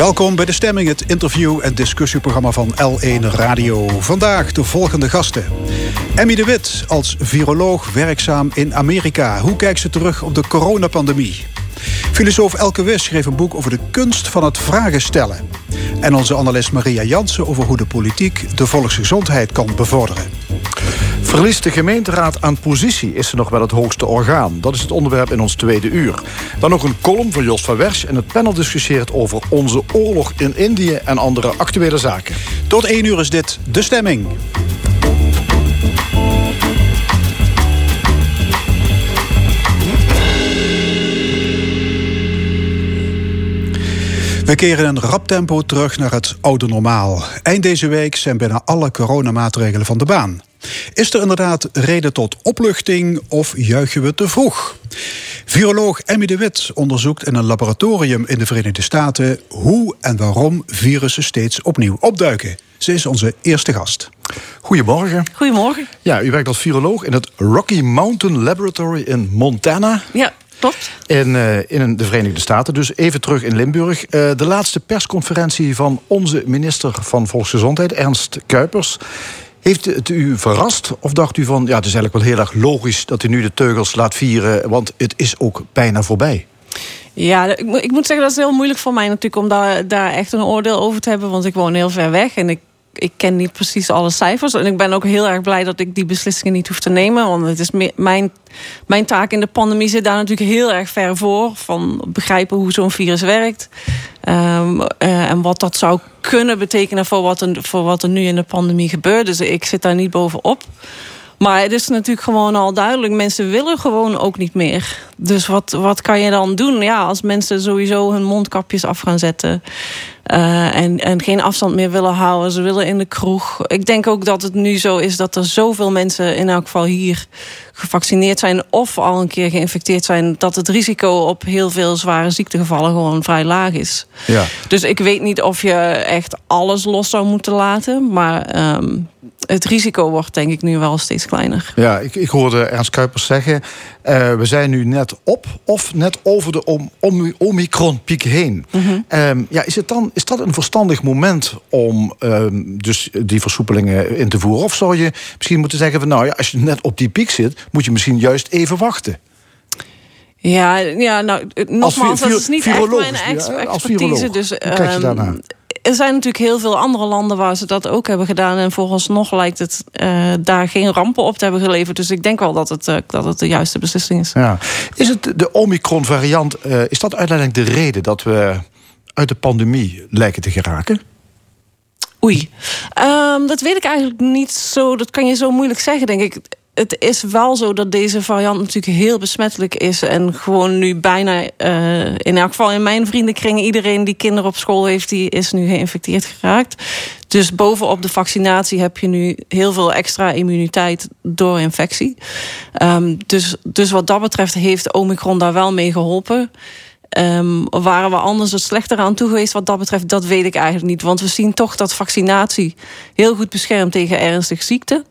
Welkom bij De Stemming, het interview- en discussieprogramma van L1 Radio. Vandaag de volgende gasten. Emmy de Wit, als viroloog werkzaam in Amerika. Hoe kijkt ze terug op de coronapandemie? Filosoof Elke Wis schreef een boek over de kunst van het vragen stellen. En onze analist Maria Jansen over hoe de politiek de volksgezondheid kan bevorderen. Verliest de gemeenteraad aan positie is ze nog wel het hoogste orgaan. Dat is het onderwerp in ons tweede uur. Dan nog een column van Jos van Wersch en het panel discussieert over onze oorlog in Indië en andere actuele zaken. Tot één uur is dit De Stemming. We keren in rap tempo terug naar het oude normaal. Eind deze week zijn bijna alle coronamaatregelen van de baan. Is er inderdaad reden tot opluchting of juichen we te vroeg? Viroloog Emmy de Wit onderzoekt in een laboratorium in de Verenigde Staten hoe en waarom virussen steeds opnieuw opduiken. Ze is onze eerste gast. Goedemorgen. Goedemorgen. Ja, u werkt als viroloog in het Rocky Mountain Laboratory in Montana. Ja, klopt. In, uh, in de Verenigde Staten. Dus even terug in Limburg. Uh, de laatste persconferentie van onze minister van Volksgezondheid, Ernst Kuipers. Heeft het u verrast of dacht u van... ja, het is eigenlijk wel heel erg logisch dat u nu de teugels laat vieren... want het is ook bijna voorbij? Ja, ik, moet zeggen dat is heel moeilijk voor mij natuurlijk... om daar, daar echt een oordeel over te hebben, want ik woon heel ver weg... en ik ik ken niet precies alle cijfers. En ik ben ook heel erg blij dat ik die beslissingen niet hoef te nemen. Want het is mijn, mijn taak in de pandemie zit daar natuurlijk heel erg ver voor. Van begrijpen hoe zo'n virus werkt. Um, uh, en wat dat zou kunnen betekenen voor wat, er, voor wat er nu in de pandemie gebeurt. Dus ik zit daar niet bovenop. Maar het is natuurlijk gewoon al duidelijk. Mensen willen gewoon ook niet meer. Dus wat, wat kan je dan doen? Ja, als mensen sowieso hun mondkapjes af gaan zetten. Uh, en, en geen afstand meer willen houden. Ze willen in de kroeg. Ik denk ook dat het nu zo is dat er zoveel mensen... in elk geval hier gevaccineerd zijn... of al een keer geïnfecteerd zijn... dat het risico op heel veel zware ziektegevallen gewoon vrij laag is. Ja. Dus ik weet niet of je echt alles los zou moeten laten. Maar um, het risico wordt denk ik nu wel steeds kleiner. Ja, ik, ik hoorde Ernst Kuipers zeggen... Uh, we zijn nu net op of net over de om, om, Omicron-piek heen. Mm -hmm. um, ja, is, het dan, is dat een verstandig moment om um, dus die versoepelingen in te voeren? Of zou je misschien moeten zeggen van... nou ja, als je net op die piek zit... moet je misschien juist even wachten? Ja, ja nou, nogmaals, dat is niet echt mijn ex expertise. Dus, daarna? er zijn natuurlijk heel veel andere landen waar ze dat ook hebben gedaan. En volgens nog lijkt het uh, daar geen rampen op te hebben geleverd. Dus ik denk wel dat het, uh, dat het de juiste beslissing is. Ja. Is het de Omicron-variant, uh, is dat uiteindelijk de reden dat we uit de pandemie lijken te geraken? Oei, um, dat weet ik eigenlijk niet zo. Dat kan je zo moeilijk zeggen, denk ik het is wel zo dat deze variant natuurlijk heel besmettelijk is. En gewoon nu bijna, uh, in elk geval in mijn vriendenkring... iedereen die kinderen op school heeft, die is nu geïnfecteerd geraakt. Dus bovenop de vaccinatie heb je nu heel veel extra immuniteit door infectie. Um, dus, dus wat dat betreft heeft Omicron daar wel mee geholpen... Um, waren we anders het slechter aan toe geweest wat dat betreft? Dat weet ik eigenlijk niet. Want we zien toch dat vaccinatie heel goed beschermt tegen ernstige ziekten.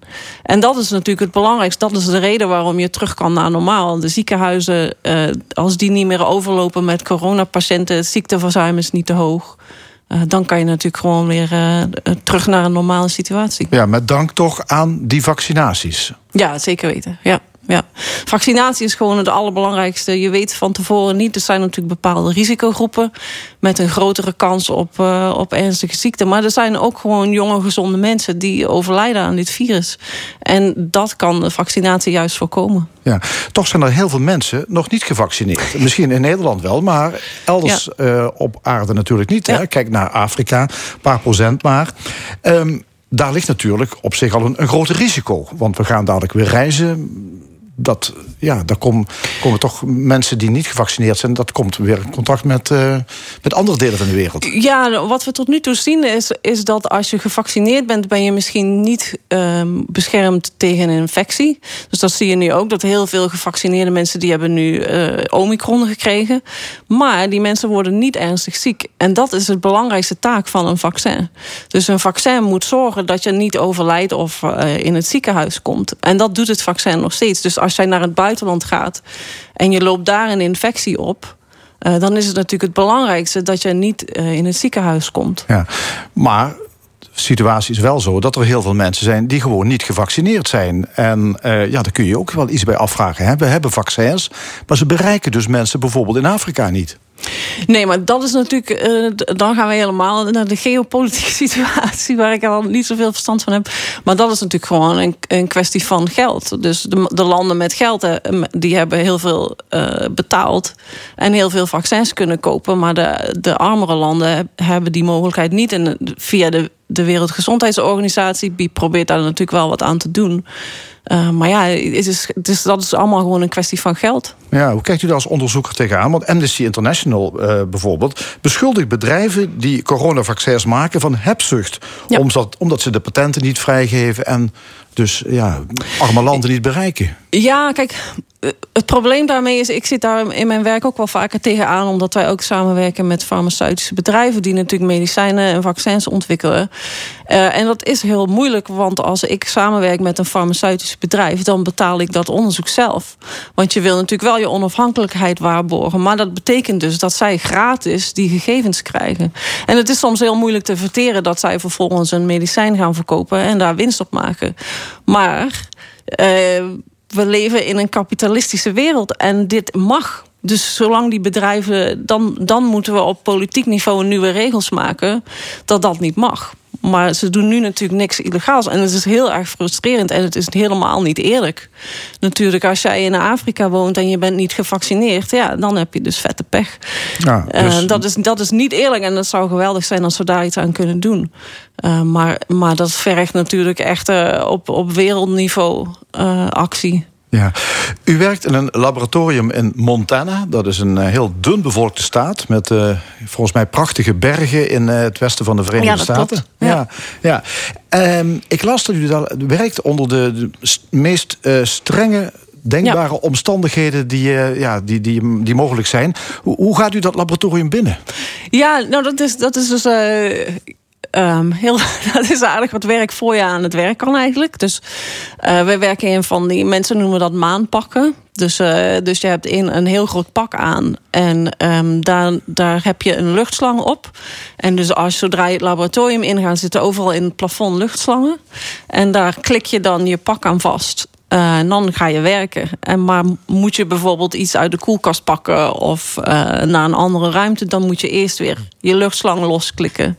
En dat is natuurlijk het belangrijkste. Dat is de reden waarom je terug kan naar normaal. De ziekenhuizen, uh, als die niet meer overlopen met coronapatiënten... het ziekteverzuim is niet te hoog. Uh, dan kan je natuurlijk gewoon weer uh, terug naar een normale situatie. Ja, met dank toch aan die vaccinaties. Ja, zeker weten. Ja ja. Vaccinatie is gewoon het allerbelangrijkste. Je weet van tevoren niet. Er zijn natuurlijk bepaalde risicogroepen met een grotere kans op, uh, op ernstige ziekte. Maar er zijn ook gewoon jonge, gezonde mensen die overlijden aan dit virus. En dat kan de vaccinatie juist voorkomen. Ja, toch zijn er heel veel mensen nog niet gevaccineerd. Misschien in Nederland wel, maar elders ja. uh, op aarde natuurlijk niet. Ja. Hè? Kijk naar Afrika, een paar procent maar. Um, daar ligt natuurlijk op zich al een, een groot risico. Want we gaan dadelijk weer reizen dat, ja, daar kom, komen toch mensen die niet gevaccineerd zijn. Dat komt weer in contact met, uh, met andere delen van de wereld. Ja, wat we tot nu toe zien is, is dat als je gevaccineerd bent... ben je misschien niet um, beschermd tegen een infectie. Dus dat zie je nu ook. Dat heel veel gevaccineerde mensen... die hebben nu uh, omicron gekregen. Maar die mensen worden niet ernstig ziek. En dat is het belangrijkste taak van een vaccin. Dus een vaccin moet zorgen dat je niet overlijdt... of uh, in het ziekenhuis komt. En dat doet het vaccin nog steeds. Dus als als jij naar het buitenland gaat en je loopt daar een infectie op... dan is het natuurlijk het belangrijkste dat je niet in het ziekenhuis komt. Ja, maar situatie is wel zo dat er heel veel mensen zijn die gewoon niet gevaccineerd zijn. En uh, ja, daar kun je ook wel iets bij afvragen. Hè? We hebben vaccins, maar ze bereiken dus mensen bijvoorbeeld in Afrika niet. Nee, maar dat is natuurlijk. Uh, dan gaan we helemaal naar de geopolitieke situatie, waar ik al niet zoveel verstand van heb. Maar dat is natuurlijk gewoon een, een kwestie van geld. Dus de, de landen met geld, uh, die hebben heel veel uh, betaald en heel veel vaccins kunnen kopen. Maar de, de armere landen hebben die mogelijkheid niet. En via de de Wereldgezondheidsorganisatie die probeert daar natuurlijk wel wat aan te doen. Uh, maar ja, het is, het is, dat is allemaal gewoon een kwestie van geld. Ja, hoe kijkt u daar als onderzoeker tegenaan? Want Amnesty International uh, bijvoorbeeld beschuldigt bedrijven die coronavaccins maken van hebzucht. Ja. Omdat, omdat ze de patenten niet vrijgeven en dus ja, arme landen niet bereiken. Ja, kijk, het probleem daarmee is, ik zit daar in mijn werk ook wel vaker tegenaan, omdat wij ook samenwerken met farmaceutische bedrijven die natuurlijk medicijnen en vaccins ontwikkelen. Uh, en dat is heel moeilijk, want als ik samenwerk met een farmaceutisch bedrijf, dan betaal ik dat onderzoek zelf. Want je wil natuurlijk wel je onafhankelijkheid waarborgen, maar dat betekent dus dat zij gratis die gegevens krijgen. En het is soms heel moeilijk te verteren dat zij vervolgens een medicijn gaan verkopen en daar winst op maken. Maar. Uh, we leven in een kapitalistische wereld en dit mag. Dus zolang die bedrijven, dan, dan moeten we op politiek niveau nieuwe regels maken dat dat niet mag. Maar ze doen nu natuurlijk niks illegaals. En het is heel erg frustrerend en het is helemaal niet eerlijk. Natuurlijk, als jij in Afrika woont en je bent niet gevaccineerd... ja, dan heb je dus vette pech. Ja, eh, dus... uh, dat, is, dat is niet eerlijk en het zou geweldig zijn als we daar iets aan kunnen doen. Uh, maar, maar dat vergt natuurlijk echt uh, op, op wereldniveau actie. Ja. U werkt in een laboratorium in Montana. Dat is een heel dun bevolkte staat met uh, volgens mij prachtige bergen in uh, het westen van de Verenigde ja, Staten. Klopt. Ja, ja. ja. Um, ik las dat u daar werkt onder de, de meest uh, strenge denkbare ja. omstandigheden die, ja, die, die, die mogelijk zijn. Hoe, hoe, gaat u dat laboratorium binnen? Ja, nou dat is, dat is dus. Um, heel, dat is aardig wat werk voor je aan het werk kan eigenlijk. Dus uh, we werken in van die mensen noemen dat maanpakken. Dus, uh, dus je hebt een, een heel groot pak aan. En um, daar, daar heb je een luchtslang op. En dus als zodra je het laboratorium ingaat, zitten overal in het plafond luchtslangen. En daar klik je dan je pak aan vast. En dan ga je werken. En maar moet je bijvoorbeeld iets uit de koelkast pakken of naar een andere ruimte, dan moet je eerst weer je luchtslang losklikken.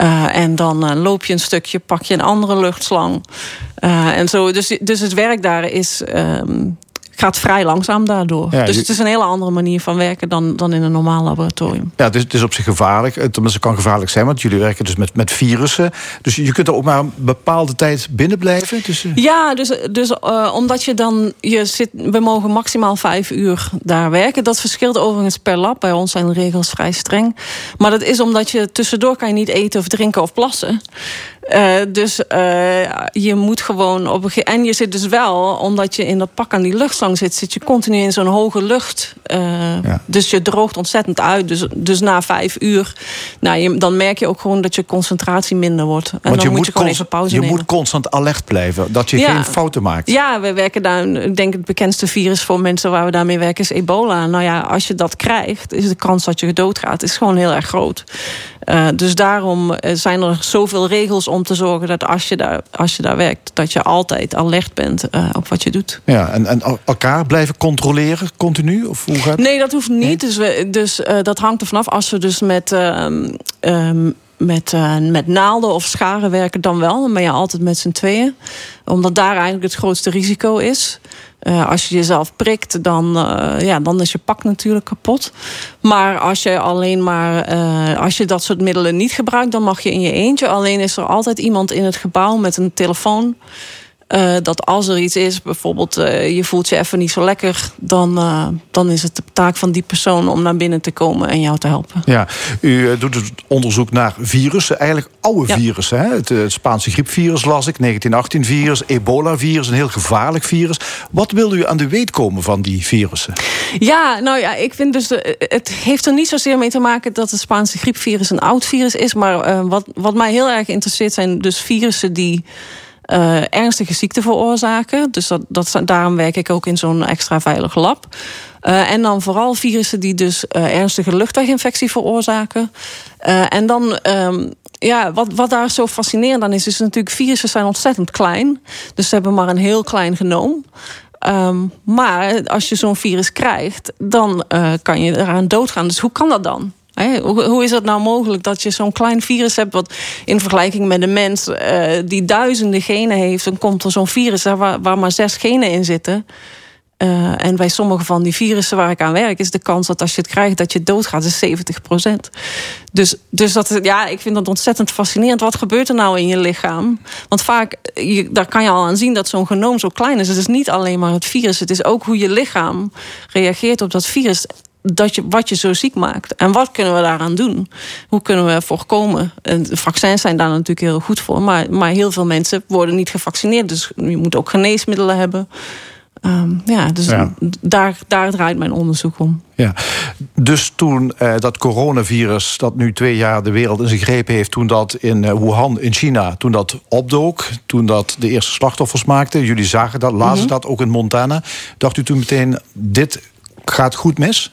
Uh, en dan uh, loop je een stukje, pak je een andere luchtslang. Uh, en zo. Dus, dus het werk daar is um, gaat vrij langzaam daardoor. dus het is een hele andere manier van werken dan, dan in een normaal laboratorium. Ja, dus het is op zich gevaarlijk. Het kan gevaarlijk zijn, want jullie werken dus met, met virussen. Dus je kunt er ook maar een bepaalde tijd binnen blijven? Dus, Ja, dus, dus uh, omdat je dan... Je zit, we mogen maximaal vijf uur daar werken. Dat verschilt overigens per lab. Bij ons zijn de regels vrij streng. Maar dat is omdat je tussendoor kan je niet eten of drinken of plassen. Uh, dus uh, je moet gewoon op een En je zit dus wel, omdat je in dat pak aan die luchtslang zit, zit je continu in zo'n hoge lucht. Uh, ja. Dus je droogt ontzettend uit. Dus, dus na vijf uur, nou, je, dan merk je ook gewoon dat je concentratie minder wordt. En Want dan je moet je gewoon even pauze Je nemen. moet constant alert blijven, dat je Ja. geen fouten maakt. Ja, we werken daar. Ik denk het bekendste virus voor mensen waar we daarmee werken is ebola. Nou ja, als je dat krijgt, is de kans dat je doodgaat is gewoon heel erg groot. Dus daarom eh, zijn er zoveel regels om te zorgen dat als je daar, als je daar werkt, dat je altijd alert bent uh, op wat je doet. Ja, en, en elkaar blijven controleren continu? Of hoe gaat Nee, dat hoeft niet. Dus, we, dus uh, dat hangt er vanaf. Als we dus met. Um, um, met, uh, met naalden of scharen werken dan wel. Dan ben je altijd met z'n tweeën. Omdat daar eigenlijk het grootste risico is. Uh, als je jezelf prikt, dan, uh, ja, dan is je pak natuurlijk kapot. Maar als je alleen maar uh, als je dat soort middelen niet gebruikt, dan mag je in je eentje. Alleen is er altijd iemand in het gebouw met een telefoon. Uh, dat als er iets is, bijvoorbeeld uh, je voelt je even niet zo lekker, dan, uh, dan is het de taak van die persoon om naar binnen te komen en jou te helpen. Ja, u doet het onderzoek naar virussen, eigenlijk oude ja. virussen. Hè? Het, het, Spaanse griepvirus las ik, 1918-virus, ebola-virus, een heel gevaarlijk virus. Wat wil u aan de weet komen van die virussen? Ja, nou ja, ik vind dus, de, het heeft er niet zozeer mee te maken dat het Spaanse griepvirus een oud virus is, maar wat, wat mij heel erg interesseert zijn dus virussen die ernstige ziekte veroorzaken. Dus dat, dat, daarom werk ik ook in zo'n extra veilig lab. en dan vooral virussen die dus ernstige luchtweginfectie veroorzaken. en dan ehm, ja, wat, wat daar zo fascinerend aan is, is natuurlijk virussen zijn ontzettend klein. Dus ze hebben maar een heel klein genoom. Ehm, maar als je zo'n virus krijgt, dan uh, kan je eraan doodgaan. Dus hoe kan dat dan? Hoe, is het nou mogelijk dat je zo'n klein virus hebt... wat in vergelijking met een mens uh, die duizenden genen heeft... dan komt er zo'n virus waar, waar maar zes genen in zitten... Uh, en bij sommige van die virussen waar ik aan werk, is de kans dat als je het krijgt, dat je doodgaat, is 70% Dus, dus dat, ja, ik vind dat ontzettend fascinerend. Wat gebeurt er nou in je lichaam? Want vaak, je, daar kan je al aan zien dat zo'n genoom zo klein is. Het is niet alleen maar het virus, het is ook hoe je lichaam reageert op dat virus. Dat je, wat je zo ziek maakt. En wat kunnen we daaraan doen? Hoe kunnen we voorkomen? En vaccins zijn daar natuurlijk heel goed voor. Maar, maar heel veel mensen worden niet gevaccineerd. Dus je moet ook geneesmiddelen hebben. Um, ja, dus Daar, daar draait mijn onderzoek om. Ja. Dus toen eh, dat coronavirus, dat nu twee jaar de wereld in zijn greep heeft, toen dat in uh, Wuhan in China, toen dat opdook, toen dat de eerste slachtoffers maakte, jullie zagen dat, lazen mhm. dat ook in Montana, dacht u toen meteen: dit gaat goed mis?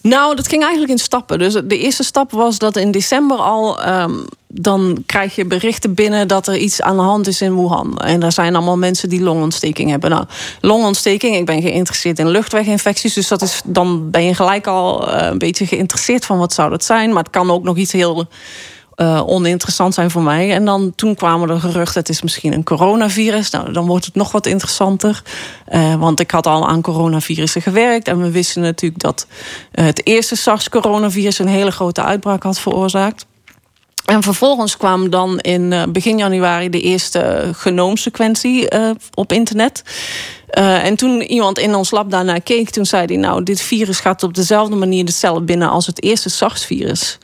Nou, dat ging eigenlijk in stappen. Dus de eerste stap was dat in december al... Um, dan krijg je berichten binnen dat er iets aan de hand is in Wuhan. En daar zijn allemaal mensen die longontsteking hebben. Nou, longontsteking, ik ben geïnteresseerd in luchtweginfecties... dus dat is, dan ben je gelijk al uh, een beetje geïnteresseerd van wat zou dat zijn. Maar het kan ook nog iets heel uh, oninteressant zijn voor mij. En dan toen kwamen er geruchten, het is misschien een coronavirus. Nou, dan wordt het nog wat interessanter. Uh, want ik had al aan coronavirussen gewerkt. En we wisten natuurlijk dat uh, het eerste SARS-coronavirus... een hele grote uitbraak had veroorzaakt. En vervolgens kwam dan in begin januari de eerste genoomsequentie op internet. En toen iemand in ons lab daarnaar keek, toen zei hij... nou, dit virus gaat op dezelfde manier de cellen binnen als het eerste SARS-virus.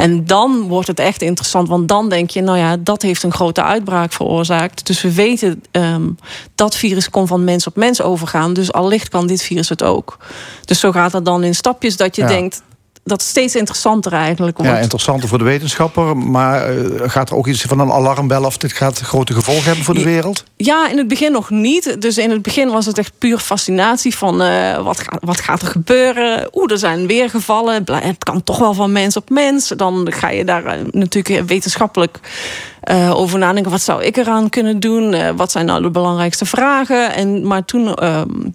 En dan wordt het echt interessant, want dan denk je, nou ja, dat heeft een grote uitbraak veroorzaakt. Dus we weten um, dat virus kon van mens op mens overgaan. Dus allicht kan dit virus het ook. Dus zo gaat het dan in stapjes dat je denkt, dat steeds interessanter eigenlijk wordt. Ja, interessanter voor de wetenschapper. Maar uh, gaat er ook iets van een alarmbel of dit gaat grote gevolgen hebben voor de wereld? Ja, in het begin nog niet. Dus in het begin was het echt puur fascinatie van uh, wat, wat gaat er gebeuren? Oeh, er zijn weer gevallen. Het kan toch wel van mens op mens. Dan ga je daar uh, natuurlijk wetenschappelijk uh, over nadenken. Wat zou ik eraan kunnen doen? Uh, wat zijn nou de belangrijkste vragen? En, maar toen um,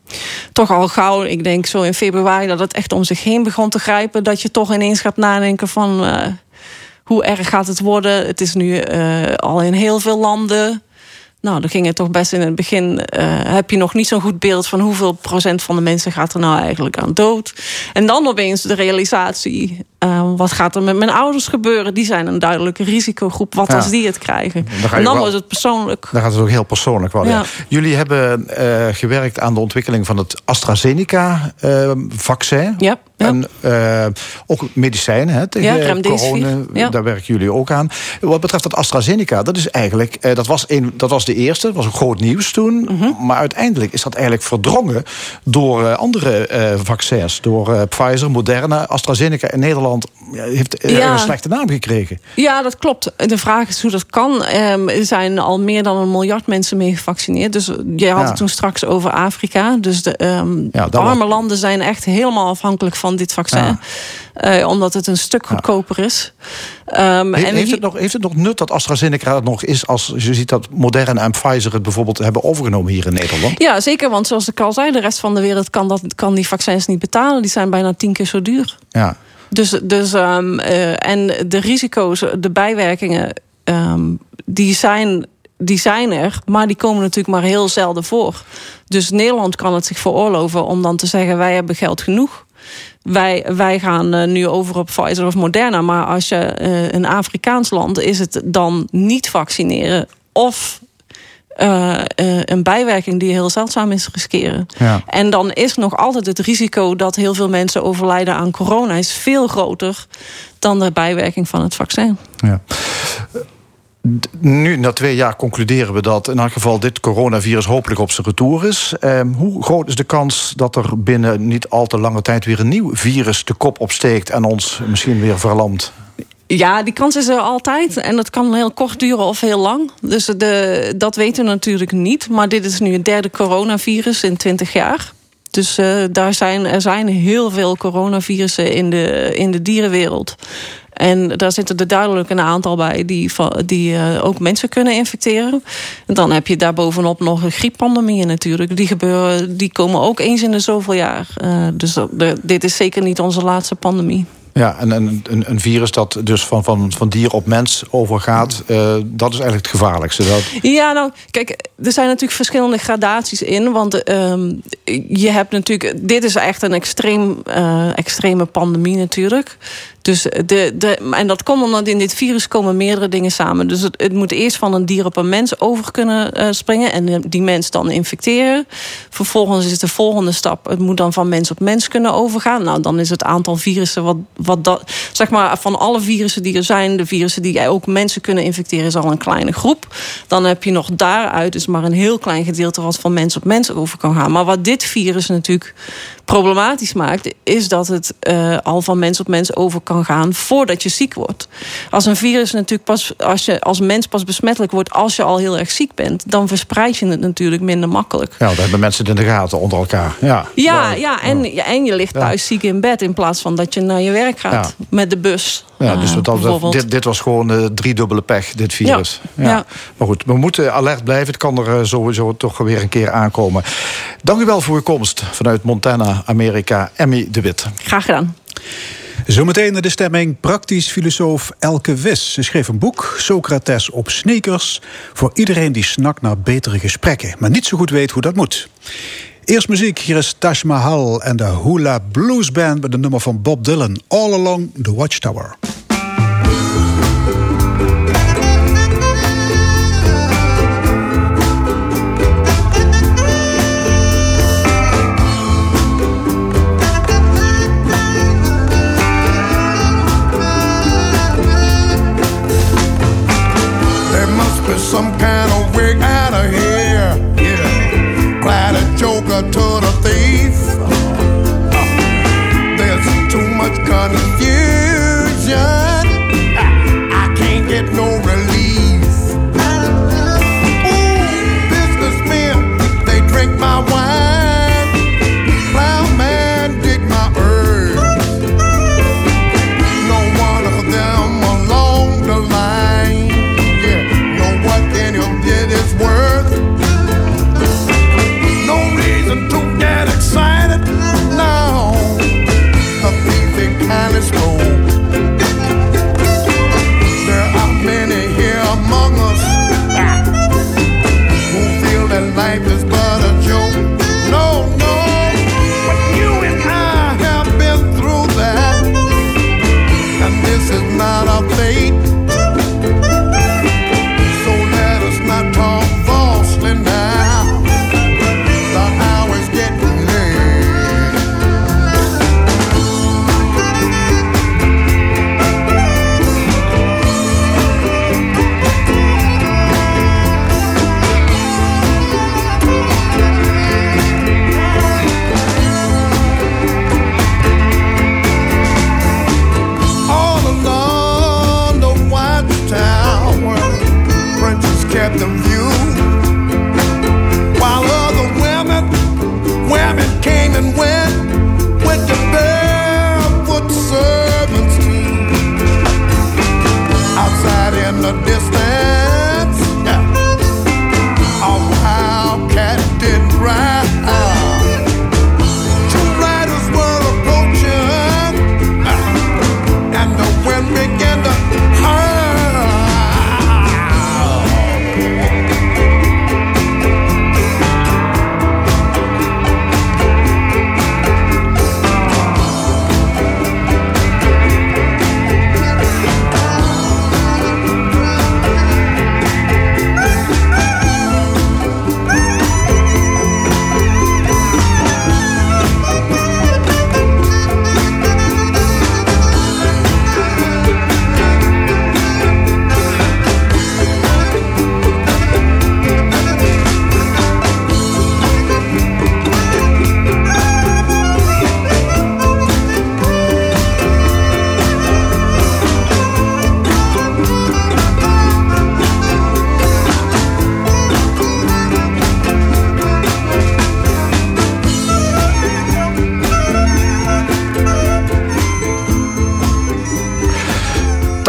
toch al gauw, ik denk zo in februari... dat het echt om zich heen begon te grijpen. Dat je toch ineens gaat nadenken van... Uh, hoe erg gaat het worden? Het is nu al in heel veel landen... Nou, dan ging het toch best in het begin. Uh, heb je nog niet zo'n goed beeld van hoeveel procent van de mensen gaat er nou eigenlijk aan dood. En dan opeens de realisatie: uh, wat gaat er met mijn ouders gebeuren? Die zijn een duidelijke risicogroep. Wat als die het krijgen? Dan en dan wordt het persoonlijk. Dan gaat het ook heel persoonlijk worden. Ja. Jullie hebben uh, gewerkt aan de ontwikkeling van het AstraZeneca-vaccin. ja. En uh, ook medicijnen hè, tegen corona, ja. daar werken jullie ook aan. Wat betreft dat AstraZeneca, dat is eigenlijk, uh, dat, was een, dat was de eerste, dat was een groot nieuws toen. Mm -hmm. Maar uiteindelijk is dat eigenlijk verdrongen door uh, andere vaccins. Door Pfizer, Moderna, AstraZeneca in Nederland heeft ja. een slechte naam gekregen. Ja, dat klopt. De vraag is hoe dat kan. Um, er zijn al meer dan een miljard mensen mee gevaccineerd. Dus jij had het toen straks over Afrika. Dus de um, arme landen zijn echt helemaal afhankelijk van van dit vaccin. Uh, omdat het een stuk goedkoper is. Um, He, en heeft, het nog, heeft het nog nut dat AstraZeneca het nog is... als je ziet dat Moderna en Pfizer het bijvoorbeeld hebben overgenomen hier in Nederland? Ja, zeker. Want zoals ik al zei, de rest van de wereld kan, dat, kan die vaccins niet betalen. Die zijn bijna tien keer zo duur. Ja. Dus, dus um, uh, en de risico's, de bijwerkingen, um, die zijn die zijn er, maar die komen natuurlijk maar heel zelden voor. Dus Nederland kan het zich veroorloven om dan te zeggen: wij hebben geld genoeg wij, wij gaan uh, nu over op Pfizer of Moderna. Maar als je uh, een Afrikaans land is het dan niet vaccineren of uh, een bijwerking die heel zeldzaam is riskeren. Ja. En dan is nog altijd het risico dat heel veel mensen overlijden aan corona is veel groter dan de bijwerking van het vaccin. Ja nu, na twee jaar, concluderen we dat in elk geval dit coronavirus hopelijk op zijn retour is. Eh, hoe groot is de kans dat er binnen niet al te lange tijd weer een nieuw virus de kop opsteekt en ons misschien weer verlamt? Ja, die kans is er altijd. En dat kan heel kort duren of heel lang. Dus de, dat weten we natuurlijk niet. Maar dit is nu het derde coronavirus in 20 jaar. Dus uh, daar zijn, er zijn heel veel coronavirussen in de, in de dierenwereld. En daar zitten er duidelijk een aantal bij die, die uh, ook mensen kunnen infecteren. En dan heb je daarbovenop nog grieppandemieën natuurlijk. Die, gebeuren, die komen ook eens in de zoveel jaar. Uh, dus dit is zeker niet onze laatste pandemie. Ja, en een, een, virus dat dus van, van, van dier op mens overgaat, uh, dat is eigenlijk het gevaarlijkste. Ja, nou, kijk, er zijn natuurlijk verschillende gradaties in. Want uh, je hebt natuurlijk, dit is echt een extreem, uh, extreme pandemie natuurlijk. Dus de, de, en dat komt omdat in dit virus komen meerdere dingen samen. Dus het, het moet eerst van een dier op een mens over kunnen uh, springen. En die mens dan infecteren. Vervolgens is de volgende stap. Het moet dan van mens op mens kunnen overgaan. Nou, dan is het aantal virussen wat, wat dat. Zeg maar van alle virussen die er zijn. De virussen die ook mensen kunnen infecteren. Is al een kleine groep. Dan heb je nog daaruit. Dus maar een heel klein gedeelte wat van mens op mens over kan gaan. Maar wat dit virus natuurlijk problematisch maakt. Is dat het uh, al van mens op mens over kan gaan voordat je ziek wordt. Als een virus natuurlijk pas, als je als mens pas besmettelijk wordt als je al heel erg ziek bent, dan verspreid je het natuurlijk minder makkelijk. Ja, dan hebben mensen het in de gaten onder elkaar. Ja, ja, ja, en, ja. en je ligt thuis ziek in bed in plaats van dat je naar je werk gaat met de bus. Ja, dus wat dit, dit was gewoon uh, driedubbele pech, dit virus. Ja, Maar goed, we moeten alert blijven. Het kan er uh, sowieso toch weer een keer aankomen. Dank u wel voor uw komst vanuit Montana, Amerika. Emmy de Wit. Graag gedaan. Zometeen de stemming praktisch filosoof Elke Wis. Ze schreef een boek, Socrates op sneakers... voor iedereen die snakt naar betere gesprekken... maar niet zo goed weet hoe dat moet. Eerst muziek, hier is Taj Mahal en de Hula Blues Band... met een nummer van Bob Dylan, All Along the Watchtower. A joker to the thief. There's too much confusion.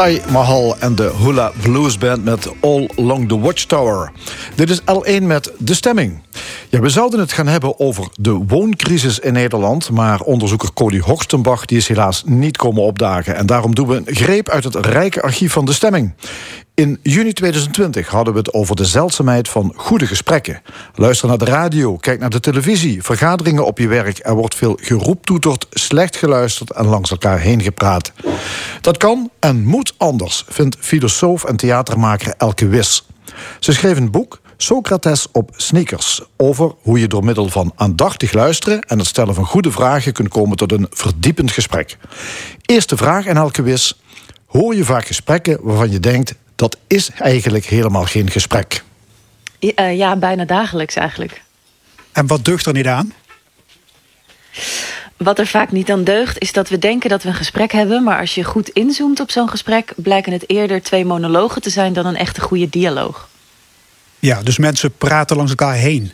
Mahal en de Hula Blues Band met All Along the Watchtower. Dit is L1 met De Stemming. We zouden het gaan hebben over de wooncrisis in Nederland... maar onderzoeker Cody Horstenbach die is helaas niet komen opdagen... en daarom doen we een greep uit het rijke archief van De Stemming. In juni 2020 hadden we het over de zeldzaamheid van goede gesprekken. Luister naar de radio, kijk naar de televisie, vergaderingen op je werk. Er wordt veel geroeptoeterd, slecht geluisterd en langs elkaar heen gepraat. Dat kan en moet anders, vindt filosoof en theatermaker Elke Wis. Ze schreef een boek, Socrates op sneakers. Over hoe je door middel van aandachtig luisteren en het stellen van goede vragen kunt komen tot een verdiepend gesprek. Eerste vraag aan Elke Wis. Hoor je vaak gesprekken waarvan je denkt dat is eigenlijk helemaal geen gesprek. Ja, uh, ja, bijna dagelijks eigenlijk. En wat deugt er niet aan? Wat er vaak niet aan deugt, is dat we denken dat we een gesprek hebben... maar als je goed inzoomt op zo'n gesprek... blijken het eerder twee monologen te zijn dan een echte goede dialoog. Ja, dus mensen praten langs elkaar heen.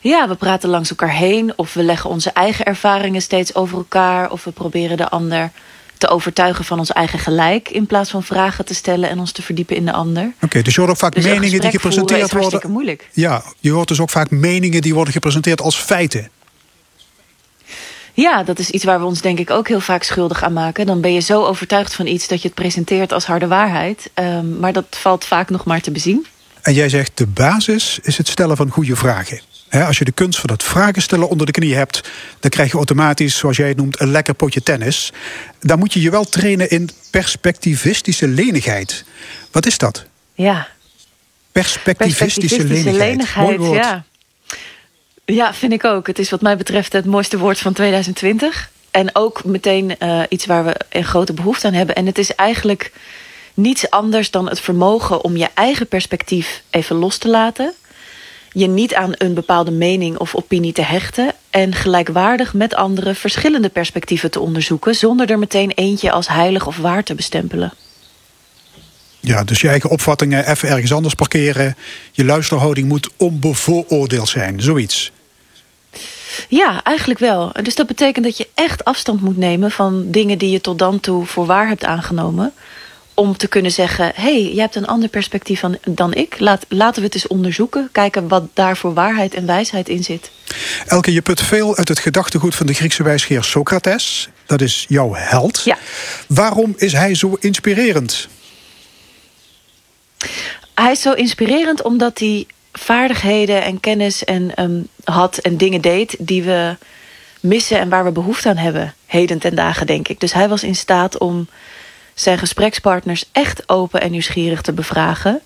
Ja, we praten langs elkaar heen... of we leggen onze eigen ervaringen steeds over elkaar... of we proberen de ander te overtuigen van ons eigen gelijk... in plaats van vragen te stellen en ons te verdiepen in de ander. Oké, dus je hoort ook vaak dus meningen die gepresenteerd worden... is moeilijk. Ja, je hoort dus ook vaak meningen die worden gepresenteerd als feiten. Ja, dat is iets waar we ons denk ik ook heel vaak schuldig aan maken. Dan ben je zo overtuigd van iets dat je het presenteert als harde waarheid. Um, maar dat valt vaak nog maar te bezien. En jij zegt de basis is het stellen van goede vragen. als je de kunst van het vragen stellen onder de knie hebt... dan krijg je automatisch, zoals jij het noemt, een lekker potje tennis. Dan moet je je wel trainen in perspectivistische lenigheid. Wat is dat? Ja. Perspectivistische, lenigheid. lenigheid. Mooi woord. Ja. Ja, vind ik ook. Het is wat mij betreft het mooiste woord van 2020. En ook meteen uh, iets waar we een grote behoefte aan hebben. En het is eigenlijk niets anders dan het vermogen om je eigen perspectief even los te laten. Je niet aan een bepaalde mening of opinie te hechten. En gelijkwaardig met anderen verschillende perspectieven te onderzoeken. Zonder er meteen eentje als heilig of waar te bestempelen. Ja, dus je eigen opvattingen even ergens anders parkeren. Je luisterhouding moet onbevooroordeeld zijn, zoiets. Ja, eigenlijk wel. Dus dat betekent dat je echt afstand moet nemen van dingen die je tot dan toe voor waar hebt aangenomen. Om te kunnen zeggen, hé, hey, je hebt een ander perspectief dan, dan ik. Laat, laten we het eens onderzoeken. Kijken wat daar voor waarheid en wijsheid in zit. Elke, je put veel uit het gedachtegoed van de Griekse wijsgeer Socrates. Dat is jouw held. Ja. Waarom is hij zo inspirerend? Hij is zo inspirerend omdat hij vaardigheden en kennis en, um, had en dingen deed die we missen en waar we behoefte aan hebben. Heden ten dagen, denk ik. Dus hij was in staat om zijn gesprekspartners echt open en nieuwsgierig te bevragen.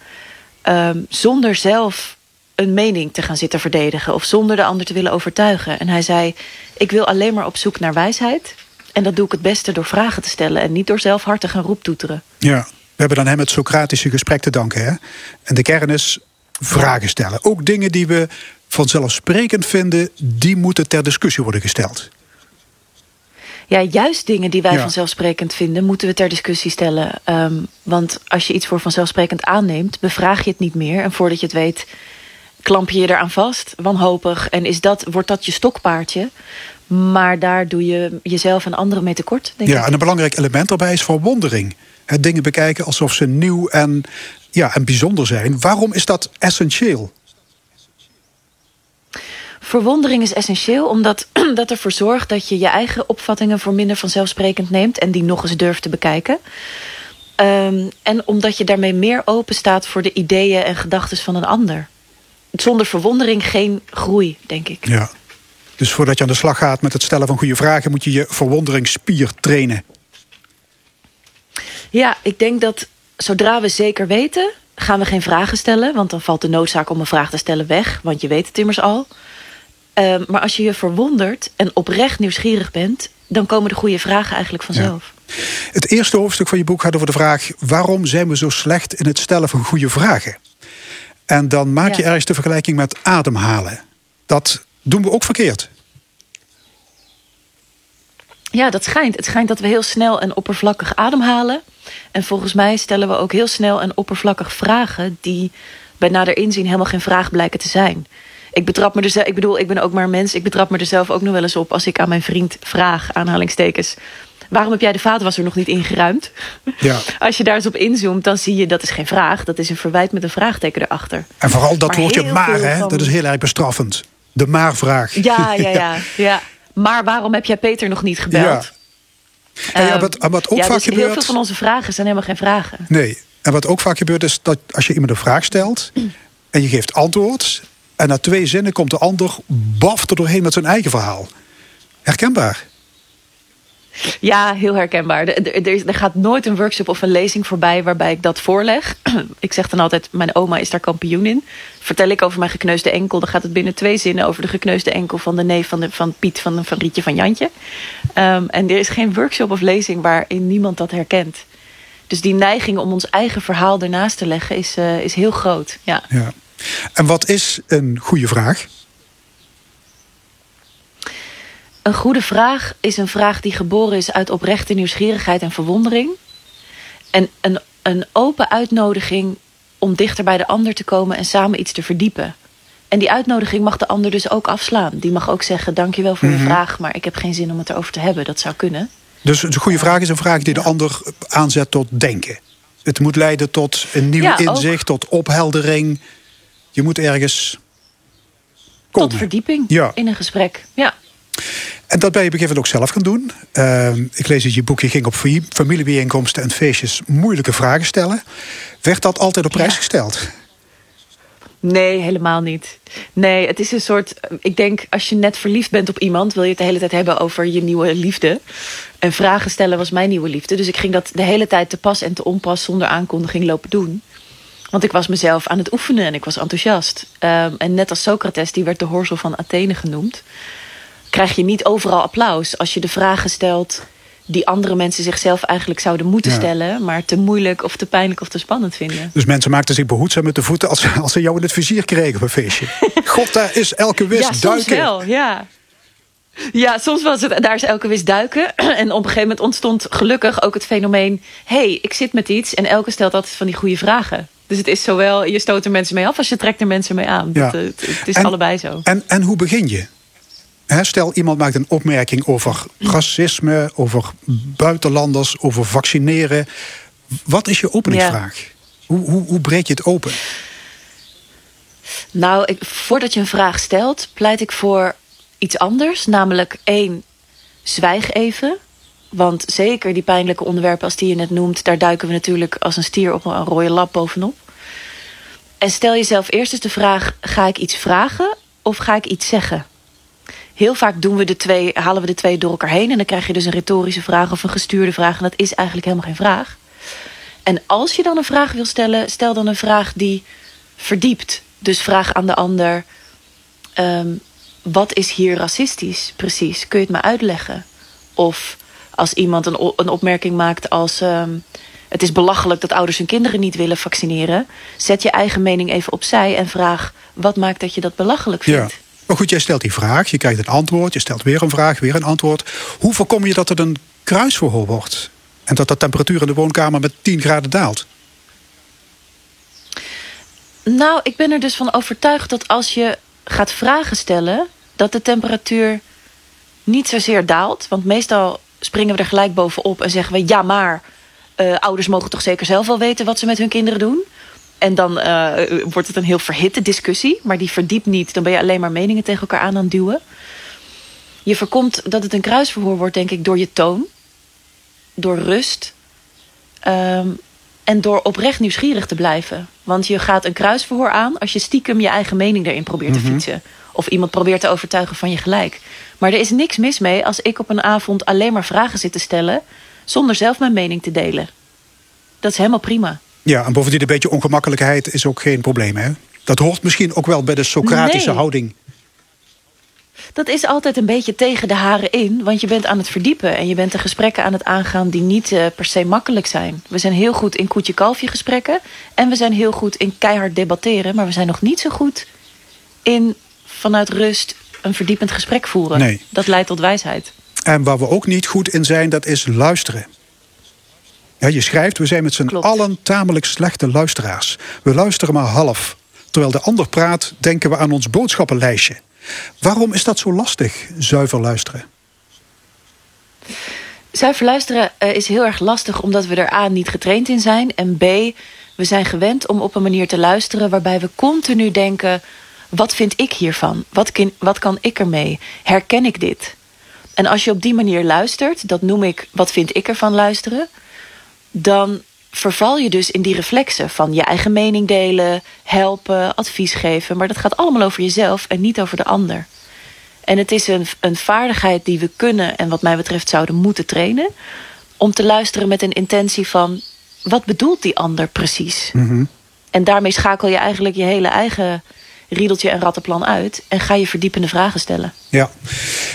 Um, zonder zelf een mening te gaan zitten verdedigen of zonder de ander te willen overtuigen. En hij zei: Ik wil alleen maar op zoek naar wijsheid. En dat doe ik het beste door vragen te stellen en niet door zelf hard te gaan roeptoeteren. Ja, we hebben dan hem het Socratische gesprek te danken. Hè? En de kern is vragen stellen. Ook dingen die we vanzelfsprekend vinden, die moeten ter discussie worden gesteld. Ja, juist dingen die wij ja. vanzelfsprekend vinden, moeten we ter discussie stellen. Um, want als je iets voor vanzelfsprekend aanneemt, bevraag je het niet meer. En voordat je het weet, klamp je je eraan vast, wanhopig. En is dat, wordt dat je stokpaardje. Maar daar doe je jezelf en anderen mee tekort. Denk ja, ik. en een belangrijk element daarbij is verwondering. Het dingen bekijken alsof ze nieuw en, ja, en bijzonder zijn. Waarom is dat essentieel? Verwondering is essentieel omdat dat ervoor zorgt dat je je eigen opvattingen voor minder vanzelfsprekend neemt en die nog eens durft te bekijken. Um, en omdat je daarmee meer open staat voor de ideeën en gedachten van een ander. Zonder verwondering geen groei, denk ik. Ja. Dus voordat je aan de slag gaat met het stellen van goede vragen, moet je je verwonderingsspier trainen. Ja, ik denk dat zodra we zeker weten, gaan we geen vragen stellen. Want dan valt de noodzaak om een vraag te stellen weg. Want je weet het immers al. Uh, maar als je je verwondert en oprecht nieuwsgierig bent... dan komen de goede vragen eigenlijk vanzelf. Ja. Het eerste hoofdstuk van je boek gaat over de vraag... waarom zijn we zo slecht in het stellen van goede vragen? En dan maak je ja. ergens de vergelijking met ademhalen. Dat doen we ook verkeerd. Ja, dat schijnt. Het schijnt dat we heel snel en oppervlakkig ademhalen. En volgens mij stellen we ook heel snel en oppervlakkig vragen... die bij nader inzien helemaal geen vraag blijken te zijn. Ik betrap me er zelf, ik bedoel, ik ben ook maar een mens. Ik betrap me er zelf ook nog wel eens op als ik aan mijn vriend vraag, aanhalingstekens. waarom heb jij de vaatwasser nog niet ingeruimd? Ja. Als je daar eens op inzoomt, dan zie je dat is geen vraag. Dat is een verwijt met een vraagteken erachter. En vooral dat woordje heel maar, hè, van- dat is heel erg bestraffend. De maar-vraag. Ja, ja, ja, ja. Maar waarom heb jij Peter nog niet gebeld? Ja. En ja, Ehm, wat, wat ook ja, vaak dus heel gebeurt... veel van onze vragen zijn helemaal geen vragen. Nee. En wat ook vaak gebeurt is dat als je iemand een vraag stelt... en je geeft antwoord... en na twee zinnen komt de ander baf er doorheen met zijn eigen verhaal. Herkenbaar. Ja, heel herkenbaar. Er, er, gaat nooit een workshop of een lezing voorbij waarbij ik dat voorleg. ik zeg dan altijd, mijn oma is daar kampioen in. Vertel ik over mijn gekneusde enkel, dan gaat het binnen twee zinnen over de gekneusde enkel van de neef van, de, van Piet van, van Rietje van Jantje. Ehm, en er is geen workshop of lezing waarin niemand dat herkent. Dus die neiging om ons eigen verhaal ernaast te leggen is, eh, is heel groot. Ja. Ja. En wat is een goede vraag? Een goede vraag is een vraag die geboren is uit oprechte nieuwsgierigheid en verwondering. En een, een open uitnodiging om dichter bij de ander te komen en samen iets te verdiepen. En die uitnodiging mag de ander dus ook afslaan. Die mag ook zeggen: Dankjewel voor je vraag, maar ik heb geen zin om het erover te hebben. Dat zou kunnen. Dus een goede vraag is een vraag die de ander aanzet tot denken. Het moet leiden tot een nieuw Ja, ook. inzicht, tot opheldering. Je moet ergens komen. Tot verdieping Ja. in een gesprek. Ja. En dat ben je op een gegeven moment ook zelf gaan doen. Ehm, ik lees dat je boekje ging op fa- familiebijeenkomsten en feestjes moeilijke vragen stellen. Werd dat altijd op prijs Ja. gesteld? Nee, helemaal niet. Nee, het is een soort. Ik denk, als je net verliefd bent op iemand, wil je het de hele tijd hebben over je nieuwe liefde. En vragen stellen was mijn nieuwe liefde. Dus ik ging dat de hele tijd te pas en te onpas zonder aankondiging lopen doen. Want ik was mezelf aan het oefenen en ik was enthousiast. Ehm, en net als Socrates, die werd de horsel van Athene genoemd, krijg je niet overal applaus als je de vragen stelt die andere mensen zichzelf eigenlijk zouden moeten Ja. stellen, maar te moeilijk of te pijnlijk of te spannend vinden. Dus mensen maakten zich behoedzaam met de voeten als, als ze jou in het vizier kregen op een feestje. God, daar is elke wis ja, soms duiken. wel, ja. Ja, soms was het, daar is elke wist duiken. En op een gegeven moment ontstond gelukkig ook het fenomeen... hey, ik zit met iets en elke stelt altijd van die goede vragen. Dus het is zowel, je stoot er mensen mee af als je trekt er mensen mee aan. Ja. Dat, het, het is En- allebei zo. En, en hoe begin je? Stel, iemand maakt een opmerking over racisme, over buitenlanders, over vaccineren. Wat is je openingsvraag? Hoe, hoe, hoe breek je het open? Nou, ik, voordat je een vraag stelt, pleit ik voor iets anders. Namelijk één, zwijg even. Want zeker die pijnlijke onderwerpen als die je net noemt... daar duiken we natuurlijk als een stier op een rode lap bovenop. En stel jezelf eerst eens de vraag... ga ik iets vragen of ga ik iets zeggen? Heel vaak doen we de twee, halen we de twee door elkaar heen... en dan krijg je dus een retorische vraag of een gestuurde vraag... en dat is eigenlijk helemaal geen vraag. En als je dan een vraag wil stellen... stel dan een vraag die verdiept. Dus vraag aan de ander... ehm, wat is hier racistisch precies? Kun je het me uitleggen? Of als iemand een, een opmerking maakt als... ehm, het is belachelijk dat ouders hun kinderen niet willen vaccineren... zet je eigen mening even opzij en vraag... wat maakt dat je dat belachelijk Ja. vindt? Maar goed, jij stelt die vraag, je krijgt een antwoord, je stelt weer een vraag, weer een antwoord. Hoe voorkom je dat het een kruisverhoor wordt? En dat de temperatuur in de woonkamer met 10 graden daalt? Nou, ik ben er dus van overtuigd dat als je gaat vragen stellen... dat de temperatuur niet zozeer daalt. Want meestal springen we er gelijk bovenop en zeggen we... ja, maar eh, ouders mogen toch zeker zelf wel weten wat ze met hun kinderen doen? En dan eh, wordt het een heel verhitte discussie. Maar die verdiept niet. Dan ben je alleen maar meningen tegen elkaar aan aan het duwen. Je voorkomt dat het een kruisverhoor wordt, denk ik, door je toon. Door rust. Ehm, en door oprecht nieuwsgierig te blijven. Want je gaat een kruisverhoor aan als je stiekem je eigen mening erin probeert te fietsen. Of iemand probeert te overtuigen van je gelijk. Maar er is niks mis mee als ik op een avond alleen maar vragen zit te stellen. zonder zelf mijn mening te delen. Dat is helemaal prima. Ja, en bovendien een beetje ongemakkelijkheid is ook geen probleem, hè? Dat hoort misschien ook wel bij de Socratische Nee. houding. Dat is altijd een beetje tegen de haren in, want je bent aan het verdiepen en je bent de gesprekken aan het aangaan die niet eh, per se makkelijk zijn. We zijn heel goed in koetje-kalfje gesprekken en we zijn heel goed in keihard debatteren, maar we zijn nog niet zo goed in vanuit rust een verdiepend gesprek voeren. Nee. Dat leidt tot wijsheid. En waar we ook niet goed in zijn, dat is luisteren. Ja, je schrijft, we zijn met z'n allen tamelijk slechte luisteraars. We luisteren maar half. Terwijl de ander praat, denken we aan ons boodschappenlijstje. Waarom is dat zo lastig, zuiver luisteren? Zuiver luisteren uh, is heel erg lastig omdat we er A niet getraind in zijn. En B, we zijn gewend om op een manier te luisteren waarbij we continu denken: wat vind ik hiervan? Wat, kan, wat kan ik ermee? Herken ik dit? En als je op die manier luistert, dat noem ik wat vind ik ervan luisteren, dan verval je dus in die reflexen van je eigen mening delen, helpen, advies geven. Maar dat gaat allemaal over jezelf en niet over de ander. En het is een, een vaardigheid die we kunnen en wat mij betreft zouden moeten trainen. Om te luisteren met een intentie van wat bedoelt die ander precies? Mhm. En daarmee schakel je eigenlijk je hele eigen riedeltje en rattenplan uit en ga je verdiepende vragen stellen. Ja,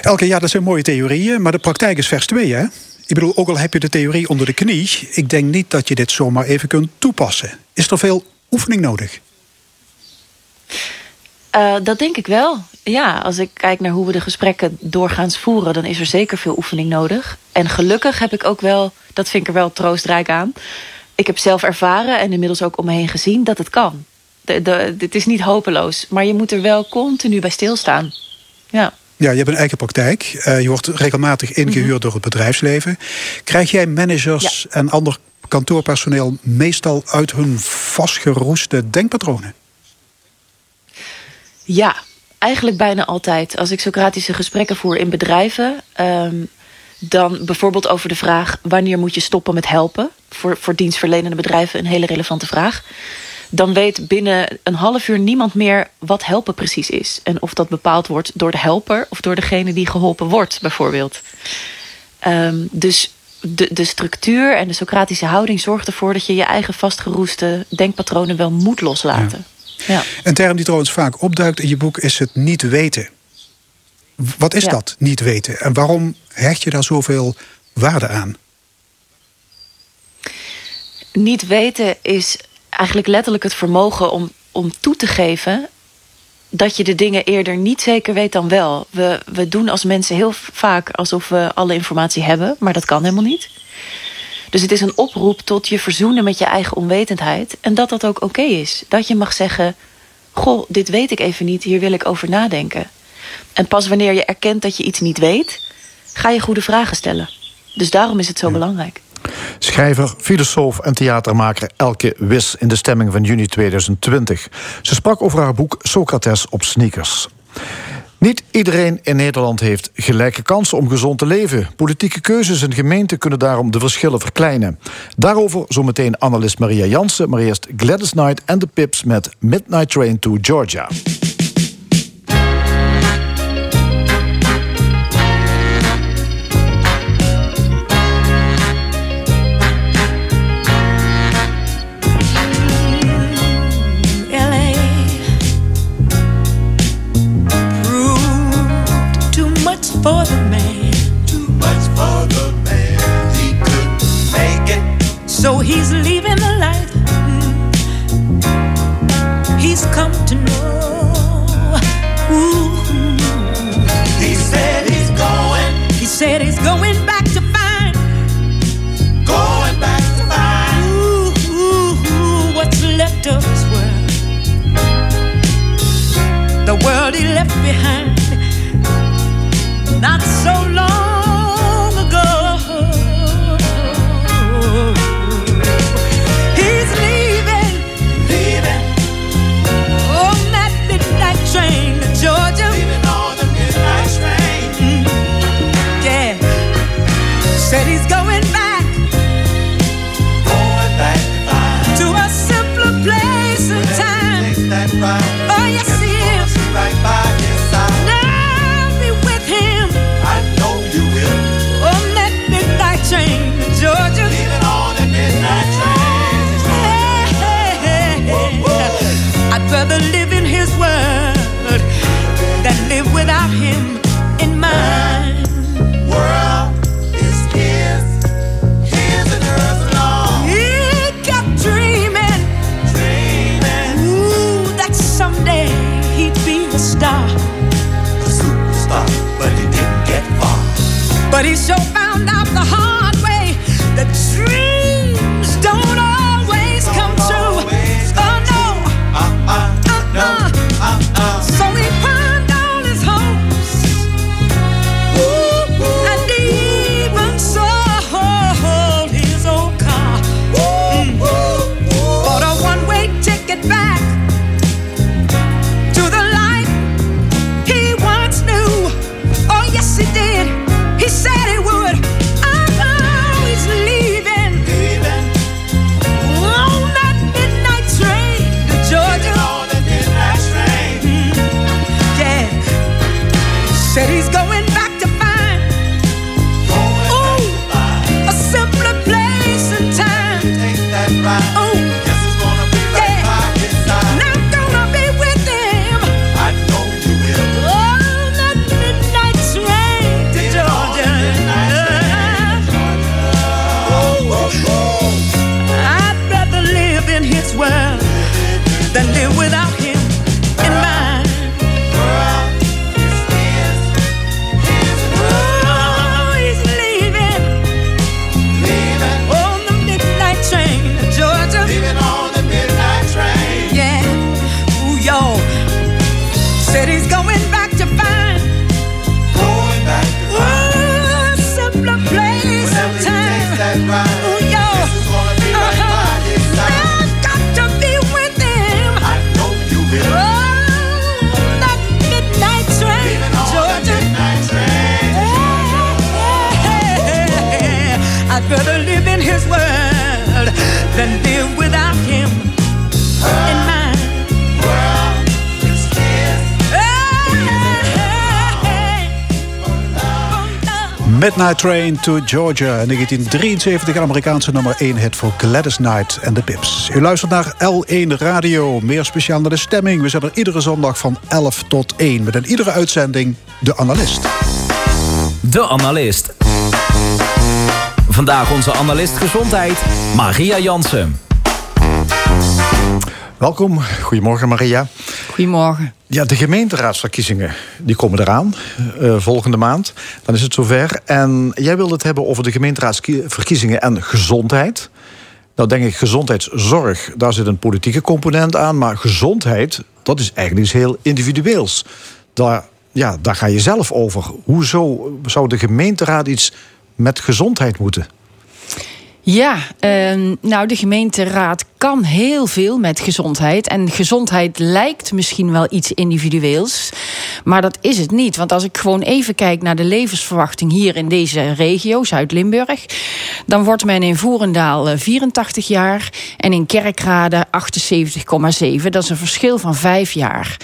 Elke, ja, dat zijn mooie theorieën, maar de praktijk is vers 2, hè? Ik bedoel, ook al heb je de theorie onder de knie, ik denk niet dat je dit zomaar even kunt toepassen. Is er veel oefening nodig? Uh, dat denk ik wel. Ja, als ik kijk naar hoe we de gesprekken doorgaans voeren, dan is er zeker veel oefening nodig. En gelukkig heb ik ook wel, dat vind ik er wel troostrijk aan. Ik heb zelf ervaren en inmiddels ook om me heen gezien dat het kan. De, het is niet hopeloos, maar je moet er wel continu bij stilstaan. Ja. Ja, je hebt een eigen praktijk. Uh, je wordt regelmatig ingehuurd mhm. door het bedrijfsleven. Krijg jij managers en ander kantoorpersoneel meestal uit hun vastgeroeste denkpatronen? Ja, eigenlijk bijna altijd. Als ik Socratische gesprekken voer in bedrijven, um, dan bijvoorbeeld over de vraag: wanneer moet je stoppen met helpen? Voor, voor dienstverlenende bedrijven een hele relevante vraag. Dan weet binnen een half uur niemand meer wat helpen precies is. En of dat bepaald wordt door de helper of door degene die geholpen wordt, bijvoorbeeld. Um, dus de, de structuur en de Socratische houding zorgt ervoor dat je je eigen vastgeroeste denkpatronen wel moet loslaten. Ja. Een term die trouwens vaak opduikt in je boek is het niet weten. Wat is dat, niet weten? En waarom hecht je daar zoveel waarde aan? Niet weten is eigenlijk letterlijk het vermogen om, om toe te geven dat je de dingen eerder niet zeker weet dan wel. We, we doen als mensen heel vaak alsof we alle informatie hebben, maar dat kan helemaal niet. Dus het is een oproep tot je verzoenen met je eigen onwetendheid. En dat dat ook oké is. Dat je mag zeggen: Goh, dit weet ik even niet, hier wil ik over nadenken. En pas wanneer je erkent dat je iets niet weet, ga je goede vragen stellen. Dus daarom is het zo belangrijk. Schrijver, filosoof en theatermaker Elke Wis in de stemming van juni 2020. Ze sprak over haar boek Socrates op sneakers. Niet iedereen in Nederland heeft gelijke kansen om gezond te leven. Politieke keuzes en gemeenten kunnen daarom de verschillen verkleinen. Daarover zometeen analist Maria Jansen, maar eerst Gladys Knight en de Pips met Midnight Train to Georgia. Midnight Train to Georgia. In 1973 Amerikaanse nummer 1 hit voor Gladys Knight en de Pips. U luistert naar L1 Radio. Meer speciaal naar de stemming. We zijn er iedere zondag van 11 tot 1. Met in iedere uitzending de analist. De Analist. Vandaag onze analist gezondheid, Maria Jansen. Welkom, goedemorgen Maria. Goedemorgen. Ja, de gemeenteraadsverkiezingen die komen eraan eh, volgende maand. Dan is het zover. En jij wilde het hebben over de gemeenteraadsverkiezingen en gezondheid. Nou denk ik, gezondheidszorg, daar zit een politieke component aan. Maar gezondheid, dat is eigenlijk iets heel individueels. Daar, ja, daar ga je zelf over. Hoezo zou de gemeenteraad iets met gezondheid moeten? Ja, ehm, nou de gemeenteraad kan heel veel met gezondheid. En gezondheid lijkt misschien wel iets individueels. Maar dat is het niet. Want als ik gewoon even kijk naar de levensverwachting hier in deze regio, Zuid-Limburg. Dan wordt men in Voerendaal eh, 84 jaar en in Kerkrade 78,7. Dat is een verschil van vijf jaar.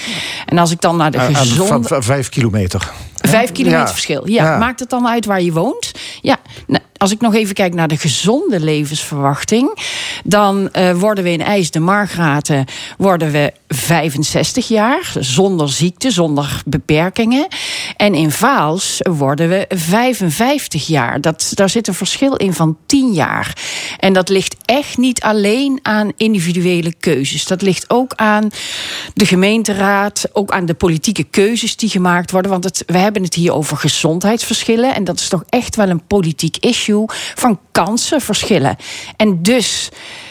En als ik dan naar de Aan- aan gezonde... v- v- vijf kilometer. Vijf kilometer Ja. verschil. Ja. Ja. Maakt het dan uit waar je woont? Ja. Nou, als ik nog even kijk naar de gezonde levensverwachting, dan eh, worden we in IJs de Margraten worden we 65 jaar, zonder ziekte, zonder beperkingen. En in Vaals worden we 55 jaar. Dat, daar zit een verschil in van 10 jaar. En dat ligt echt niet alleen aan individuele keuzes. Dat ligt ook aan de gemeenteraad, ook aan de politieke keuzes die gemaakt worden. Want het, we hebben het hier over gezondheidsverschillen. En dat is toch echt wel een politiek issue van kansenverschillen. En dus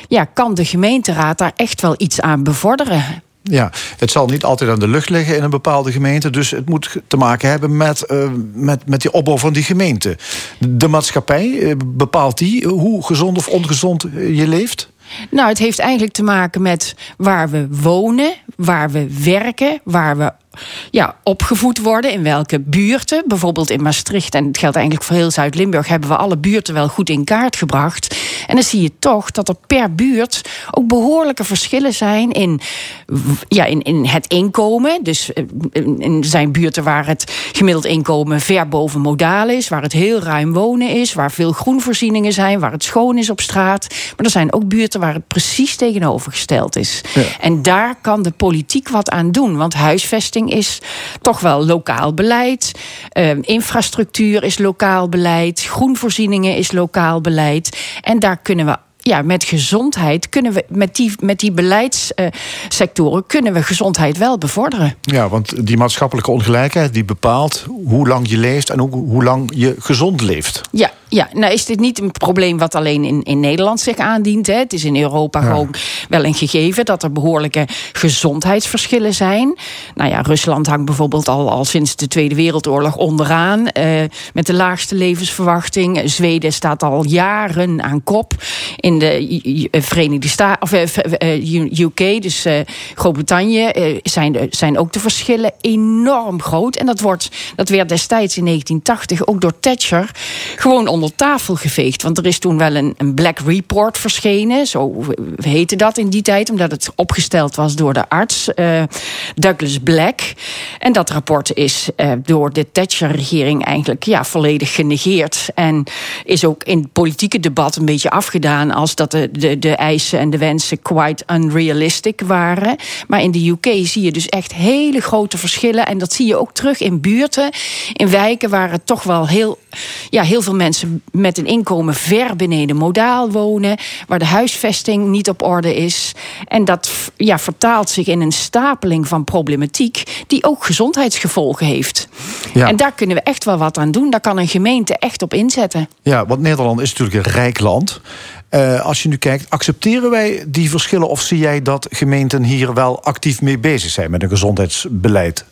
ja, kan de gemeenteraad daar echt wel iets aan bevorderen. Ja, het zal niet altijd aan de lucht liggen in een bepaalde gemeente. Dus het moet te maken hebben met, eh, met, met die opbouw van die gemeente. De maatschappij, eh, bepaalt die hoe gezond of ongezond eh, je leeft? Nou, het heeft eigenlijk te maken met waar we wonen, waar we werken, waar we ja, opgevoed worden, in welke buurten. Bijvoorbeeld in Maastricht, en het geldt eigenlijk voor heel Zuid-Limburg, hebben we alle buurten wel goed in kaart gebracht. En dan zie je toch dat er per buurt ook behoorlijke verschillen zijn in, ja, in, in het inkomen. Dus eh, er zijn buurten waar het gemiddeld inkomen ver boven modaal is, waar het heel ruim wonen is, waar veel groenvoorzieningen zijn, waar het schoon is op straat. Maar er zijn ook buurten waar het precies tegenovergesteld is. En daar kan de politiek wat aan doen, want huisvesting is toch wel lokaal beleid. Eh, infrastructuur is lokaal beleid. Groenvoorzieningen is lokaal beleid. En daar kunnen we. Ja, met gezondheid kunnen we met die, met die beleidssectoren kunnen we gezondheid wel bevorderen. Ja, want die maatschappelijke ongelijkheid die bepaalt hoe lang je leeft en ook hoe lang je gezond leeft. Ja, ja, nou is dit niet een probleem wat alleen in, in Nederland zich aandient. Hè. Het is in Europa gewoon wel een gegeven dat er behoorlijke gezondheidsverschillen zijn. Nou ja, Rusland hangt bijvoorbeeld al, al sinds de Tweede Wereldoorlog onderaan eh, met de laagste levensverwachting. Zweden staat al jaren aan kop. In de I- Verenigde Staten of eh, eh, UK, dus eh, Groot-Brittannië, eh, zijn, zijn ook de verschillen enorm groot. En dat, wordt, dat werd destijds in 1980 ook door Thatcher gewoon onder tafel geveegd. Want er is toen wel een, Black Report verschenen. Zo heette dat in die tijd, omdat het opgesteld was door de arts eh, Douglas Black. En dat rapport is eh, door de Thatcher-regering eigenlijk ja, volledig genegeerd. En is ook in het politieke debat een beetje afgedaan als dat de, de, de eisen en de wensen quite unrealistic waren. Maar in de UK zie je dus echt hele grote verschillen. En dat zie je ook terug in buurten, in wijken waar het toch wel heel, ja, heel veel mensen met een inkomen ver beneden modaal wonen. Waar de huisvesting niet op orde is. En dat ja, vertaalt zich in een stapeling van problematiek die ook gezondheidsgevolgen heeft. Ja. En daar kunnen we echt wel wat aan doen. Daar kan een gemeente echt op inzetten. Ja, want Nederland is natuurlijk een rijk land. Eh, als je nu kijkt, accepteren wij die verschillen of zie jij dat gemeenten hier wel actief mee bezig zijn met een gezondheidsbeleid?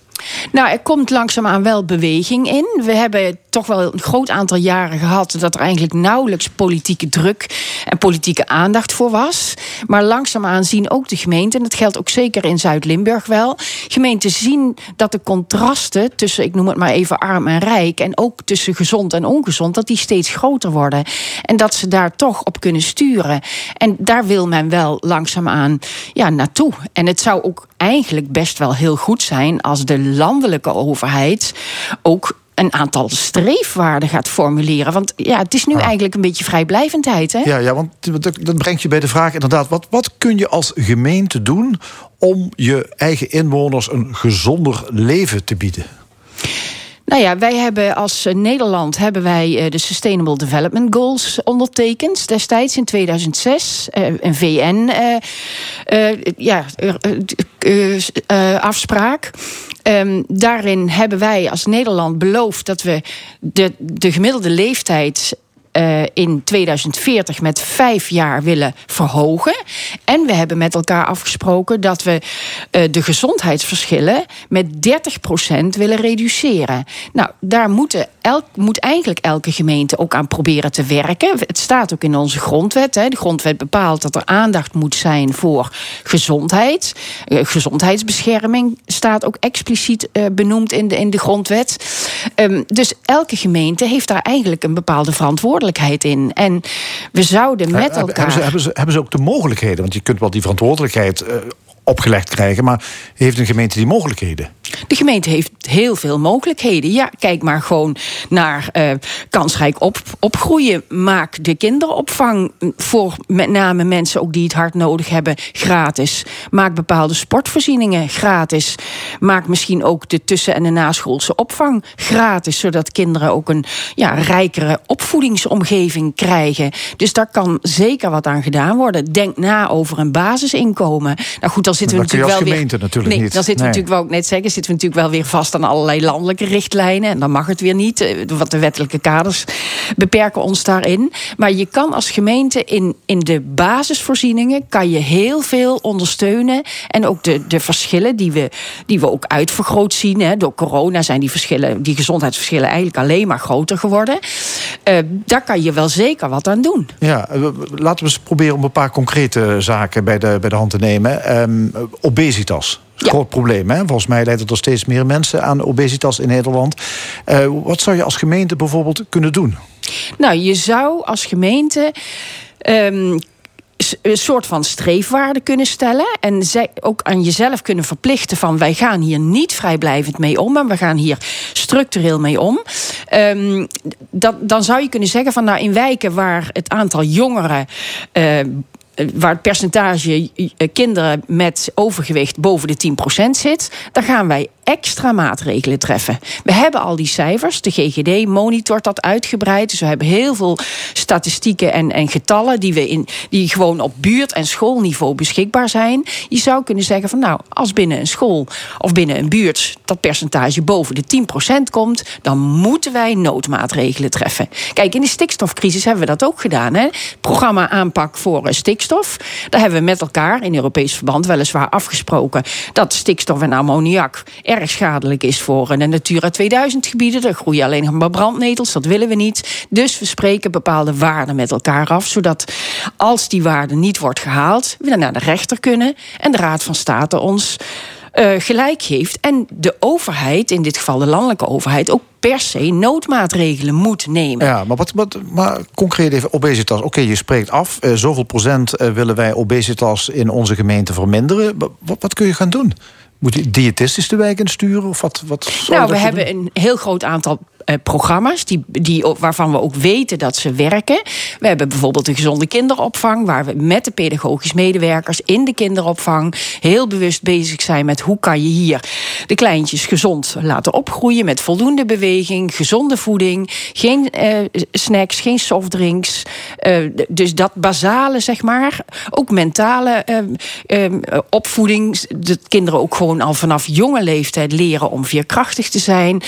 Nou, er komt langzaamaan wel beweging in. We hebben toch wel een groot aantal jaren gehad dat er eigenlijk nauwelijks politieke druk en politieke aandacht voor was. Maar langzaamaan zien ook de gemeenten, en dat geldt ook zeker in Zuid-Limburg wel, gemeenten zien dat de contrasten tussen, ik noem het maar even arm en rijk, en ook tussen gezond en ongezond, dat die steeds groter worden. En dat ze daar toch op kunnen sturen. En daar wil men wel langzaamaan ja, naartoe. En het zou ook eigenlijk best wel heel goed zijn als de landelijke overheid ook een aantal streefwaarden gaat formuleren. Want ja, het is nu eigenlijk een beetje vrijblijvendheid. Hè? Ja, ja, want dat, dat brengt je bij de vraag inderdaad... Wat, wat kun je als gemeente doen om je eigen inwoners een gezonder leven te bieden? Nou ja, wij hebben als eh, Nederland hebben wij eh, de Sustainable Development Goals ondertekend destijds in 2006. Eh, Een VN ja, afspraak. Um, daarin hebben wij als Nederland beloofd dat we de, de gemiddelde leeftijd uh, in 2040 met vijf jaar willen verhogen. En we hebben met elkaar afgesproken dat we uh, de gezondheidsverschillen met 30% willen reduceren. Nou, daar moeten elk, moet eigenlijk elke gemeente ook aan proberen te werken. Het staat ook in onze grondwet. Hè. De grondwet bepaalt dat er aandacht moet zijn voor gezondheid. Uh, gezondheidsbescherming staat ook expliciet benoemd in de, in de grondwet. Um, dus elke gemeente heeft daar eigenlijk een bepaalde verantwoordelijkheid in. En we zouden met elkaar. Hebben ze, hebben, ze, hebben ze ook de mogelijkheden? Want je kunt wel die verantwoordelijkheid uh, opgelegd krijgen, maar heeft een gemeente die mogelijkheden? De gemeente heeft heel veel mogelijkheden. Ja, kijk maar gewoon naar uh, kansrijk op, opgroeien. Maak de kinderopvang voor met name mensen ook die het hard nodig hebben gratis. Maak bepaalde sportvoorzieningen gratis. Maak misschien ook de tussen- en de naschoolse opvang gratis, zodat kinderen ook een ja, rijkere opvoedingsomgeving krijgen. Dus daar kan zeker wat aan gedaan worden. Denk na over een basisinkomen. Nou goed, zitten we natuurlijk wel weer. Natuurlijk nee, niet. dan zitten we natuurlijk wel ook net zeggen zitten we natuurlijk wel weer vast aan allerlei landelijke richtlijnen. En dan mag het weer niet. eh, Want de wettelijke kaders beperken ons daarin. Maar je kan als gemeente in, in de basisvoorzieningen kan je heel veel ondersteunen. En ook de, de verschillen die we, die we ook uitvergroot zien. Hè. Door corona zijn die verschillen, die gezondheidsverschillen eigenlijk alleen maar groter geworden. Uh, daar kan je wel zeker wat aan doen. Ja, eh, laten we eens proberen om een paar concrete zaken bij de, bij de hand te nemen. Um, obesitas. Ja. Groot probleem. Hè? Volgens mij leidt het er steeds meer mensen aan obesitas in Nederland. Uh, wat zou je als gemeente bijvoorbeeld kunnen doen? Nou, je zou als gemeente. Um, een soort van streefwaarde kunnen stellen. En zij ook aan jezelf kunnen verplichten van wij gaan hier niet vrijblijvend mee om, maar we gaan hier structureel mee om. Um, dat, dan zou je kunnen zeggen van nou in wijken waar het aantal jongeren. Uh, waar het percentage kinderen met overgewicht boven de 10% zit, dan gaan wij extra maatregelen treffen. We hebben al die cijfers. De GGD monitort dat uitgebreid. Dus we hebben heel veel statistieken en, en getallen die, we in, die gewoon op buurt- en schoolniveau beschikbaar zijn. Je zou kunnen zeggen van nou, als binnen een school of binnen een buurt dat percentage boven de 10% komt, dan moeten wij noodmaatregelen treffen. Kijk, in de stikstofcrisis hebben we dat ook gedaan. Hè? Programma aanpak voor stikstof. Daar hebben we met elkaar in Europees verband weliswaar afgesproken dat stikstof en ammoniak erg schadelijk is voor de Natura 2000 gebieden. Er groeien alleen nog maar brandnetels, dat willen we niet. Dus we spreken bepaalde waarden met elkaar af, zodat als die waarde niet wordt gehaald, we naar de rechter kunnen en de Raad van State ons uh, gelijk geeft. En de overheid, in dit geval de landelijke overheid, ook per se noodmaatregelen moet nemen. Ja, maar, wat, wat, maar concreet even obesitas. Oké, okay, je spreekt af. Uh, zoveel procent uh, willen wij obesitas in onze gemeente verminderen. Wat, wat kun je gaan doen? Moet je diëtistisch de wijk insturen? Of wat, wat nou, we hebben doen? een heel groot aantal uh, programma's die, die, waarvan we ook weten dat ze werken. We hebben bijvoorbeeld de gezonde kinderopvang, waar we met de pedagogisch medewerkers in de kinderopvang heel bewust bezig zijn met hoe kan je hier de kleintjes gezond laten opgroeien met voldoende beweging, gezonde voeding, geen uh, snacks, geen softdrinks. Uh, dus dat basale, zeg maar, ook mentale opvoeding. Dat kinderen ook gewoon al vanaf jonge leeftijd leren om veerkrachtig te zijn,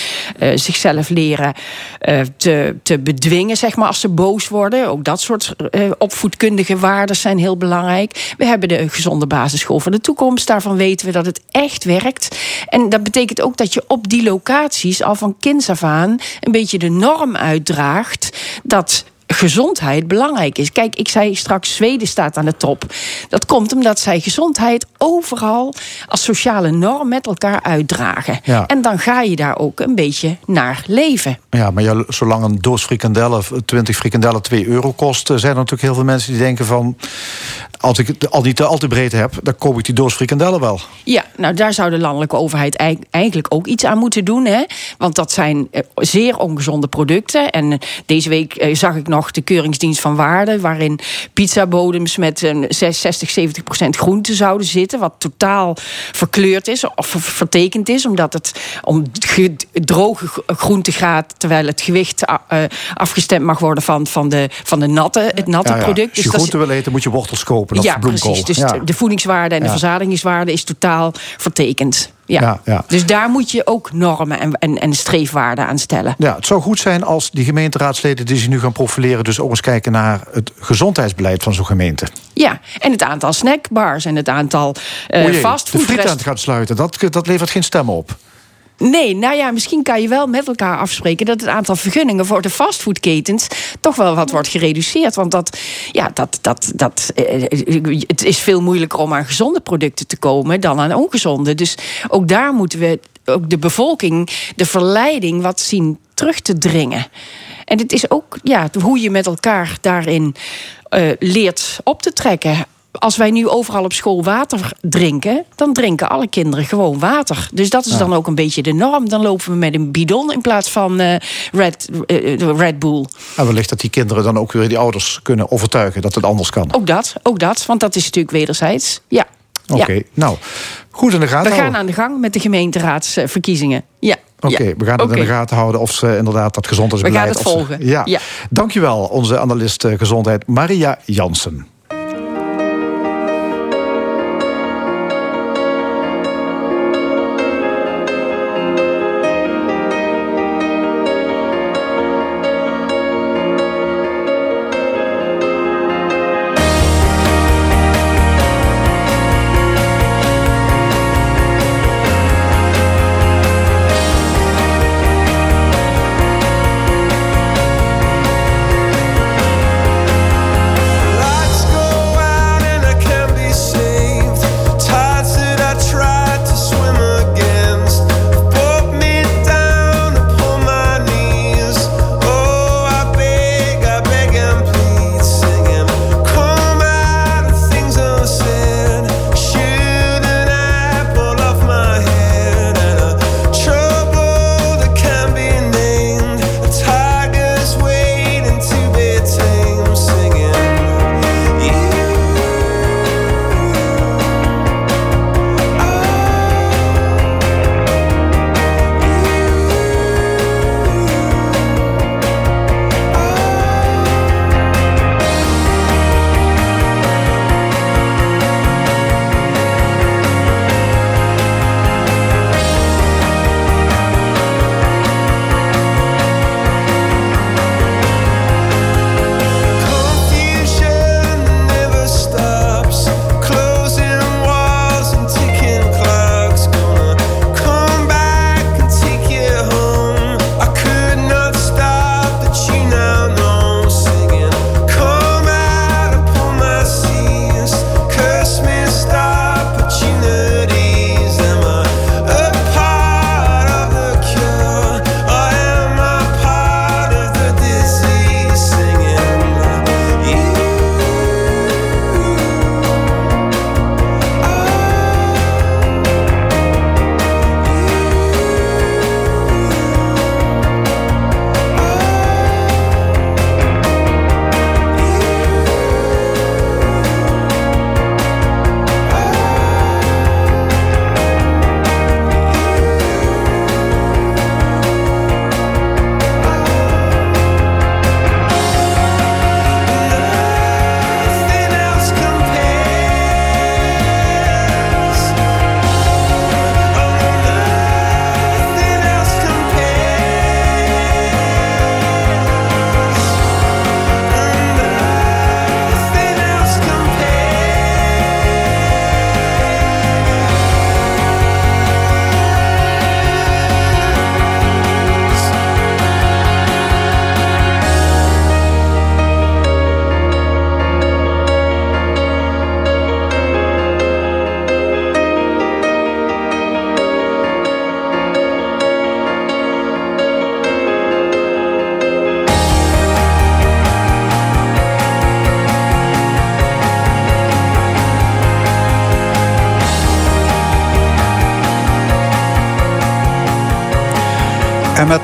zichzelf leren uh, te, te bedwingen, zeg maar, als ze boos worden. Ook dat soort uh, opvoedkundige waarden zijn heel belangrijk. We hebben de gezonde basisschool van de toekomst. Daarvan weten we dat het echt werkt. En dat betekent ook dat je op die locaties al van kinds af aan een beetje de norm uitdraagt dat gezondheid belangrijk is. Kijk, ik zei straks, Zweden staat aan de top. Dat komt omdat zij gezondheid overal als sociale norm met elkaar uitdragen. Ja. En dan ga je daar ook een beetje naar leven. Ja, maar zolang een doos frikandellen, 20 frikandellen 2 euro kost... eh, zijn er natuurlijk heel veel mensen die denken van... als ik het al niet te al te breed heb, dan koop ik die doos frikandellen wel. Ja, nou daar zou de landelijke overheid ei- eigenlijk ook iets aan moeten doen. Hè? Want dat zijn eh, zeer ongezonde producten. En eh, deze week zag ik nog de Keuringsdienst van Waarde... waarin pizzabodems met een 60, 70 procent groente zouden zitten... wat totaal verkleurd is of ver- vertekend is... omdat het om ge- droge groente gaat... terwijl het gewicht a- eh, afgestemd mag worden van, van, de, van de natte, het natte Ja, product. Als je Dus dat is- groente wil eten, moet je wortels kopen. Of ja, bloemkool. precies. Dus de voedingswaarde en de verzadigingswaarde is totaal vertekend. Ja. Ja, ja. Dus daar moet je ook normen en, en, en streefwaarden aan stellen. Ja, het zou goed zijn als die gemeenteraadsleden die zich nu gaan profileren... dus ook eens kijken naar het gezondheidsbeleid van zo'n gemeente. Ja, en het aantal snackbars en het aantal eh O jee, de frietent gaat sluiten, dat, dat levert geen stemmen op. Nee, nou ja, misschien kan je wel met elkaar afspreken dat het aantal vergunningen voor de fastfoodketens toch wel wat wordt gereduceerd. Want dat, ja, dat, dat, dat, eh, het is veel moeilijker om aan gezonde producten te komen dan aan ongezonde. Dus ook daar moeten we ook de bevolking de verleiding wat zien terug te dringen. En het is ook ja, hoe je met elkaar daarin eh, leert op te trekken als wij nu overal op school water drinken, dan drinken alle kinderen gewoon water. Dus dat is Ja. dan ook een beetje de norm. Dan lopen we met een bidon in plaats van eh, Red, eh, Red Bull. En wellicht dat die kinderen dan ook weer die ouders kunnen overtuigen dat het anders kan. Ook dat, ook dat, want dat is natuurlijk wederzijds. Ja. Oké, ja. nou, goed in de gaten We gaan aan de gang met de gemeenteraadsverkiezingen. Ja. Oké, ja. we gaan het in de gaten houden of ze inderdaad dat gezondheidsbeleid... We gaan het of ze- volgen. Ja. Ja. Dankjewel, onze analist eh, gezondheid Maria Jansen.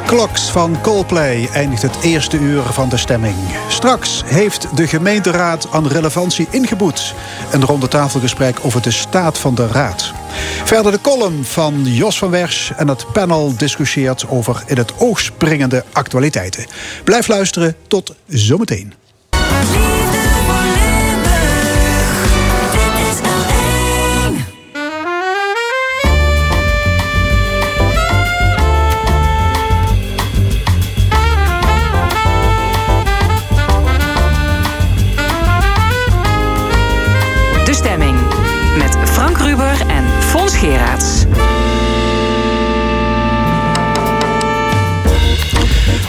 Clocks van Coldplay eindigt het eerste uur van de stemming. Straks heeft de gemeenteraad aan relevantie ingeboet. Een ronde tafelgesprek over de staat van de raad. Verder de column van Jos van Wersch en het panel discussieert over in het oog springende actualiteiten. Blijf luisteren, tot zometeen.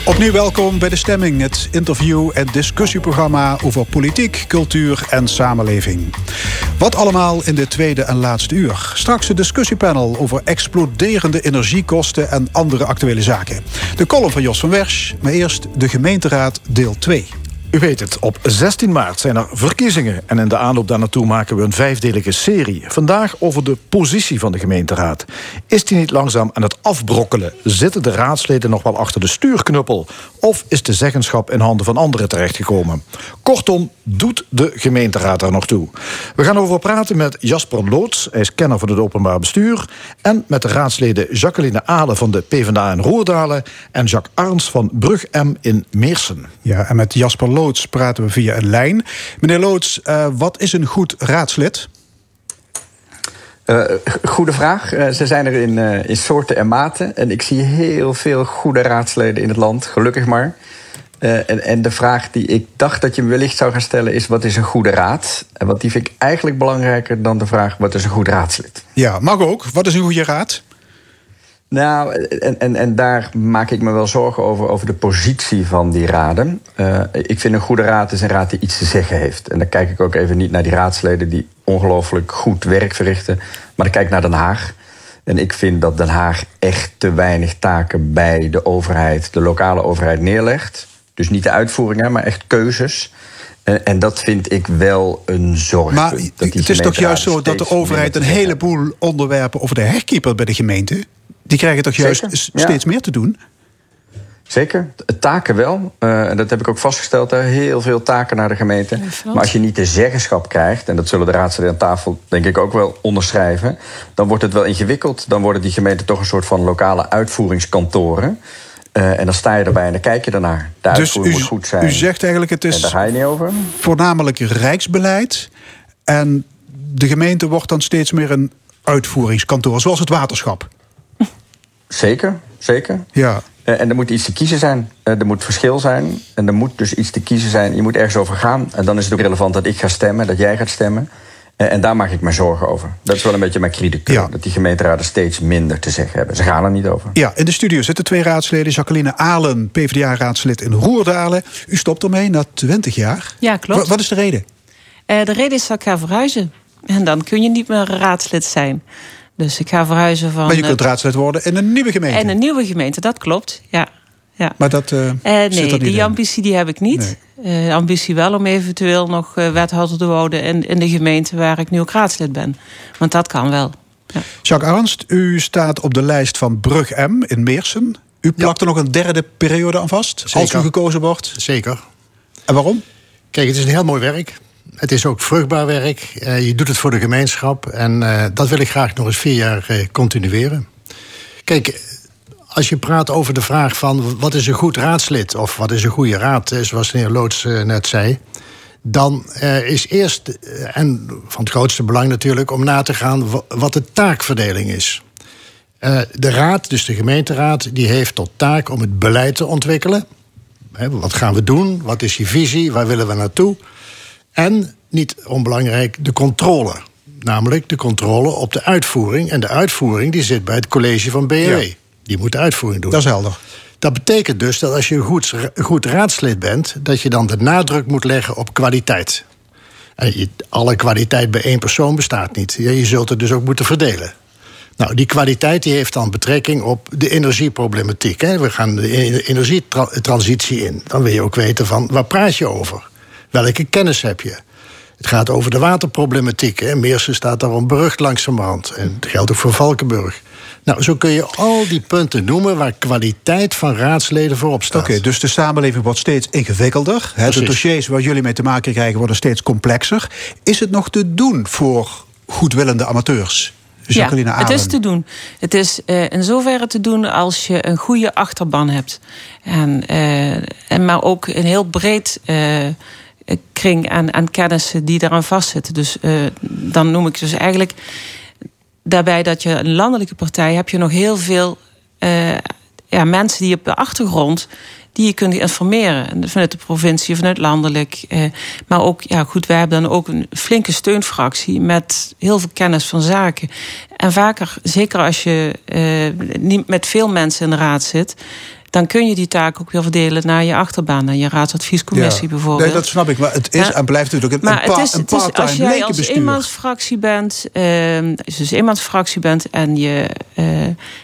Opnieuw welkom bij De Stemming, het interview- en discussieprogramma over politiek, cultuur en samenleving. Wat allemaal in de tweede en laatste uur. Straks een discussiepanel over exploderende energiekosten en andere actuele zaken. De column van Jos van Wersch, maar eerst de gemeenteraad deel 2. U weet het, op 16 maart zijn er verkiezingen. En in de aanloop daar naartoe maken we een vijfdelige serie. Vandaag over de positie van de gemeenteraad. Is die niet langzaam aan het afbrokkelen? Zitten de raadsleden nog wel achter de stuurknuppel? Of is de zeggenschap in handen van anderen terechtgekomen? Kortom, doet de gemeenteraad er nog toe? We gaan over praten met Jasper Loots, hij is kenner van het openbaar bestuur... en met de raadsleden Jacqueline Aalen van de PvdA in Roerdalen... en Jacques Arns van Brug M in Meersen. Ja, en met Jasper Loots praten we via een lijn. Meneer Loots, eh, wat is een goed raadslid? Uh, goede vraag. Uh, ze zijn er in, uh, in soorten en maten. En ik zie heel veel goede raadsleden in het land, gelukkig maar. En, en, de vraag die ik dacht dat je me wellicht zou gaan stellen is: wat is een goede raad? En want die vind ik eigenlijk belangrijker dan de vraag: wat is een goed raadslid? Ja, mag ook. Wat is een goede raad? Nou, en, en, en daar maak ik me wel zorgen over, over de positie van die raden. Uh, ik vind een goede raad is een raad die iets te zeggen heeft. En dan kijk ik ook even niet naar die raadsleden die ongelooflijk goed werk verrichten. Maar dan kijk ik naar Den Haag. En ik vind dat Den Haag echt te weinig taken bij de overheid, de lokale overheid, neerlegt. Dus niet de uitvoeringen, maar echt keuzes. En, en, dat vind ik wel een zorg. Maar het is toch juist zo dat de overheid een heleboel onderwerpen over de herkeeper bij de gemeente. Die krijgen toch juist Zeker, steeds ja. meer te doen? Zeker, taken wel. Uh, en dat heb ik ook vastgesteld. Hè. Heel veel taken naar de gemeente. maar als je niet de zeggenschap krijgt, en dat zullen de raadsleden aan tafel denk ik ook wel onderschrijven, dan wordt het wel ingewikkeld. Dan worden die gemeenten toch een soort van lokale uitvoeringskantoren. Uh, en dan sta je erbij en dan kijk je ernaar. De dus u, moet goed zijn. u zegt eigenlijk het is en daar ga je niet over. voornamelijk rijksbeleid. En de gemeente wordt dan steeds meer een uitvoeringskantoor, zoals het waterschap. Zeker, zeker. Ja. Uh, en er moet iets te kiezen zijn. Uh, er moet verschil zijn. En er moet dus iets te kiezen zijn. Je moet ergens over gaan. En dan is het ook relevant dat ik ga stemmen, dat jij gaat stemmen. Uh, en daar maak ik me zorgen over. Dat is wel een beetje mijn kritiek. Ja. Dat die gemeenteraden steeds minder te zeggen hebben. Ze gaan er niet over. Ja, in de studio zitten twee raadsleden. Jacqueline Alen, PvdA-raadslid in Roerdalen. U stopt ermee na 20 jaar. Ja, klopt. Wat, wat is de reden? Uh, de reden is dat ik ga verhuizen. En dan kun je niet meer raadslid zijn. Dus ik ga verhuizen van... Maar je kunt raadslid worden in een nieuwe gemeente. En een nieuwe gemeente, dat klopt, ja. ja. Maar dat uh, uh, zit Nee, er niet die in. ambitie die heb ik niet. Nee. Uh, ambitie wel om eventueel nog wethouder te worden... In, in de gemeente waar ik nu ook raadslid ben. Want dat kan wel. Ja. Jacques Arnst, u staat op de lijst van Brug M in Meersen. U plakt ja. er nog een derde periode aan vast, Zeker. als u gekozen wordt. Zeker. En waarom? Kijk, het is een heel mooi werk. Het is ook vruchtbaar werk. Uh, je doet het voor de gemeenschap. En uh, dat wil ik graag nog eens vier jaar uh, continueren. Kijk, als je praat over de vraag van wat is een goed raadslid... of wat is een goede raad, zoals de heer Loods net zei... dan is eerst, en van het grootste belang natuurlijk... om na te gaan wat de taakverdeling is. de raad, dus de gemeenteraad, die heeft tot taak om het beleid te ontwikkelen. wat gaan we doen? Wat is je visie? Waar willen we naartoe? En, niet onbelangrijk, de controle. Namelijk de controle op de uitvoering. En de uitvoering die zit bij het college van. Ja. Die moet de uitvoering doen. Dat is helder. Dat betekent dus dat als je een goed, goed raadslid bent... dat je dan de nadruk moet leggen op kwaliteit. En je, alle kwaliteit bij één persoon bestaat niet. Je zult het dus ook moeten verdelen. Nou, die kwaliteit die heeft dan betrekking op de energieproblematiek. Hè. We gaan de energietransitie in. Dan wil je ook weten van, waar praat je over? Welke kennis heb je? Het gaat over de waterproblematiek. Hè. Meersen staat daarom berucht langzamerhand. En dat geldt ook voor Valkenburg. Nou, zo kun je al die punten noemen waar kwaliteit van raadsleden voorop staat. Oké, dus de samenleving wordt steeds ingewikkelder. Hè, de dossiers waar jullie mee te maken krijgen worden steeds complexer. Is het nog te doen voor goedwillende amateurs? Jacqueline ja, het is te doen. Het is eh, in zoverre te doen als je een goede achterban hebt. En, eh, en maar ook een heel breed eh, kring aan, aan kennissen die daaraan vastzitten. Dus eh, dan noem ik dus eigenlijk daarbij dat je een landelijke partij heb je nog heel veel eh, ja, mensen die op de achtergrond die je kunt informeren. En Vanuit de provincie, vanuit landelijk. Eh, maar ook, ja goed, wij hebben dan ook een flinke steunfractie met heel veel kennis van zaken. En vaker, zeker als je niet met veel mensen in de raad zit, dan kun je die taak ook weer verdelen naar je achterban, naar je raadsadviescommissie bijvoorbeeld. Nee, dat snap ik. Maar het is Ja. en blijft natuurlijk een, Maar een, pa- het is, een als jij als eenmansfractie bent, als je dus eenmansfractie bent en je eh,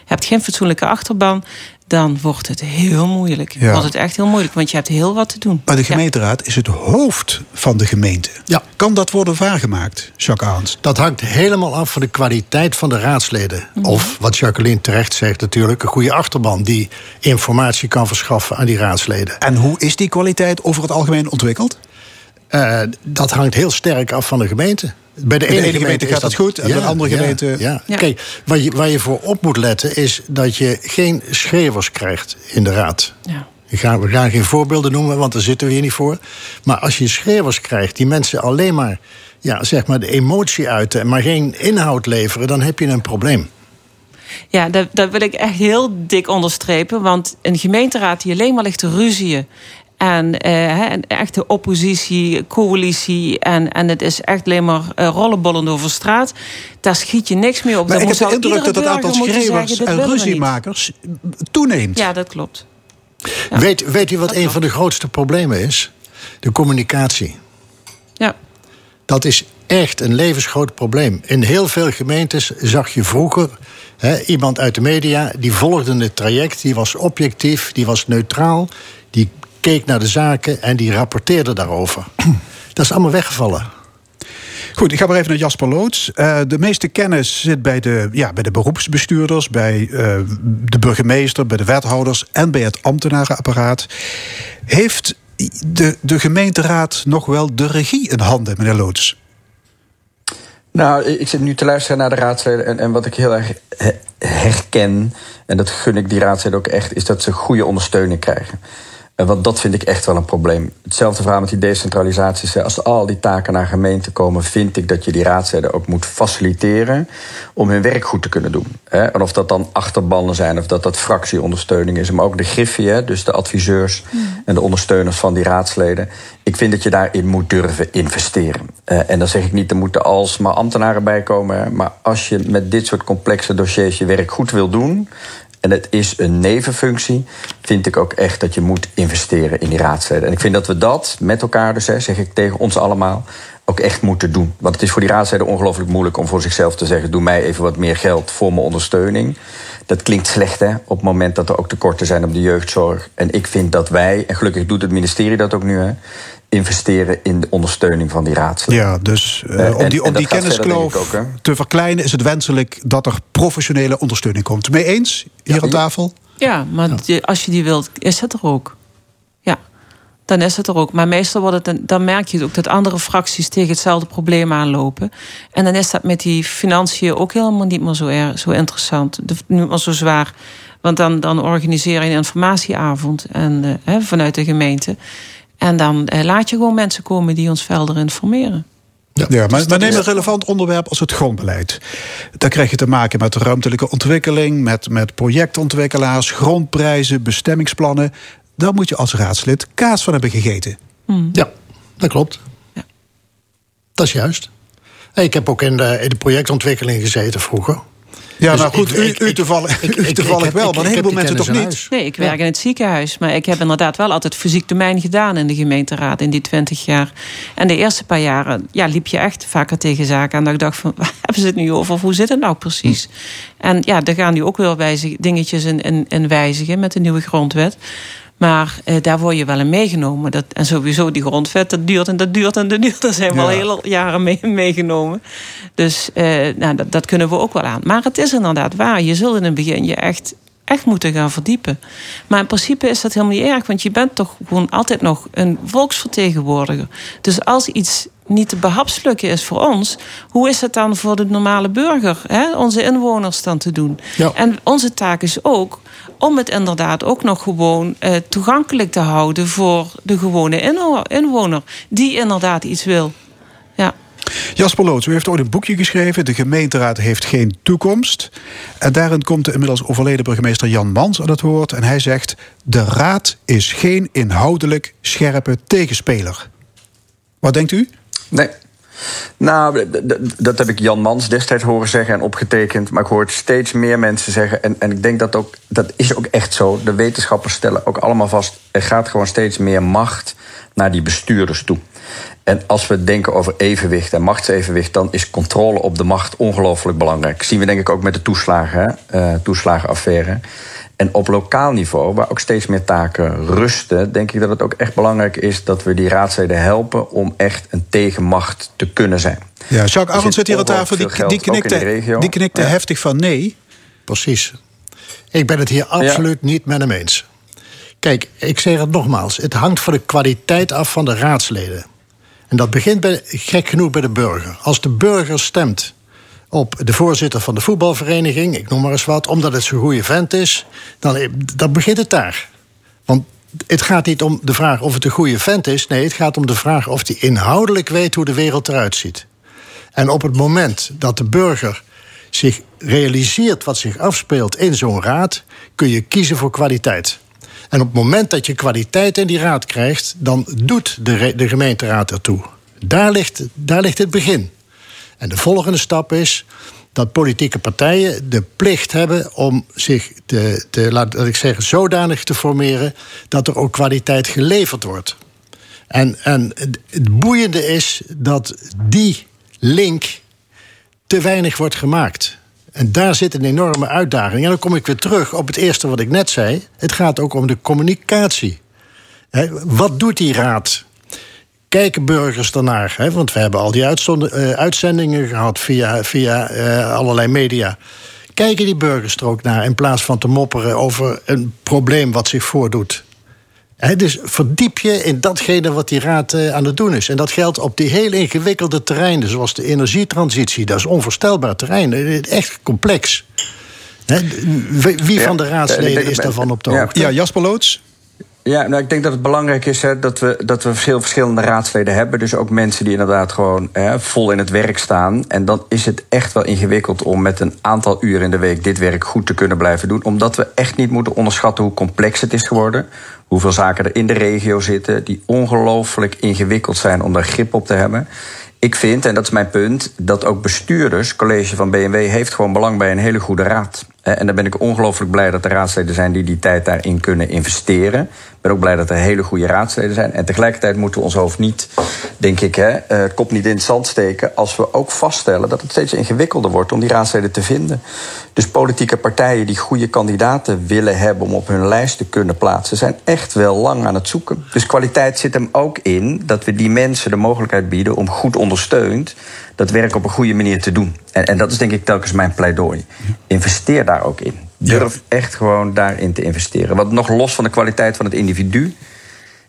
hebt geen fatsoenlijke achterban, dan wordt het heel moeilijk. Ja. Wordt het echt heel moeilijk, want je hebt heel wat te doen. Maar de gemeenteraad is het hoofd van de gemeente. Ja. Kan dat worden waargemaakt, Jacques Aans? Dat hangt helemaal af van de kwaliteit van de raadsleden. Mhm. Of, wat Jacqueline terecht zegt natuurlijk... een goede achterban die informatie kan verschaffen aan die raadsleden. En hoe is die kwaliteit over het algemeen ontwikkeld? Eh, dat hangt heel sterk af van de gemeente. Bij de de ene, gemeente gaat dat het goed en bij de andere ja, gemeente- Ja. Ja. Kijk, waar je, waar je voor op moet letten is dat je geen schreeuwers krijgt in de raad. Ja. Ik ga, we gaan geen voorbeelden noemen, want daar zitten we hier niet voor. Maar als je schreeuwers krijgt die mensen alleen maar, ja, zeg maar de emotie uiten... maar geen inhoud leveren, dan heb je een probleem. Ja, dat, dat wil ik echt heel dik onderstrepen. Want een gemeenteraad die alleen maar ligt te ruzieën. En eh, hè, een echte oppositie, coalitie. En, en het is echt alleen maar eh, rollenbollen over straat. Daar schiet je niks meer op. Maar Dan ik heb de indruk dat het aantal schreeuwers zeggen, en ruziemakers toeneemt. Ja, dat klopt. Weet, weet u wat een van de grootste problemen is? De communicatie. Ja. Dat is echt een levensgroot probleem. In heel veel gemeentes zag je vroeger hè, iemand uit de media... die volgde het traject, die was objectief, die was neutraal... die keek naar de zaken en die rapporteerde daarover. Dat is allemaal weggevallen. Goed, ik ga maar even naar Jasper Loods. Eh, de meeste kennis zit bij de, ja, bij de beroepsbestuurders, bij eh, de burgemeester, bij de wethouders en bij het ambtenarenapparaat. Heeft de, de gemeenteraad nog wel de regie in handen, meneer Loods? Nou, ik zit nu te luisteren naar de raadsleden. En, en wat ik heel erg he- herken, en dat gun ik die raadsleden ook echt, is dat ze goede ondersteuning krijgen. Want dat vind ik echt wel een probleem. Hetzelfde verhaal met die decentralisaties. hè. Als al die taken naar gemeenten komen, vind ik dat je die raadsleden ook moet faciliteren om hun werk goed te kunnen doen. En of dat dan achterbannen zijn, of dat dat fractieondersteuning is, maar ook de griffie, dus de adviseurs en de ondersteuners van die raadsleden. Ik vind dat je daarin moet durven investeren. Eh, en dan zeg ik niet, er moeten alsmaar ambtenaren bij komen. Maar als je met dit soort complexe dossiers je werk goed wil doen. En het is een nevenfunctie. Vind ik ook echt dat je moet investeren in die raadsleden. En ik vind dat we dat met elkaar, dus hè, zeg ik tegen ons allemaal. ook echt moeten doen. Want het is voor die raadsleden ongelooflijk moeilijk om voor zichzelf te zeggen: doe mij even wat meer geld voor mijn ondersteuning. Dat klinkt slecht, hè? Op het moment dat er ook tekorten zijn op de jeugdzorg. En ik vind dat wij, en gelukkig doet het ministerie dat ook nu, hè, investeren in de ondersteuning van die raadsleden. Ja, dus eh, Eh, om die, om die kenniskloof ook, te verkleinen is het wenselijk dat er professionele ondersteuning komt. Mee eens, hier aan tafel? Ja, maar als je die wilt, is het er ook. Ja, dan is het er ook. Maar meestal wordt het, dan merk je ook dat andere fracties tegen hetzelfde probleem aanlopen. En dan is dat met die financiën ook helemaal niet meer zo, erg, zo interessant. Niet meer zo zwaar. Want dan, dan organiseer je een informatieavond en, eh, hè, vanuit de gemeente. En dan eh, laat je gewoon mensen komen die ons verder informeren. Ja, maar, maar neem een relevant onderwerp als het grondbeleid. Daar krijg je te maken met ruimtelijke ontwikkeling, met, met projectontwikkelaars, grondprijzen, bestemmingsplannen. Daar moet je als raadslid kaas van hebben gegeten. Ja, dat klopt. Dat is juist. Ik heb ook in de, in de projectontwikkeling gezeten vroeger. Ja, Dus nou goed, ik- u, ik- u ik- toevallig, ik- u ik- tovallig ik heb- wel, maar een heleboel mensen toch niet. Nee, ik werk in het ziekenhuis. Maar ik heb inderdaad wel altijd fysiek domein gedaan in de gemeenteraad in die twintig jaar. En de eerste paar jaren ja, liep je echt vaker tegen zaken. En dat ik dacht van, waar hebben ze het nu over? Of hoe zit het nou precies? En ja, daar gaan nu ook wel wijzig, dingetjes in, in, in wijzigen met de nieuwe grondwet. Maar eh, daar word je wel in meegenomen. Dat, en sowieso die grondvet, dat duurt en dat duurt en dat duurt. Daar zijn we al hele jaren mee, meegenomen. Dus eh, nou, dat, dat kunnen we ook wel aan. Maar het is inderdaad waar. Je zult in het begin je echt, echt moeten gaan verdiepen. Maar in principe is dat helemaal niet erg. Want je bent toch gewoon altijd nog een volksvertegenwoordiger. Dus als iets niet te behapslukken is voor ons... hoe is het dan voor de normale burger, hè, onze inwoners dan te doen? Ja. En onze taak is ook om het inderdaad ook nog gewoon eh, toegankelijk te houden... voor de gewone inwo- inwoner die inderdaad iets wil. Ja. Jasper Loots, u heeft ooit een boekje geschreven. De gemeenteraad heeft geen toekomst. En daarin komt de inmiddels overleden burgemeester Jan Mans aan het woord. En hij zegt: De raad is geen inhoudelijk scherpe tegenspeler. Wat denkt u? Nee. Nou, dat heb ik Jan Mans destijds horen zeggen en opgetekend. Maar ik hoor steeds meer mensen zeggen. En, en ik denk dat ook, dat is ook echt zo. De wetenschappers stellen ook allemaal vast. Er gaat gewoon steeds meer macht naar die bestuurders toe. En als we denken over evenwicht en machtsevenwicht, dan is controle op de macht ongelooflijk belangrijk. Dat zien we denk ik ook met de toeslagen, hè? eh, toeslagenaffaire. En op lokaal niveau, waar ook steeds meer taken rusten, denk ik dat het ook echt belangrijk is dat we die raadsleden helpen om echt een tegenmacht te kunnen zijn. Ja, Jacques Arendt zit hier aan tafel. Die, die knikte, die knikte Ja. heftig van nee. Precies. Ik ben het hier absoluut niet met hem eens. Kijk, ik zeg het nogmaals. Het hangt van de kwaliteit af van de raadsleden. En dat begint bij, gek genoeg bij de burger. Als de burger stemt op de voorzitter van de voetbalvereniging, ik noem maar eens wat, omdat het zo'n goede vent is, dan, dan begint het daar. Want het gaat niet om de vraag of het een goede vent is. Nee, het gaat om de vraag of hij inhoudelijk weet hoe de wereld eruit ziet. En op het moment dat de burger zich realiseert wat zich afspeelt in zo'n raad, kun je kiezen voor kwaliteit. En op het moment dat je kwaliteit in die raad krijgt, dan doet de, de gemeenteraad ertoe. Daar ligt, daar ligt het begin. En de volgende stap is dat politieke partijen de plicht hebben om zich te, te laat ik zeggen, zodanig te formeren dat er ook kwaliteit geleverd wordt. En, en het boeiende is dat die link te weinig wordt gemaakt. En daar zit een enorme uitdaging. En dan kom ik weer terug op het eerste wat ik net zei. Het gaat ook om de communicatie. Wat doet die raad? Kijken burgers daarnaar? Hè? Want we hebben al die eh, uitzendingen gehad via, via eh, allerlei media. Kijken die burgers er ook naar in plaats van te mopperen over een probleem wat zich voordoet? Dus verdiep je in datgene wat die raad eh, aan het doen is. En dat geldt op die heel ingewikkelde terreinen, zoals de energietransitie. Dat is onvoorstelbaar terrein, echt complex. Hè, wie Ja, van de raadsleden is daarvan op de hoogte? Ja, Jasper Loots. Ja, nou, ik denk dat het belangrijk is hè, dat, we, dat we veel verschillende raadsleden hebben. Dus ook mensen die inderdaad gewoon hè, vol in het werk staan. En dan is het echt wel ingewikkeld om met een aantal uren in de week dit werk goed te kunnen blijven doen. Omdat we echt niet moeten onderschatten hoe complex het is geworden. Hoeveel zaken er in de regio zitten die ongelooflijk ingewikkeld zijn om daar grip op te hebben. Ik vind, en dat is mijn punt, dat ook bestuurders, college van BMW, heeft gewoon belang bij een hele goede raad. Eh, En dan ben ik ongelooflijk blij dat er raadsleden zijn die die tijd daarin kunnen investeren. Ik ben ook blij dat er hele goede raadsleden zijn. En tegelijkertijd moeten we ons hoofd niet, denk ik, hè, eh, kop niet in het zand steken. als we ook vaststellen dat het steeds ingewikkelder wordt om die raadsleden te vinden. Dus politieke partijen die goede kandidaten willen hebben om op hun lijst te kunnen plaatsen, zijn echt wel lang aan het zoeken. Dus kwaliteit zit hem ook in dat we die mensen de mogelijkheid bieden om goed ondersteund dat werk op een goede manier te doen. En, en dat is denk ik telkens mijn pleidooi. Investeer daar ook in. Durf echt gewoon daarin te investeren. Want nog los van de kwaliteit van het individu.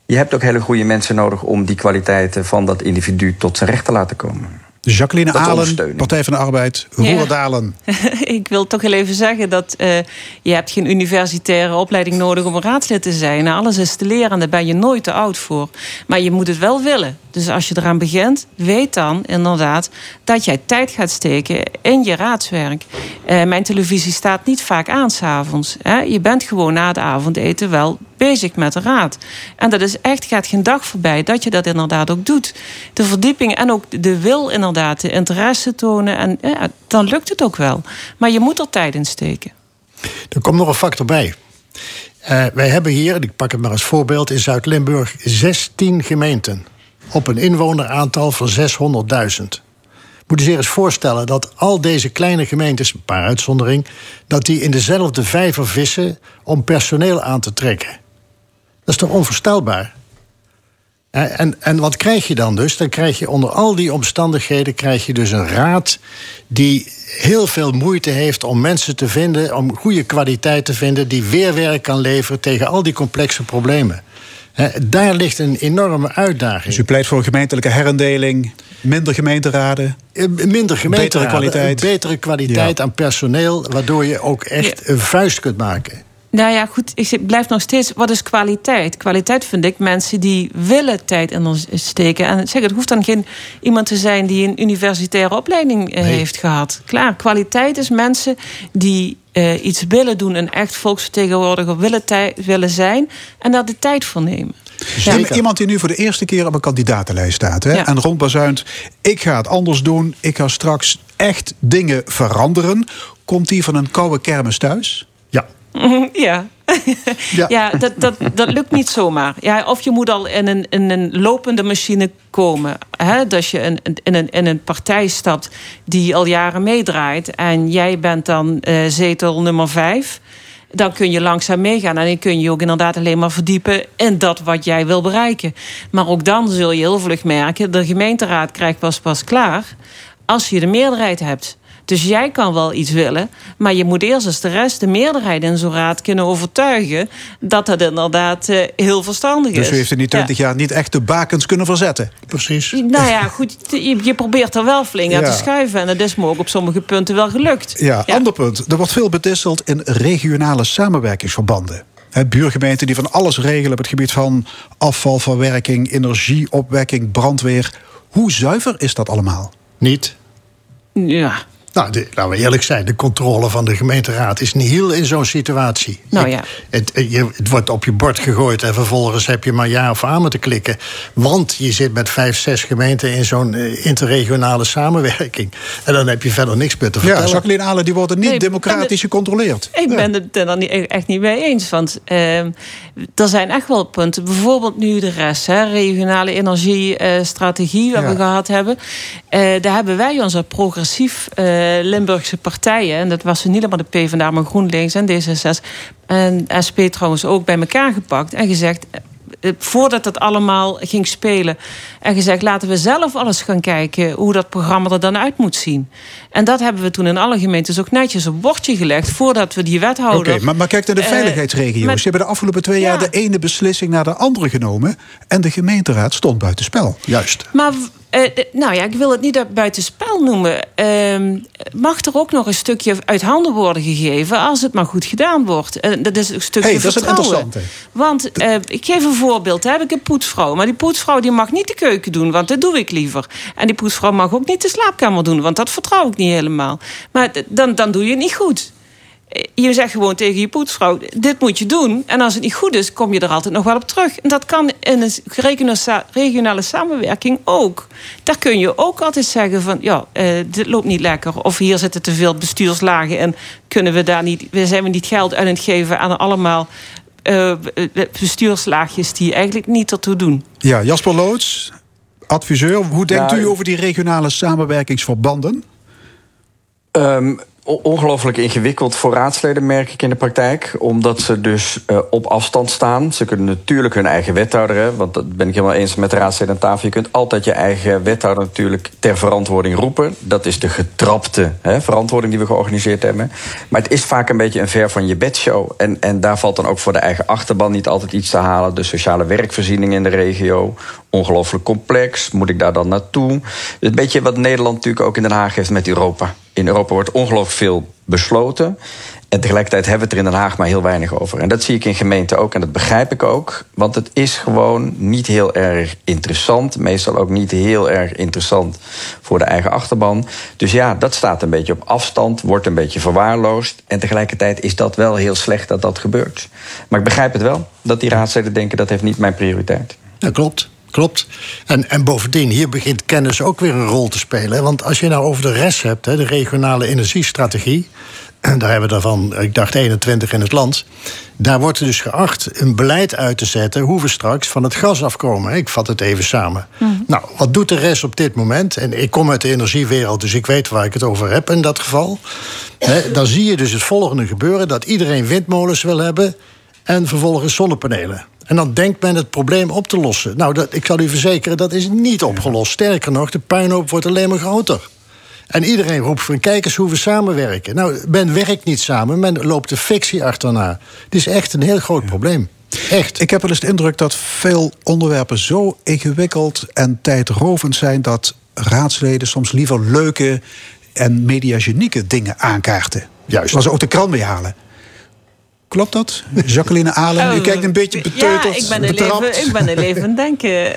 Je hebt ook hele goede mensen nodig om die kwaliteiten van dat individu tot zijn recht te laten komen. Jacqueline Dat is Alen, ondersteuning. Partij van de Arbeid. Ja. Roer Dalen. ik wil toch heel even zeggen dat eh, je hebt geen universitaire opleiding nodig om een raadslid te zijn. Alles is te leren en daar ben je nooit te oud voor. Maar je moet het wel willen. Dus als je eraan begint, weet dan inderdaad dat jij tijd gaat steken in je raadswerk. Eh, mijn televisie staat niet vaak aan s'avonds. Je bent gewoon na het avondeten wel bezig met de raad. En dat is echt, gaat geen dag voorbij dat je dat inderdaad ook doet. De verdieping en ook de wil inderdaad, de interesse tonen. En ja, dan lukt het ook wel. Maar je moet er tijd in steken. Er komt nog een factor bij. Eh, wij hebben hier, ik pak het maar als voorbeeld, in Zuid-Limburg 16 gemeenten. Op een inwoneraantal van 600.000. Moet je zich eens voorstellen dat al deze kleine gemeentes, een paar uitzondering, dat die in dezelfde vijver vissen om personeel aan te trekken. Dat is toch onvoorstelbaar? Hè, En, en wat krijg je dan dus? Dan krijg je onder al die omstandigheden krijg je dus een raad die heel veel moeite heeft om mensen te vinden, om goede kwaliteit te vinden, die weerwerk kan leveren tegen al die complexe problemen. Daar ligt een enorme uitdaging. Dus u pleit voor gemeentelijke herindeling, minder gemeenteraden. Eh, Minder gemeente, Betere kwaliteit. betere kwaliteit Ja. aan personeel, waardoor je ook echt een vuist kunt maken. Nou ja, goed, ik blijf nog steeds. Wat is kwaliteit? Kwaliteit vind ik mensen die willen tijd in ons steken. En zeg, het hoeft dan geen iemand te zijn die een universitaire opleiding eh, heeft gehad. Klaar, kwaliteit is mensen die eh, iets willen doen, een echt volksvertegenwoordiger willen, willen zijn en daar de tijd voor nemen. Iemand die nu voor de eerste keer op een kandidatenlijst staat. Hè, Ja. En rondbazuint, ik ga het anders doen. Ik ga straks echt dingen veranderen. Komt die van een koude kermis thuis? Ja. Ja. Dat, dat, dat lukt niet zomaar. Ja, of je moet al in een, in een lopende machine komen. Hè? Dat je in, in, een, in een partij stapt die al jaren meedraait... en jij bent dan eh, zetel nummer vijf... dan kun je langzaam meegaan. En dan kun je je ook inderdaad alleen maar verdiepen... in dat wat jij wil bereiken. Maar ook dan zul je heel vlug merken... de gemeenteraad krijgt pas pas klaar... als je de meerderheid hebt... Dus jij kan wel iets willen, maar je moet eerst als de rest, de meerderheid in zo'n raad kunnen overtuigen dat dat inderdaad eh, heel verstandig Dus is. u heeft in die 20 jaar niet echt de bakens kunnen verzetten. Precies. Nou ja, goed, je, je probeert er wel flink aan Ja. te schuiven en dat is me ook op sommige punten wel gelukt. Ja, ander punt. Er wordt veel bedisseld in regionale samenwerkingsverbanden. Hè, buurgemeenten die van alles regelen op het gebied van afvalverwerking, energieopwekking, brandweer. Hoe zuiver is dat allemaal? Niet. Ja. Nou, de, laten we eerlijk zijn, de controle van de gemeenteraad is nihil in zo'n situatie. Nou Ik- ja. Het, eh, je, het wordt op je bord gegooid en vervolgens heb je maar ja of amen te klikken. Want je zit met vijf, zes gemeenten in zo'n eh, interregionale samenwerking. En dan heb je verder niks meer te Ja, vertellen. Jacqueline Allen, die worden niet Nee, democratisch gecontroleerd. Ik ben het er dan niet, echt niet mee eens. Want ehm, er zijn echt wel punten. Bijvoorbeeld nu de rest. Hè, regionale energiestrategie, wat Ja. we gehad hebben. Eh, daar hebben wij onze progressief eh, Limburgse partijen... en dat was niet alleen de PvdA, maar GroenLinks en D66... en SP trouwens ook bij elkaar gepakt en gezegd... eh, Voordat het allemaal ging spelen. En gezegd, laten we zelf alles gaan kijken hoe dat programma er dan uit moet zien. En dat hebben we toen in alle gemeentes ook netjes op bordje gelegd. Voordat we die Oké, wethouder. maar, maar kijk naar de Eh, veiligheidsregio's. met- Ze hebben de afgelopen twee jaar Ja. de ene beslissing naar de andere genomen. En de gemeenteraad stond buitenspel. Juist. Maar eh, nou ja, ik wil het niet uit buitenspel noemen. Ehm, mag er ook nog een stukje uit handen worden gegeven als het maar goed gedaan wordt? En dat is een stukje Hey, dat is interessante. Want eh, ik geef een voorbeeld. Heb ik een poetsvrouw, maar die poetsvrouw die mag niet de keuken doen, want dat doe ik liever. En die poetsvrouw mag ook niet de slaapkamer doen, want dat vertrouw ik niet helemaal. Maar dan, dan doe je het niet goed. Eh, Je zegt gewoon tegen je poetsvrouw: dit moet je doen. En als het niet goed is, kom je er altijd nog wel op terug. En dat kan in een regionale, sa- regionale samenwerking ook. Daar kun je ook altijd zeggen: van ja, eh, dit loopt niet lekker. Of hier zitten te veel bestuurslagen. En kunnen we daar niet, we zijn we niet geld aan het geven aan allemaal eh, bestuurslaagjes die eigenlijk niet ertoe doen. Ja, Jasper Loods, adviseur. Hoe denkt Ja, u over die regionale samenwerkingsverbanden? Ehm, o- ongelooflijk ingewikkeld voor raadsleden, merk ik in de praktijk. Omdat ze dus eh, op afstand staan. Ze kunnen natuurlijk hun eigen wethouder, hè, want dat ben ik helemaal eens met de raadsleden aan tafel. Je kunt altijd je eigen wethouder natuurlijk ter verantwoording roepen. Dat is de getrapte hè, verantwoording die we georganiseerd hebben. Maar het is vaak een beetje een ver van je bedshow. En, en daar valt dan ook voor de eigen achterban niet altijd iets te halen. De sociale werkvoorziening in de regio, ongelooflijk complex. Moet ik daar dan naartoe? Een beetje wat Nederland natuurlijk ook in Den Haag heeft met Europa. In Europa wordt ongelooflijk veel besloten. En tegelijkertijd hebben we het er in Den Haag maar heel weinig over. En dat zie ik in gemeenten ook en dat begrijp ik ook. Want het is gewoon niet heel erg interessant. Meestal ook niet heel erg interessant voor de eigen achterban. Dus ja, dat staat een beetje op afstand, wordt een beetje verwaarloosd. En tegelijkertijd is dat wel heel slecht dat dat gebeurt. Maar ik begrijp het wel, dat die raadsleden denken dat heeft niet mijn prioriteit. Ja, klopt. Klopt. En, en bovendien, hier begint kennis ook weer een rol te spelen. Want als je nou over de rest hebt, hè, de regionale energiestrategie. En daar hebben we daarvan, ik dacht 21 in het land. Daar wordt dus geacht een beleid uit te zetten hoe we straks van het gas afkomen. Ik vat het even samen. Nou, wat doet de rest op dit moment? En ik kom uit de energiewereld, dus ik weet waar ik het over heb in dat geval. Dan zie je dus het volgende gebeuren: dat iedereen windmolens wil hebben en vervolgens zonnepanelen. En dan denkt men het probleem op te lossen. Nou, dat, ik zal u verzekeren, dat is niet opgelost. Sterker nog, de puinhoop wordt alleen maar groter. En iedereen roept van kijk eens hoe we samenwerken. Nou, men werkt niet samen, men loopt de fictie achterna. Het is echt een heel groot probleem. Echt. Ik heb wel eens de indruk dat veel onderwerpen zo ingewikkeld en tijdrovend zijn dat raadsleden soms liever leuke en mediagenieke dingen aankaarten. Juist. Waar ze ook de krant mee halen. Klopt dat? Jacqueline Alen, u Oh, kijkt een beetje beteuterd, Ja, ik ben er even, ik ben er even het denken.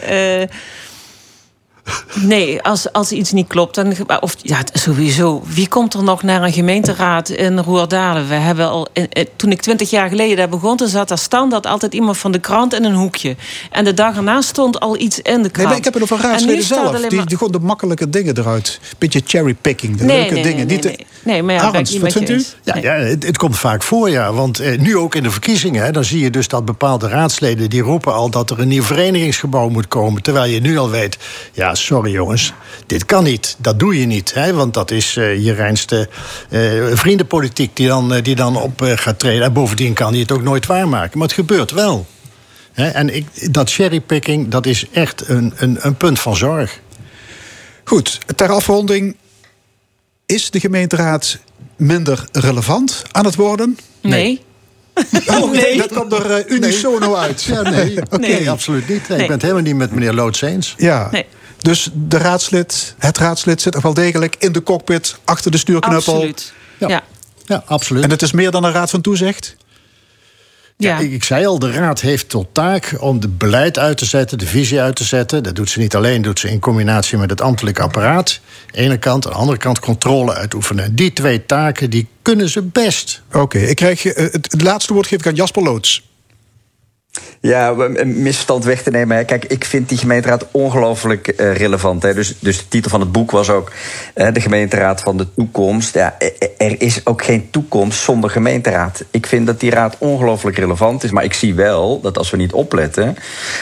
Nee, als, als iets niet klopt, dan... Of, ja, sowieso. Wie komt er nog naar een gemeenteraad in Roerdalen? We hebben al, eh, eh, toen ik twintig jaar geleden daar begon... toen zat daar standaard altijd iemand van de krant in een hoekje. En de dag erna stond al iets in de krant. Nee, maar ik heb het over raadsleden zelf. Die, die gewoon de makkelijke dingen eruit. Beetje cherrypicking, de Nee, leuke nee, dingen. nee, niet nee, nee. Nee, maar ja, ik wat vindt u? Ja, ja het, het komt vaak voor, ja. Want eh, nu ook in de verkiezingen, hè, dan zie je dus dat bepaalde raadsleden... die roepen al dat er een nieuw verenigingsgebouw moet komen. Terwijl je nu al weet, ja, sorry jongens, dit kan niet. Dat doe je niet, hè, want dat is eh, je reinste eh, vriendenpolitiek... die dan, eh, die dan op eh, gaat treden. En bovendien kan hij het ook nooit waarmaken. Maar het gebeurt wel. Hè, en ik, dat cherrypicking, dat is echt een, een, een punt van zorg. Goed, ter afronding. Is de gemeenteraad minder relevant aan het worden? Nee. Oh, nee. Dat komt er unisono uit. Ja, nee, oké, Nee. absoluut niet. Nee, Nee. Ik ben het helemaal niet met meneer Loods eens. Ja. Dus de raadslid, het raadslid zit nog wel degelijk in de cockpit achter de stuurknuppel. Absoluut. Ja. Ja. Ja, absoluut. En het is meer dan een raad van toezicht? Ja, Ja. ik, ik zei al, de raad heeft tot taak om het beleid uit te zetten, de visie uit te zetten. Dat doet ze niet alleen, doet ze in combinatie met het ambtelijk apparaat. Aan de ene kant, aan de andere kant controle uitoefenen. Die twee taken, die kunnen ze best. Oké, ik krijg eh, het, het laatste woord geef ik aan Jasper Loods. Ja, een misverstand weg te nemen. Kijk, ik vind die gemeenteraad ongelooflijk eh, relevant. Dus, dus de titel van het boek was ook de gemeenteraad van de toekomst. Ja, e- e- er is ook geen toekomst zonder gemeenteraad. Ik vind dat die raad ongelooflijk relevant is. Maar ik zie wel dat als we niet opletten...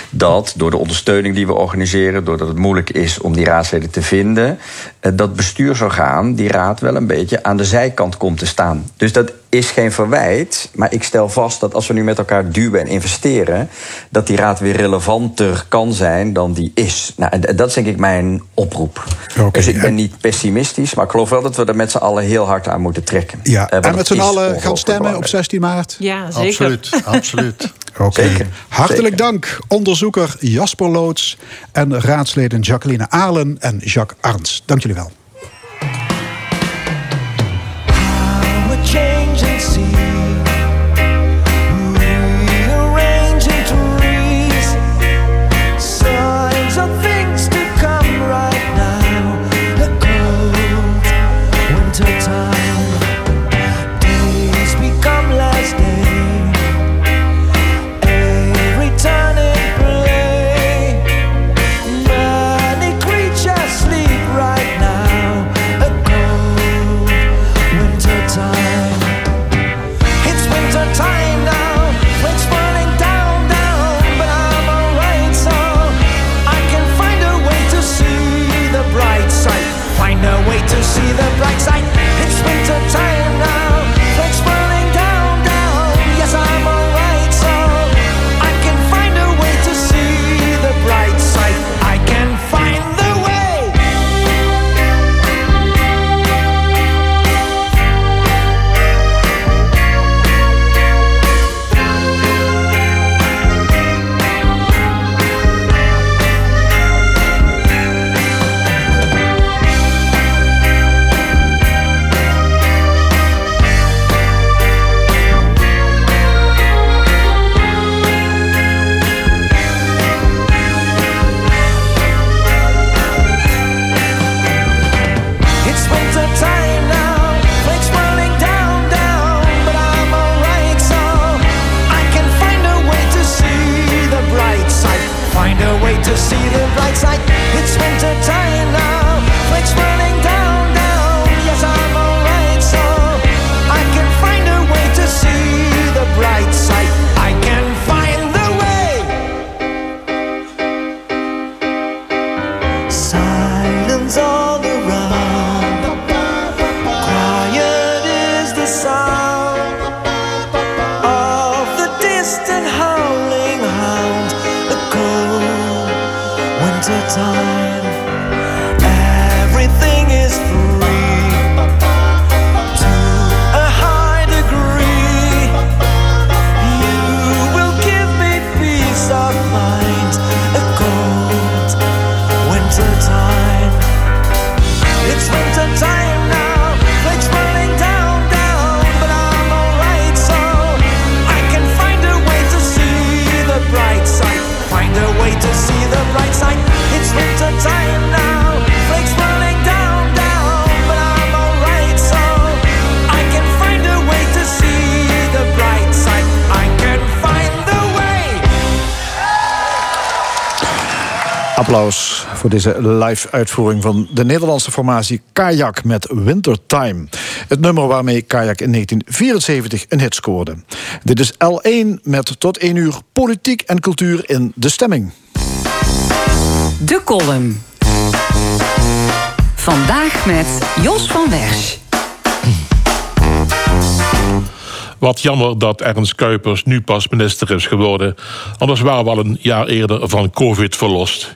dat door de ondersteuning die we organiseren... doordat het moeilijk is om die raadsleden te vinden... eh, dat bestuursorgaan die raad wel een beetje aan de zijkant komt te staan. Dus dat is geen verwijt, maar ik stel vast dat als we nu met elkaar duwen en investeren, dat die raad weer relevanter kan zijn dan die is. Nou, en dat is denk ik mijn oproep. Dus ik ben en- niet pessimistisch, maar ik geloof wel dat we er met z'n allen heel hard aan moeten trekken. Ja, Eh, en met z'n allen gaan stemmen op belangrijk. 16 maart? Ja, zeker. Absoluut, absoluut. Oké. Hartelijk Zeker. dank, onderzoeker Jasper Loods en raadsleden Jacqueline Alen en Jacques Arns. Dank jullie wel. Voor deze live uitvoering van de Nederlandse formatie Kajak met Wintertime. Het nummer waarmee Kajak in 1974 een hit scoorde. Dit is L1 met tot 1 uur politiek en cultuur in de stemming. De column. Vandaag met Jos van Wersch. Wat jammer dat Ernst Kuipers nu pas minister is geworden. Anders waren we al een jaar eerder van COVID verlost.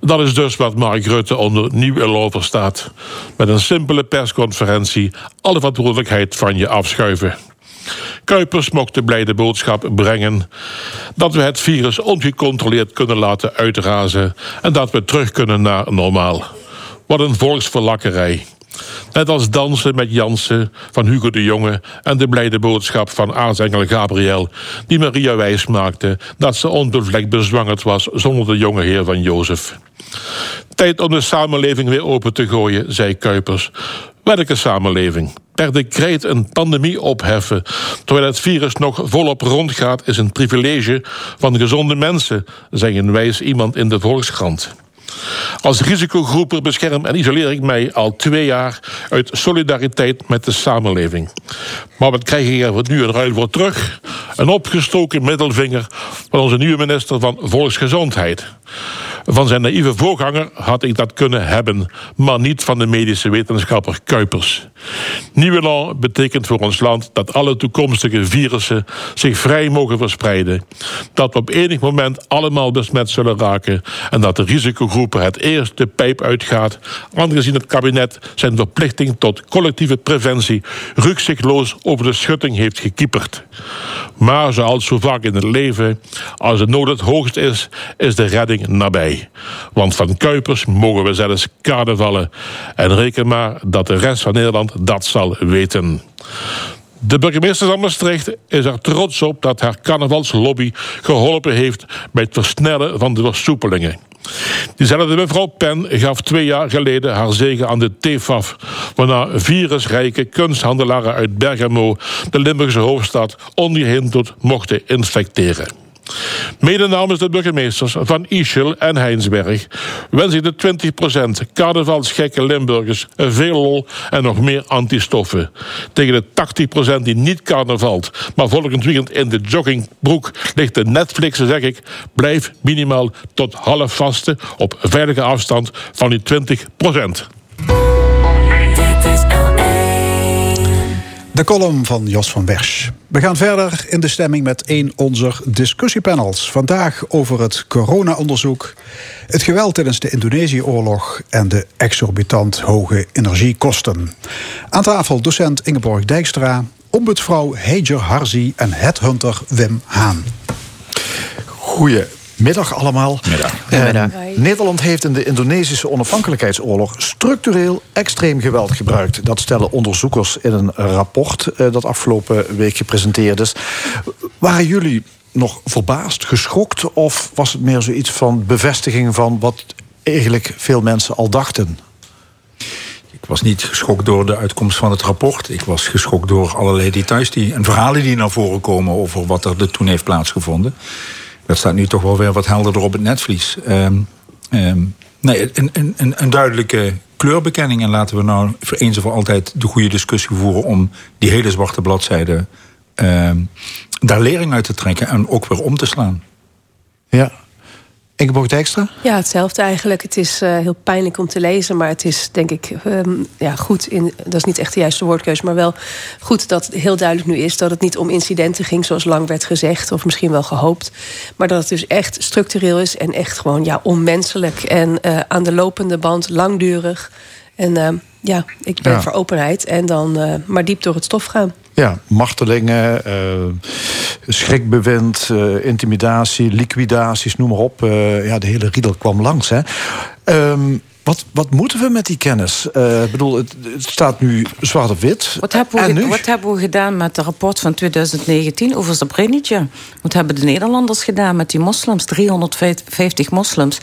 Dat is dus wat Mark Rutte onder nieuw verstaat. Met een simpele persconferentie alle verantwoordelijkheid van je afschuiven. Kuipers mocht de blijde boodschap brengen dat we het virus ongecontroleerd kunnen laten uitrazen en dat we terug kunnen naar normaal. Wat een volksverlakkerij. Net als dansen met Jansen van Hugo de Jonge en de blijde boodschap van aartsengel Gabriel, die Maria wijs maakte dat ze onbevlekt bezwangerd was zonder de jonge heer van Jozef. Tijd om de samenleving weer open te gooien, zei Kuipers. Welke samenleving? Per decreet een pandemie opheffen, terwijl het virus nog volop rondgaat, is een privilege van gezonde mensen, zei een wijs iemand in de Volkskrant. Als risicogroeper bescherm en isoleer ik mij al twee jaar uit solidariteit met de samenleving. Maar wat krijg ik er nu in ruil voor terug? Een opgestoken middelvinger van onze nieuwe minister van Volksgezondheid. Van zijn naïeve voorganger had ik dat kunnen hebben, maar niet van de medische wetenschapper Kuipers. Nieuwe law betekent voor ons land dat alle toekomstige virussen zich vrij mogen verspreiden. Dat we op enig moment allemaal besmet zullen raken en dat de risicogroepen het eerst de pijp uitgaat, aangezien het kabinet zijn verplichting tot collectieve preventie rukzichtloos over de schutting heeft gekieperd. Maar zoals zo vaak in het leven, als de nood het hoogst is, is de redding nabij. Want van Kuipers mogen we zelfs kade vallen. En reken maar dat de rest van Nederland dat zal weten. De burgemeester van Maastricht is er trots op dat haar carnavalslobby geholpen heeft bij het versnellen van de versoepelingen. Diezelfde mevrouw Pen gaf twee jaar geleden haar zegen aan de TFAF, waarna virusrijke kunsthandelaren uit Bergamo de Limburgse hoofdstad ongehinderd mochten infecteren. Mede namens de burgemeesters van Ischel en Heinsberg wens ik de 20% carnavalsgekke Limburgers veel lol en nog meer antistoffen. Tegen de 80% die niet carnavalt, maar volgend weekend in de joggingbroek ligt de Netflix, zeg ik, blijf minimaal tot half vasten op veilige afstand van die 20%. De column van Jos van Wersch. We gaan verder in de stemming met een onze discussiepanels. Vandaag over het corona-onderzoek, het geweld tijdens de Indonesië-oorlog en de exorbitant hoge energiekosten. Aan tafel docent Ingeborg Dijkstra, ombudsvrouw Heijer Harzi en headhunter Wim Haan. Goedemiddag allemaal. Eh, Nederland heeft in de Indonesische onafhankelijkheidsoorlog structureel extreem geweld gebruikt. Dat stellen onderzoekers in een rapport eh, dat afgelopen week gepresenteerd is. Waren jullie nog verbaasd, geschokt of was het meer zoiets van bevestiging van wat eigenlijk veel mensen al dachten? Ik was niet geschokt door de uitkomst van het rapport. Ik was geschokt door allerlei details die, en verhalen die naar voren komen over wat er toen heeft plaatsgevonden. Dat staat nu toch wel weer wat helderder op het netvlies. Ehm, ehm, nee, een, een, een, duidelijke kleurbekenning. En laten we nou voor eens en voor altijd de goede discussie voeren om die hele zwarte bladzijde ehm, daar lering uit te trekken en ook weer om te slaan. Ja. Ingeborg Dijkstra? Ja, hetzelfde eigenlijk. Het is eh, heel pijnlijk om te lezen, maar het is denk ik ehm, ja, goed. In, dat is niet echt de juiste woordkeuze, maar wel goed dat het heel duidelijk nu is dat het niet om incidenten ging, zoals lang werd gezegd, of misschien wel gehoopt. Maar dat het dus echt structureel is en echt gewoon ja, onmenselijk en eh, aan de lopende band, langdurig. En ehm, ja, ik ben Ja. voor openheid en dan eh, maar diep door het stof gaan. Ja, martelingen, eh, schrikbewind, eh, intimidatie, liquidaties, noem maar op. Eh, ja, de hele riedel kwam langs. Hè. Ehm, wat, wat moeten we met die kennis? Eh, ik bedoel, het, het staat nu zwart op wit. Wat hebben, we, wat hebben we gedaan met het rapport van 2019 over Srebrenica? Wat hebben de Nederlanders gedaan met die moslims? 350 moslims.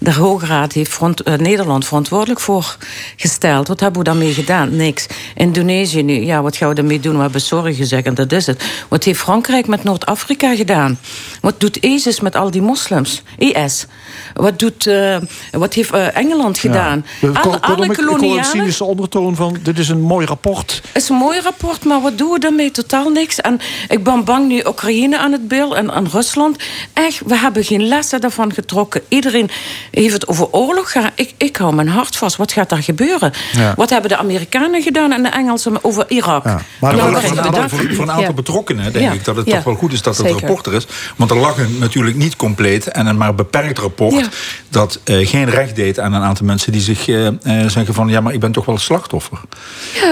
De Hoge Raad heeft front, eh, Nederland verantwoordelijk voor gesteld. Wat hebben we daarmee gedaan? Niks. Indonesië nu, ja, wat gaan we daarmee doen? We hebben sorry gezegd en dat is het. Wat heeft Frankrijk met Noord-Afrika gedaan? Wat doet ISIS met al die moslims? IS. Wat, doet, eh, wat heeft Engeland gedaan? Ja. Alle, hoor- kortom, alle ik- ik hoor een cynische ondertoon van... dit is een mooi rapport. Het is een mooi rapport, maar wat doen we daarmee? Totaal niks. En ik ben bang nu Oekraïne aan het beeld en aan Rusland. Echt, we hebben geen lessen daarvan getrokken. Iedereen heeft het over oorlog. Ja, Ik, ik hou mijn hart vast. Wat gaat daar gebeuren? Ja. Wat hebben de Amerikanen gedaan en de Engelsen over Irak? Maar Nou, voor, een aantal, daar- voor, voor een aantal Ja. betrokkenen denk Ja. ik dat het Ja. toch wel goed is dat het rapport er is. Want er lag een natuurlijk niet compleet en een maar beperkt rapport... Ja. dat eh, geen recht deed aan een aantal mensen die zich eh, eh, zeggen van... ja, maar ik ben toch wel het slachtoffer.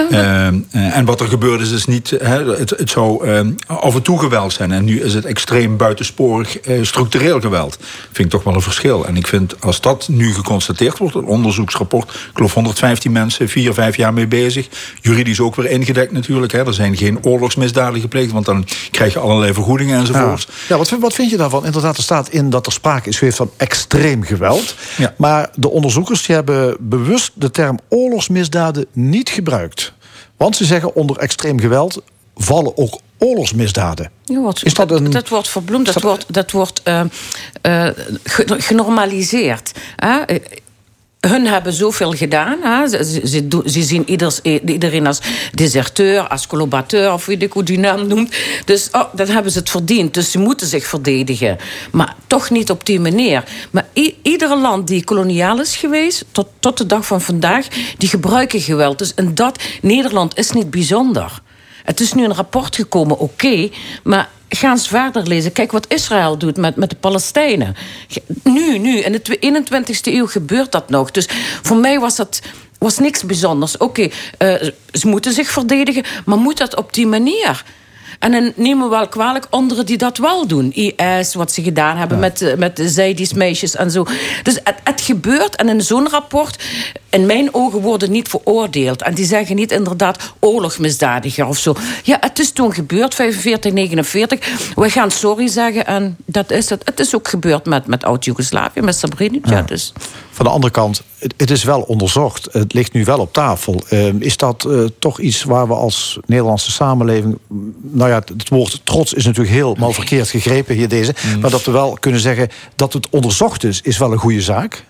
Eh, eh, en wat er gebeurde is dus niet... Hè, het, het zou af en toe geweld zijn. En nu is het extreem buitensporig eh, structureel geweld. Vind ik toch wel een verschil. En ik vind als dat nu geconstateerd wordt... een onderzoeksrapport, ik geloof 115 mensen... vier, vijf jaar mee bezig. Juridisch ook weer ingedekt natuurlijk. Hè. Er zijn geen oorlogsmisdaden gepleegd... want dan krijg je allerlei vergoedingen enzovoorts. Ja, ja wat, vind- wat vind je daarvan? Inderdaad, er staat in dat er sprake is geweest van extreem geweld. Maar de onderzoekers die hebben bewust de term oorlogsmisdaden niet gebruikt. Want ze zeggen onder extreem geweld vallen ook oorlogsmisdaden. Ja, wat, Is dat een- dat wordt verbloemd, dat wordt, dat wordt eh, eh, ge- genormaliseerd. hè. Hun hebben zoveel gedaan. Hè. Ze, ze, zien ieders, iedereen als deserteur, als collaborateur, of weet ik hoe die naam noemt. Dus oh, dan hebben ze het verdiend. Dus ze moeten zich verdedigen. Maar toch niet op die manier. Maar i- iedere land die koloniaal is geweest, tot, tot de dag van vandaag, die gebruiken geweld. Dus en dat, Nederland is niet bijzonder. Het is nu een rapport gekomen, oké, maar ga eens verder lezen. Kijk wat Israël doet met, met de Palestijnen. Nu, nu, in de twe- 21ste eeuw gebeurt dat nog. Dus voor mij was dat was niks bijzonders. Oké, eh, ze moeten zich verdedigen, maar moet dat op die manier? En dan nemen we wel kwalijk anderen die dat wel doen. IS, wat ze gedaan hebben met, eh, met de Zaidis meisjes en zo. Dus het, het gebeurt en in zo'n rapport, in mijn ogen, worden niet veroordeeld. En die zeggen niet inderdaad oorlogsmisdadiger of zo. Ja, het is toen gebeurd, 45, 49. We gaan sorry zeggen en dat is het. Het is ook gebeurd met, met oud-Jugoslavië, met Srebrenica. Ja. Dus. Van de andere kant, het, is wel onderzocht. Het ligt nu wel op tafel. Eh, is dat eh, toch iets waar we als Nederlandse samenleving... mm, Nou ja, het, woord trots is natuurlijk heel verkeerd gegrepen hier deze. Maar dat we wel kunnen zeggen dat het onderzocht is, is wel een goede zaak.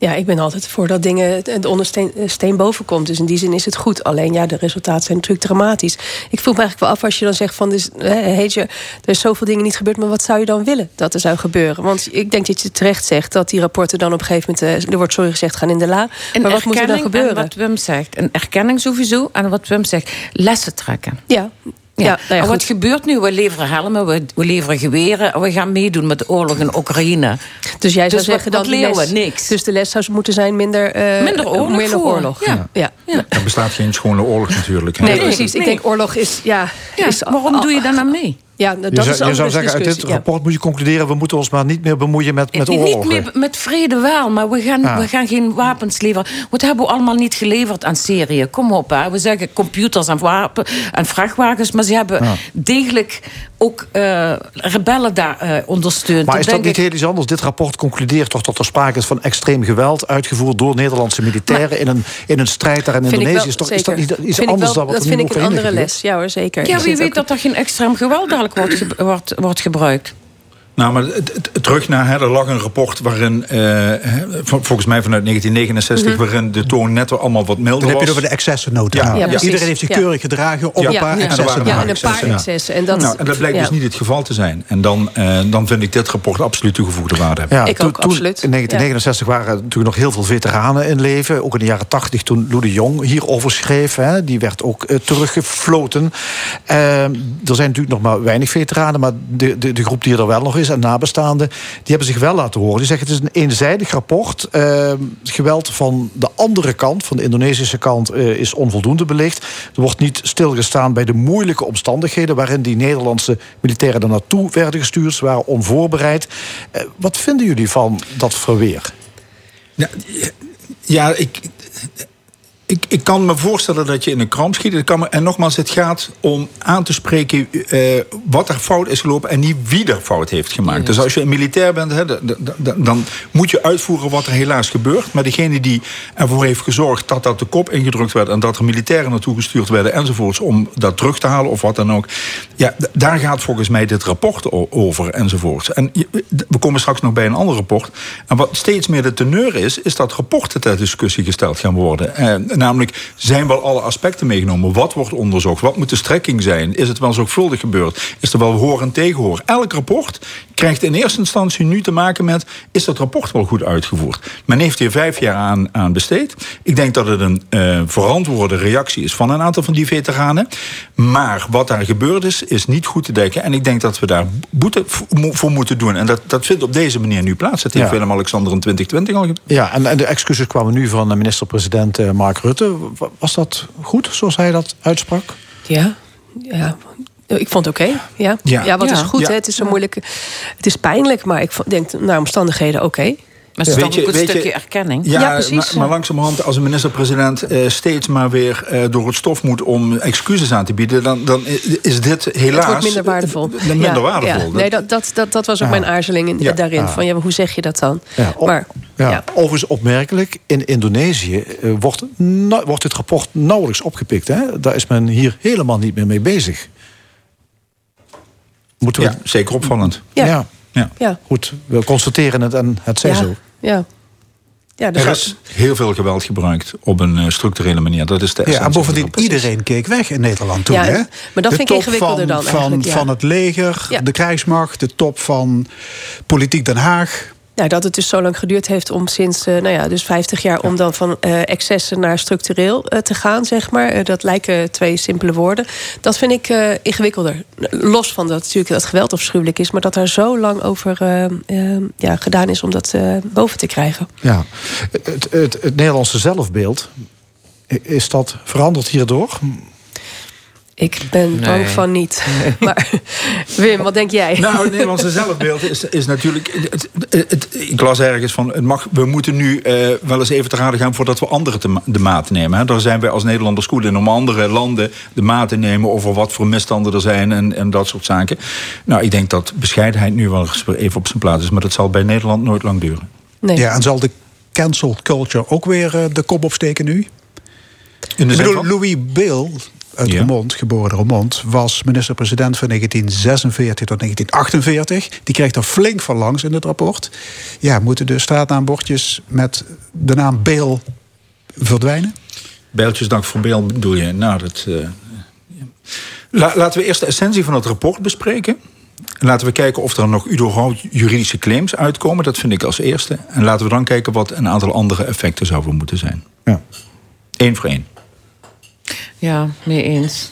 Ja, ik ben altijd voor dat dingen de ondersteen eh, steen boven komt. Dus in die zin is het goed. Alleen ja, de resultaten zijn natuurlijk dramatisch. Ik vroeg me eigenlijk wel af als je dan zegt van... Dus, heet je, er is zoveel dingen niet gebeurd... maar wat zou je dan willen dat er zou gebeuren? Want ik denk dat je terecht zegt dat die rapporten dan op een gegeven moment... eh, er wordt sorry gezegd, gaan in de la. Een maar wat moet er dan gebeuren? En wat Wim zegt. Een erkenning sowieso. En wat Wim zegt, lessen trekken. Ja. Ja. Ja, nou wat gebeurt nu? We leveren helmen, we, we leveren geweren... en we gaan meedoen met de oorlog in Oekraïne. Dus jij zou Dus wat- zeggen dat les- Niks. Dus de les zou moeten zijn minder, eh, Minder oorlog minder oorlog. Ja. Ja. Er bestaat geen schone oorlog natuurlijk. hè. Nee, precies. Ik denk oorlog is... Ja, Ja, is waarom doe je daar nou mee? Ja, dat je is zou, je zou zeggen, uit dit ja. rapport moet je concluderen... we moeten ons maar niet meer bemoeien met, met Niet oorlogen. meer met vrede wel, maar we gaan, Ja. we gaan geen wapens leveren. Wat hebben we allemaal niet geleverd aan Syrië? Kom op, hè. we zeggen computers en, wapen, en vrachtwagens... maar ze hebben Ja. degelijk ook eh, rebellen daar eh, ondersteund. Maar Dan is dat niet ik- heel iets anders? Dit rapport concludeert toch dat er sprake is van extreem geweld... uitgevoerd door Nederlandse militairen in, een, in een strijd daar in Vind ik Indonesië. wel, Is, toch, is dat zeker. niet iets Vind ik anders wel- dan wat Dat vind ik een andere les. Ja hoor, zeker. Ja, wie weet ook- dat er geen extreem geweld dadelijk wordt, ge- wordt, wordt gebruikt. Nou, maar terug naar, hè, er lag een rapport waarin, eh, volgens mij vanuit 1969, Mhm. waarin de toon net allemaal wat milder Dan heb je was. het over de excessennota. Ja, Ja. Iedereen heeft zich Ja. keurig gedragen op Ja. een paar Ja, excessen. er waren Ja, en een paar excessen. En dat, nou, en dat blijkt ja. dus niet het geval te zijn. En dan, eh, dan vind ik dit rapport absoluut toegevoegde waarde hebben. Ja, Ik toen- ook, toen, absoluut. In 1969 waren er natuurlijk nog heel veel veteranen in leven. Ook in de jaren 80 toen Lou de Jong hierover schreef. Hè, die werd ook eh, teruggefloten. Eh, er zijn natuurlijk nog maar weinig veteranen. Maar de, de, de groep die er wel nog is en nabestaanden... die hebben zich wel laten horen. Die zeggen het is een eenzijdig rapport. Het geweld van de andere kant, van de Indonesische kant... eh, is onvoldoende belicht. Er wordt niet stilgestaan bij de moeilijke omstandigheden... waarin die Nederlandse militairen er naartoe werden gestuurd. Ze waren onvoorbereid. Eh, wat vinden jullie van dat verweer? Ja, ik, ik, ik kan me voorstellen dat je in een kramp schiet. Kan me- en nogmaals, het gaat om aan te spreken eh, wat er fout is gelopen en niet wie er fout heeft gemaakt. Dus als je een militair bent, hè, dan moet je uitvoeren wat er helaas gebeurt. Maar degene die ervoor heeft gezorgd dat dat de kop ingedrukt werd en dat er militairen naartoe gestuurd werden enzovoorts om dat terug te halen of wat dan ook. Ja, daar gaat volgens mij dit rapport over enzovoorts. En we komen straks nog bij een ander rapport. En wat steeds meer de teneur is, is dat rapporten ter discussie gesteld gaan worden. Eh, namelijk, zijn wel alle aspecten meegenomen? Wat wordt onderzocht? Wat moet de strekking zijn? Is het wel zorgvuldig gebeurd? Is er wel hoor en tegenhoor? Elk rapport krijgt in eerste instantie nu te maken met... is dat rapport wel goed uitgevoerd? Men heeft hier vijf jaar aan, aan besteed. Ik denk dat het een eh, verantwoorde reactie is van een aantal van die veteranen. Maar wat daar gebeurd is, is niet goed te dekken. En ik denk dat we daar boete voor moeten doen. En dat, dat vindt op deze manier nu plaats. Dat heeft Ja. Willem-Alexander in 2020 al gedaan. Ja, en, en de excuses kwamen nu van de minister-president eh, Mark Rutte. Wa- Was dat goed, zoals hij dat uitsprak? Ja, ja. Ik vond het oké. Ja. Ja. Ja. wat Ja. is goed. Ja. Hè? Het is zo moeilijk. Het is pijnlijk, maar ik denk naar omstandigheden oké. Maar het is toch ook een stukje erkenning? Ja, Maar, maar langzamerhand, als een minister-president eh, steeds maar weer eh, door het stof moet om excuses aan te bieden, dan, dan is dit helaas het wordt minder waardevol. eh, minder Ja, waardevol. ja. Nee, dat, dat, dat, dat was ook mijn aarzeling in, Ja. daarin. Van, ja, maar hoe zeg je dat dan? Ja, op- maar Ja. Overigens opmerkelijk, in Indonesië wordt, nou- wordt dit rapport nauwelijks opgepikt. Hè? Daar is men hier helemaal niet meer mee bezig. Moeten we Ja, zeker opvallend. Ja. Ja. Ja. Ja. Goed, we constateren het en het zij ja, zo. ja. Ja, dus Er dat- is heel veel geweld gebruikt op een eh, structurele manier. Dat is de Ja, en bovendien, iedereen keek weg in Nederland toen. Ja, hè? maar dat de vind ik ingewikkelder van, dan van, eigenlijk, ja. van het leger, Ja. de krijgsmacht, de top van politiek Den Haag. Nou, dat het dus zo lang geduurd heeft om sinds eh, nou ja, dus 50 jaar om dan van eh, excessen naar structureel eh, te gaan, zeg maar. Dat lijken twee simpele woorden. Dat vind ik ingewikkelder. Los van dat natuurlijk dat geweld afschuwelijk is, maar dat er zo lang over ja, gedaan is om dat boven te krijgen. Ja. Het, het, het Nederlandse zelfbeeld, is dat veranderd hierdoor? Ik ben Nee. bang van niet. Maar Wim, wat denk jij? Nou, het Nederlandse zelfbeeld is, is natuurlijk. Het, het, het- ik las ergens van. Het mag, we moeten nu eh, wel eens even te raden gaan voordat we anderen te de maat nemen. Hè. Daar zijn wij als Nederlanders goed in om andere landen de maat te nemen over wat voor misstanden er zijn en, en dat soort zaken. Nou, ik denk dat bescheidenheid nu wel eens even op zijn plaats is, maar dat zal bij Nederland nooit lang duren. Nee. Ja, en zal de cancel culture ook weer eh, de kop opsteken nu? In de Ik bedoel, van? Louis Bill uit Ja. Remond, geboren Remond, was minister-president van 1946 tot 1948. Die kreeg er flink van langs in het rapport. Ja, moeten de straatnaambordjes met de naam Bill verdwijnen? Bijltjesdag voor Beel bedoel je? Nou, dat. eh, ja. La- laten we eerst de essentie van het rapport bespreken. En laten we kijken of er nog juridische claims uitkomen. Dat vind ik als eerste. En laten we dan kijken wat een aantal andere effecten zouden moeten zijn. Ja. Eén voor één. Ja, mee eens.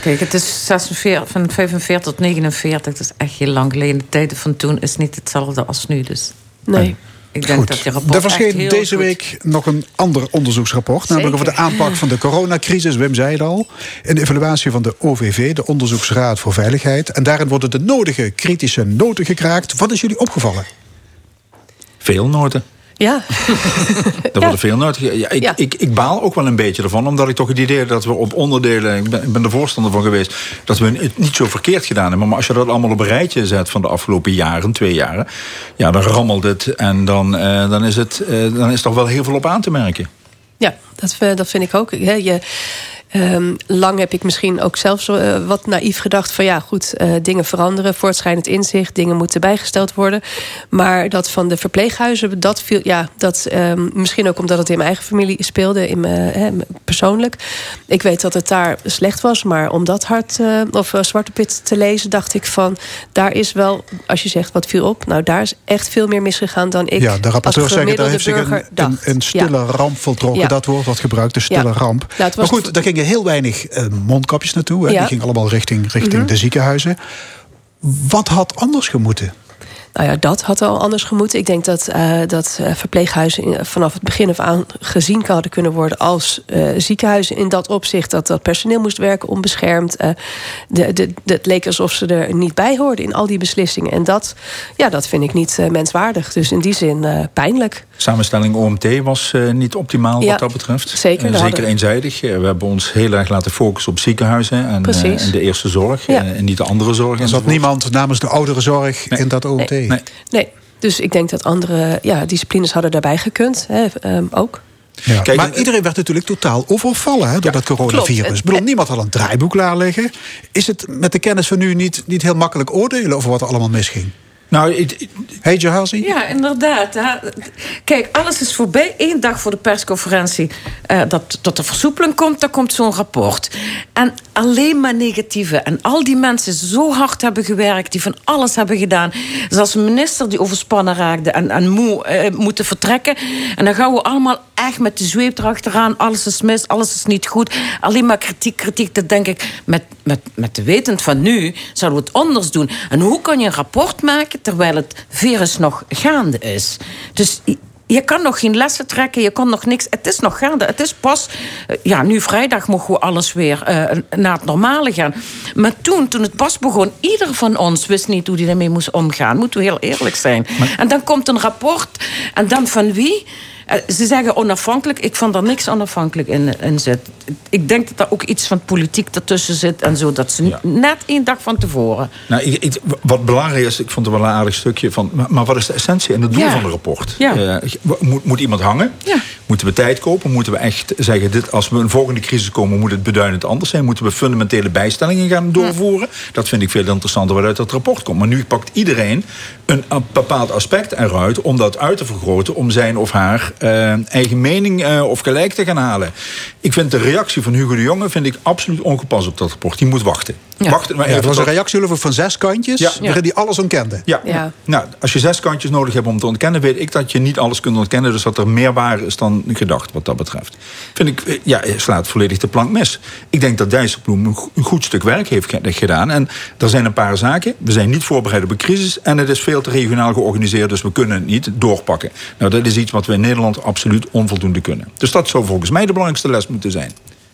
Kijk, het is 46, van 45 tot 49. Dat is echt heel lang geleden. De tijden van toen is niet hetzelfde als nu. Dus Nee. ik denk dat je rapport er verscheen deze goed- week nog een ander onderzoeksrapport. Namelijk over de aanpak van de coronacrisis. Wim zei het al. Een evaluatie van de OVV, de Onderzoeksraad voor Veiligheid. En daarin worden de nodige kritische noten gekraakt. Wat is jullie opgevallen? Veel noten. Ja. Er worden veel ge- Ja, ik, Ik, ik baal ook wel een beetje ervan. Omdat ik toch het idee dat we op onderdelen. Ik ben, ik ben er voorstander van geweest. Dat we het niet zo verkeerd gedaan hebben. Maar als je dat allemaal op een rijtje zet van de afgelopen jaren, twee jaren. Ja, dan rammelt het. En dan, eh, dan, is, het, eh, dan is er wel heel veel op aan te merken. Ja, dat, eh, dat vind ik ook. Hè, Je, Ehm, lang heb ik misschien ook zelfs eh, wat naïef gedacht van ja, goed, eh, dingen veranderen, voortschrijdend inzicht, dingen moeten bijgesteld worden. Maar dat van de verpleeghuizen, dat viel, ja, dat ehm, misschien ook omdat het in mijn eigen familie speelde, in mijn, hè, persoonlijk. Ik weet dat het daar slecht was, maar om dat hard eh, of Zwarte Pit te lezen, dacht ik van daar is wel, als je zegt wat viel op, nou daar is echt veel meer misgegaan dan ik. Ja, de rapporteurs zeggen daar heeft zich een, een, stille Ja. ramp voltrokken. Ja. Dat woord wordt gebruikt, de stille Ja. ramp. Het maar goed, daar gingen heel weinig eh, mondkapjes naartoe. Hè. Ja. Die gingen allemaal richting, richting Mhm. de ziekenhuizen. Wat had anders gemoeten? Nou ja, dat had al anders gemoeten. Ik denk dat, eh, dat eh, verpleeghuizen vanaf het begin af aan gezien hadden kunnen worden als eh, ziekenhuizen. In dat opzicht dat dat personeel moest werken onbeschermd. Eh, de, de, de- het leek alsof ze er niet bij hoorden in al die beslissingen. En dat, ja, dat vind ik niet eh, menswaardig. Dus in die zin eh, pijnlijk. Samenstelling OMT was eh, niet optimaal Ja, wat dat betreft. zeker, zeker hadden- eenzijdig. We hebben ons heel erg laten focussen op ziekenhuizen en, Precies. eh, en de eerste zorg. Ja. eh, en niet de andere zorg. Er zat niemand namens de ouderenzorg in dat OMT. Nee. Dus ik denk dat andere ja, disciplines hadden daarbij gekund. Hè, ehm, ook. Ja. maar iedereen werd natuurlijk totaal overvallen hè, door dat coronavirus. klopt. Ik bedoel, niemand had een draaiboek klaar liggen. Is het met de kennis van nu niet, niet heel makkelijk oordelen over wat er allemaal misging? Nou, hey Jahazi? Ja, inderdaad. hè. Kijk, alles is voorbij. Eén dag voor de persconferentie eh, dat tot de versoepeling komt, dan komt zo'n rapport. En alleen maar negatieve. En al die mensen zo hard hebben gewerkt, die van alles hebben gedaan. Zelfs een minister die overspannen raakte en, en moe eh, moeten vertrekken. En dan gaan we allemaal echt met de zweep erachteraan. Alles is mis, alles is niet goed. Alleen maar kritiek, kritiek. Dat denk ik, met, met, met de wetend van nu, zouden we het anders doen. En hoe kan je een rapport maken terwijl het virus nog gaande is? Dus je- kan nog geen lessen trekken, je kan nog niks. Het is nog gaande. Het is pas. eh, Ja, nu vrijdag mogen we alles weer eh, naar het normale gaan. Maar toen, toen het pas begon, ieder van ons wist niet hoe hij daarmee moest omgaan. Moeten we heel eerlijk zijn. En dan komt een rapport. En dan van wie? Eh, Ze zeggen onafhankelijk. Ik vond er niks onafhankelijk in, in zit. Ik denk dat er ook iets van politiek ertussen zit en zo. Dat ze net één dag van tevoren. Nou, ik, ik- wat belangrijk is, ik vond het wel een aardig stukje van. Maar, maar wat is de essentie en het doel Ja. van het rapport? Ja. Eh, moet, moet iemand hangen? Moeten we tijd kopen? Moeten we echt zeggen: dit, als we een volgende crisis komen, moet het beduidend anders zijn? Moeten we fundamentele bijstellingen gaan doorvoeren? Dat vind ik veel interessanter wat uit dat rapport komt. Maar nu pakt iedereen een, een bepaald aspect eruit om dat uit te vergroten, om zijn of haar eh, eigen mening eh, of gelijk te gaan halen. Ik vind de reactie van Hugo de Jonge vind ik absoluut ongepast op dat rapport. Die moet wachten. Wachten maar Ja, het was een reactie van zes kantjes, Ja. waarin die alles ontkende. ja. Ja. Nou, als je zes kantjes nodig hebt om te ontkennen, weet ik dat je niet alles kunt ontkennen. Dus dat er meer waar is dan gedacht wat dat betreft. Vind ik, eh, ja, slaat volledig de plank mis. Ik denk dat Dijsselbloem een go- een goed stuk werk heeft ge- gedaan. En er zijn een paar zaken. We zijn niet voorbereid op een crisis. En het is veel te regionaal georganiseerd, dus we kunnen het niet doorpakken. Nou, dat is iets wat we in Nederland absoluut onvoldoende kunnen. Dus dat zou volgens mij de belangrijkste les moeten zijn.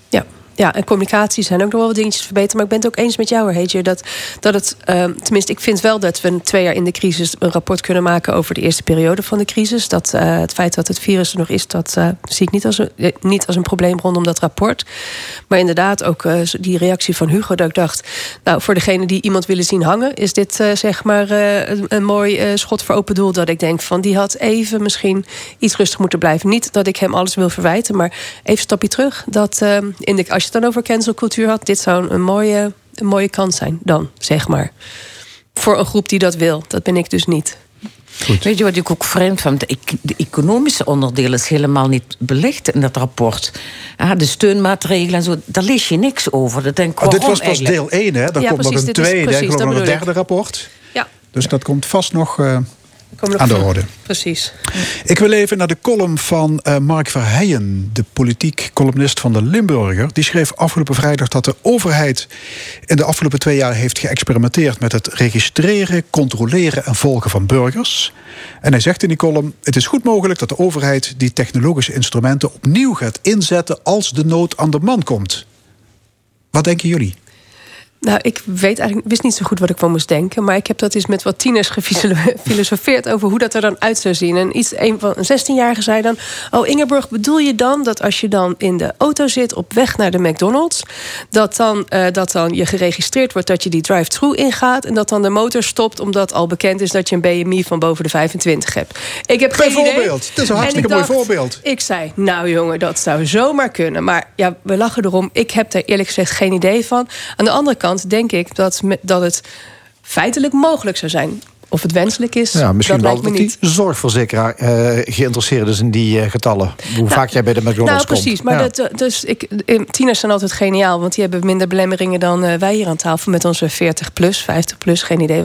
Ja. Ja, en communicatie zijn ook nog wel wat dingetjes verbeterd. Maar ik ben het ook eens met jou, Heetje. Dat, dat het, ehm, tenminste, ik vind wel dat we twee jaar in de crisis een rapport kunnen maken over de eerste periode van de crisis. Dat eh, het feit dat het virus er nog is, dat eh, zie ik niet als, een, eh, niet als een probleem rondom dat rapport. Maar inderdaad, ook die reactie van Hugo, dat ik dacht, nou, voor degene die iemand willen zien hangen, is dit zeg maar een, een mooi schot voor open doel. Dat ik denk van die had even misschien iets rustig moeten blijven. Niet dat ik hem alles wil verwijten, maar even stapje terug. Dat eh, in de, als je het dan over cancelcultuur had, dit zou een mooie, een mooie kans zijn dan, zeg maar. Voor een groep die dat wil. Dat ben ik dus niet. Weet je wat ik ook vreemd vind? De, ec- de economische onderdeel is helemaal niet belicht in dat rapport. Ja, de steunmaatregelen en zo, daar lees je niks over. Dat denk ik, Oh, dit was pas eigenlijk? deel 1, hè? Dan Ja, komt nog precies, een dit is tweede, dat nog een ik. derde rapport. Ja. Dus dat komt vast nog eh, aan de orde. Precies. Ik wil even naar de column van eh, Mark Verheijen, de politiek columnist van de Limburger. Die schreef afgelopen vrijdag dat de overheid in de afgelopen twee jaar heeft geëxperimenteerd met het registreren, controleren en volgen van burgers. En hij zegt in die column: Het is goed mogelijk dat de overheid die technologische instrumenten opnieuw gaat inzetten als de nood aan de man komt. Wat denken jullie? Nou, ik weet eigenlijk, wist niet zo goed wat ik van moest denken. Maar ik heb dat eens met wat tieners gefilosofeerd over hoe dat er dan uit zou zien. En iets, een van een 16-jarige zei dan: Oh, Ingeborg, bedoel je dan dat als je dan in de auto zit op weg naar de McDonald's, dat dan, eh, dat dan je geregistreerd wordt dat je die drive-thru ingaat en dat dan de motor stopt omdat al bekend is dat je een BMI van boven de 25 hebt? Ik heb geen idee. Bijvoorbeeld. Dat is een En hartstikke ik mooi dacht- voorbeeld. Ik zei, nou jongen, dat zou zomaar kunnen. Maar ja, we lachen erom. Ik heb er eerlijk gezegd geen idee van. Aan de andere kant denk ik dat, dat het feitelijk mogelijk zou zijn. Of het wenselijk is, Ja, misschien dat wel dat niet. die zorgverzekeraar eh, geïnteresseerd is in die eh, getallen. Hoe vaak jij bij de McDonald's Nou, komt. precies. Maar Ja. dat, eh, dus ik, tieners zijn altijd geniaal. Want die hebben minder belemmeringen dan wij hier aan tafel. Met onze 40 plus, 50 plus, geen idee.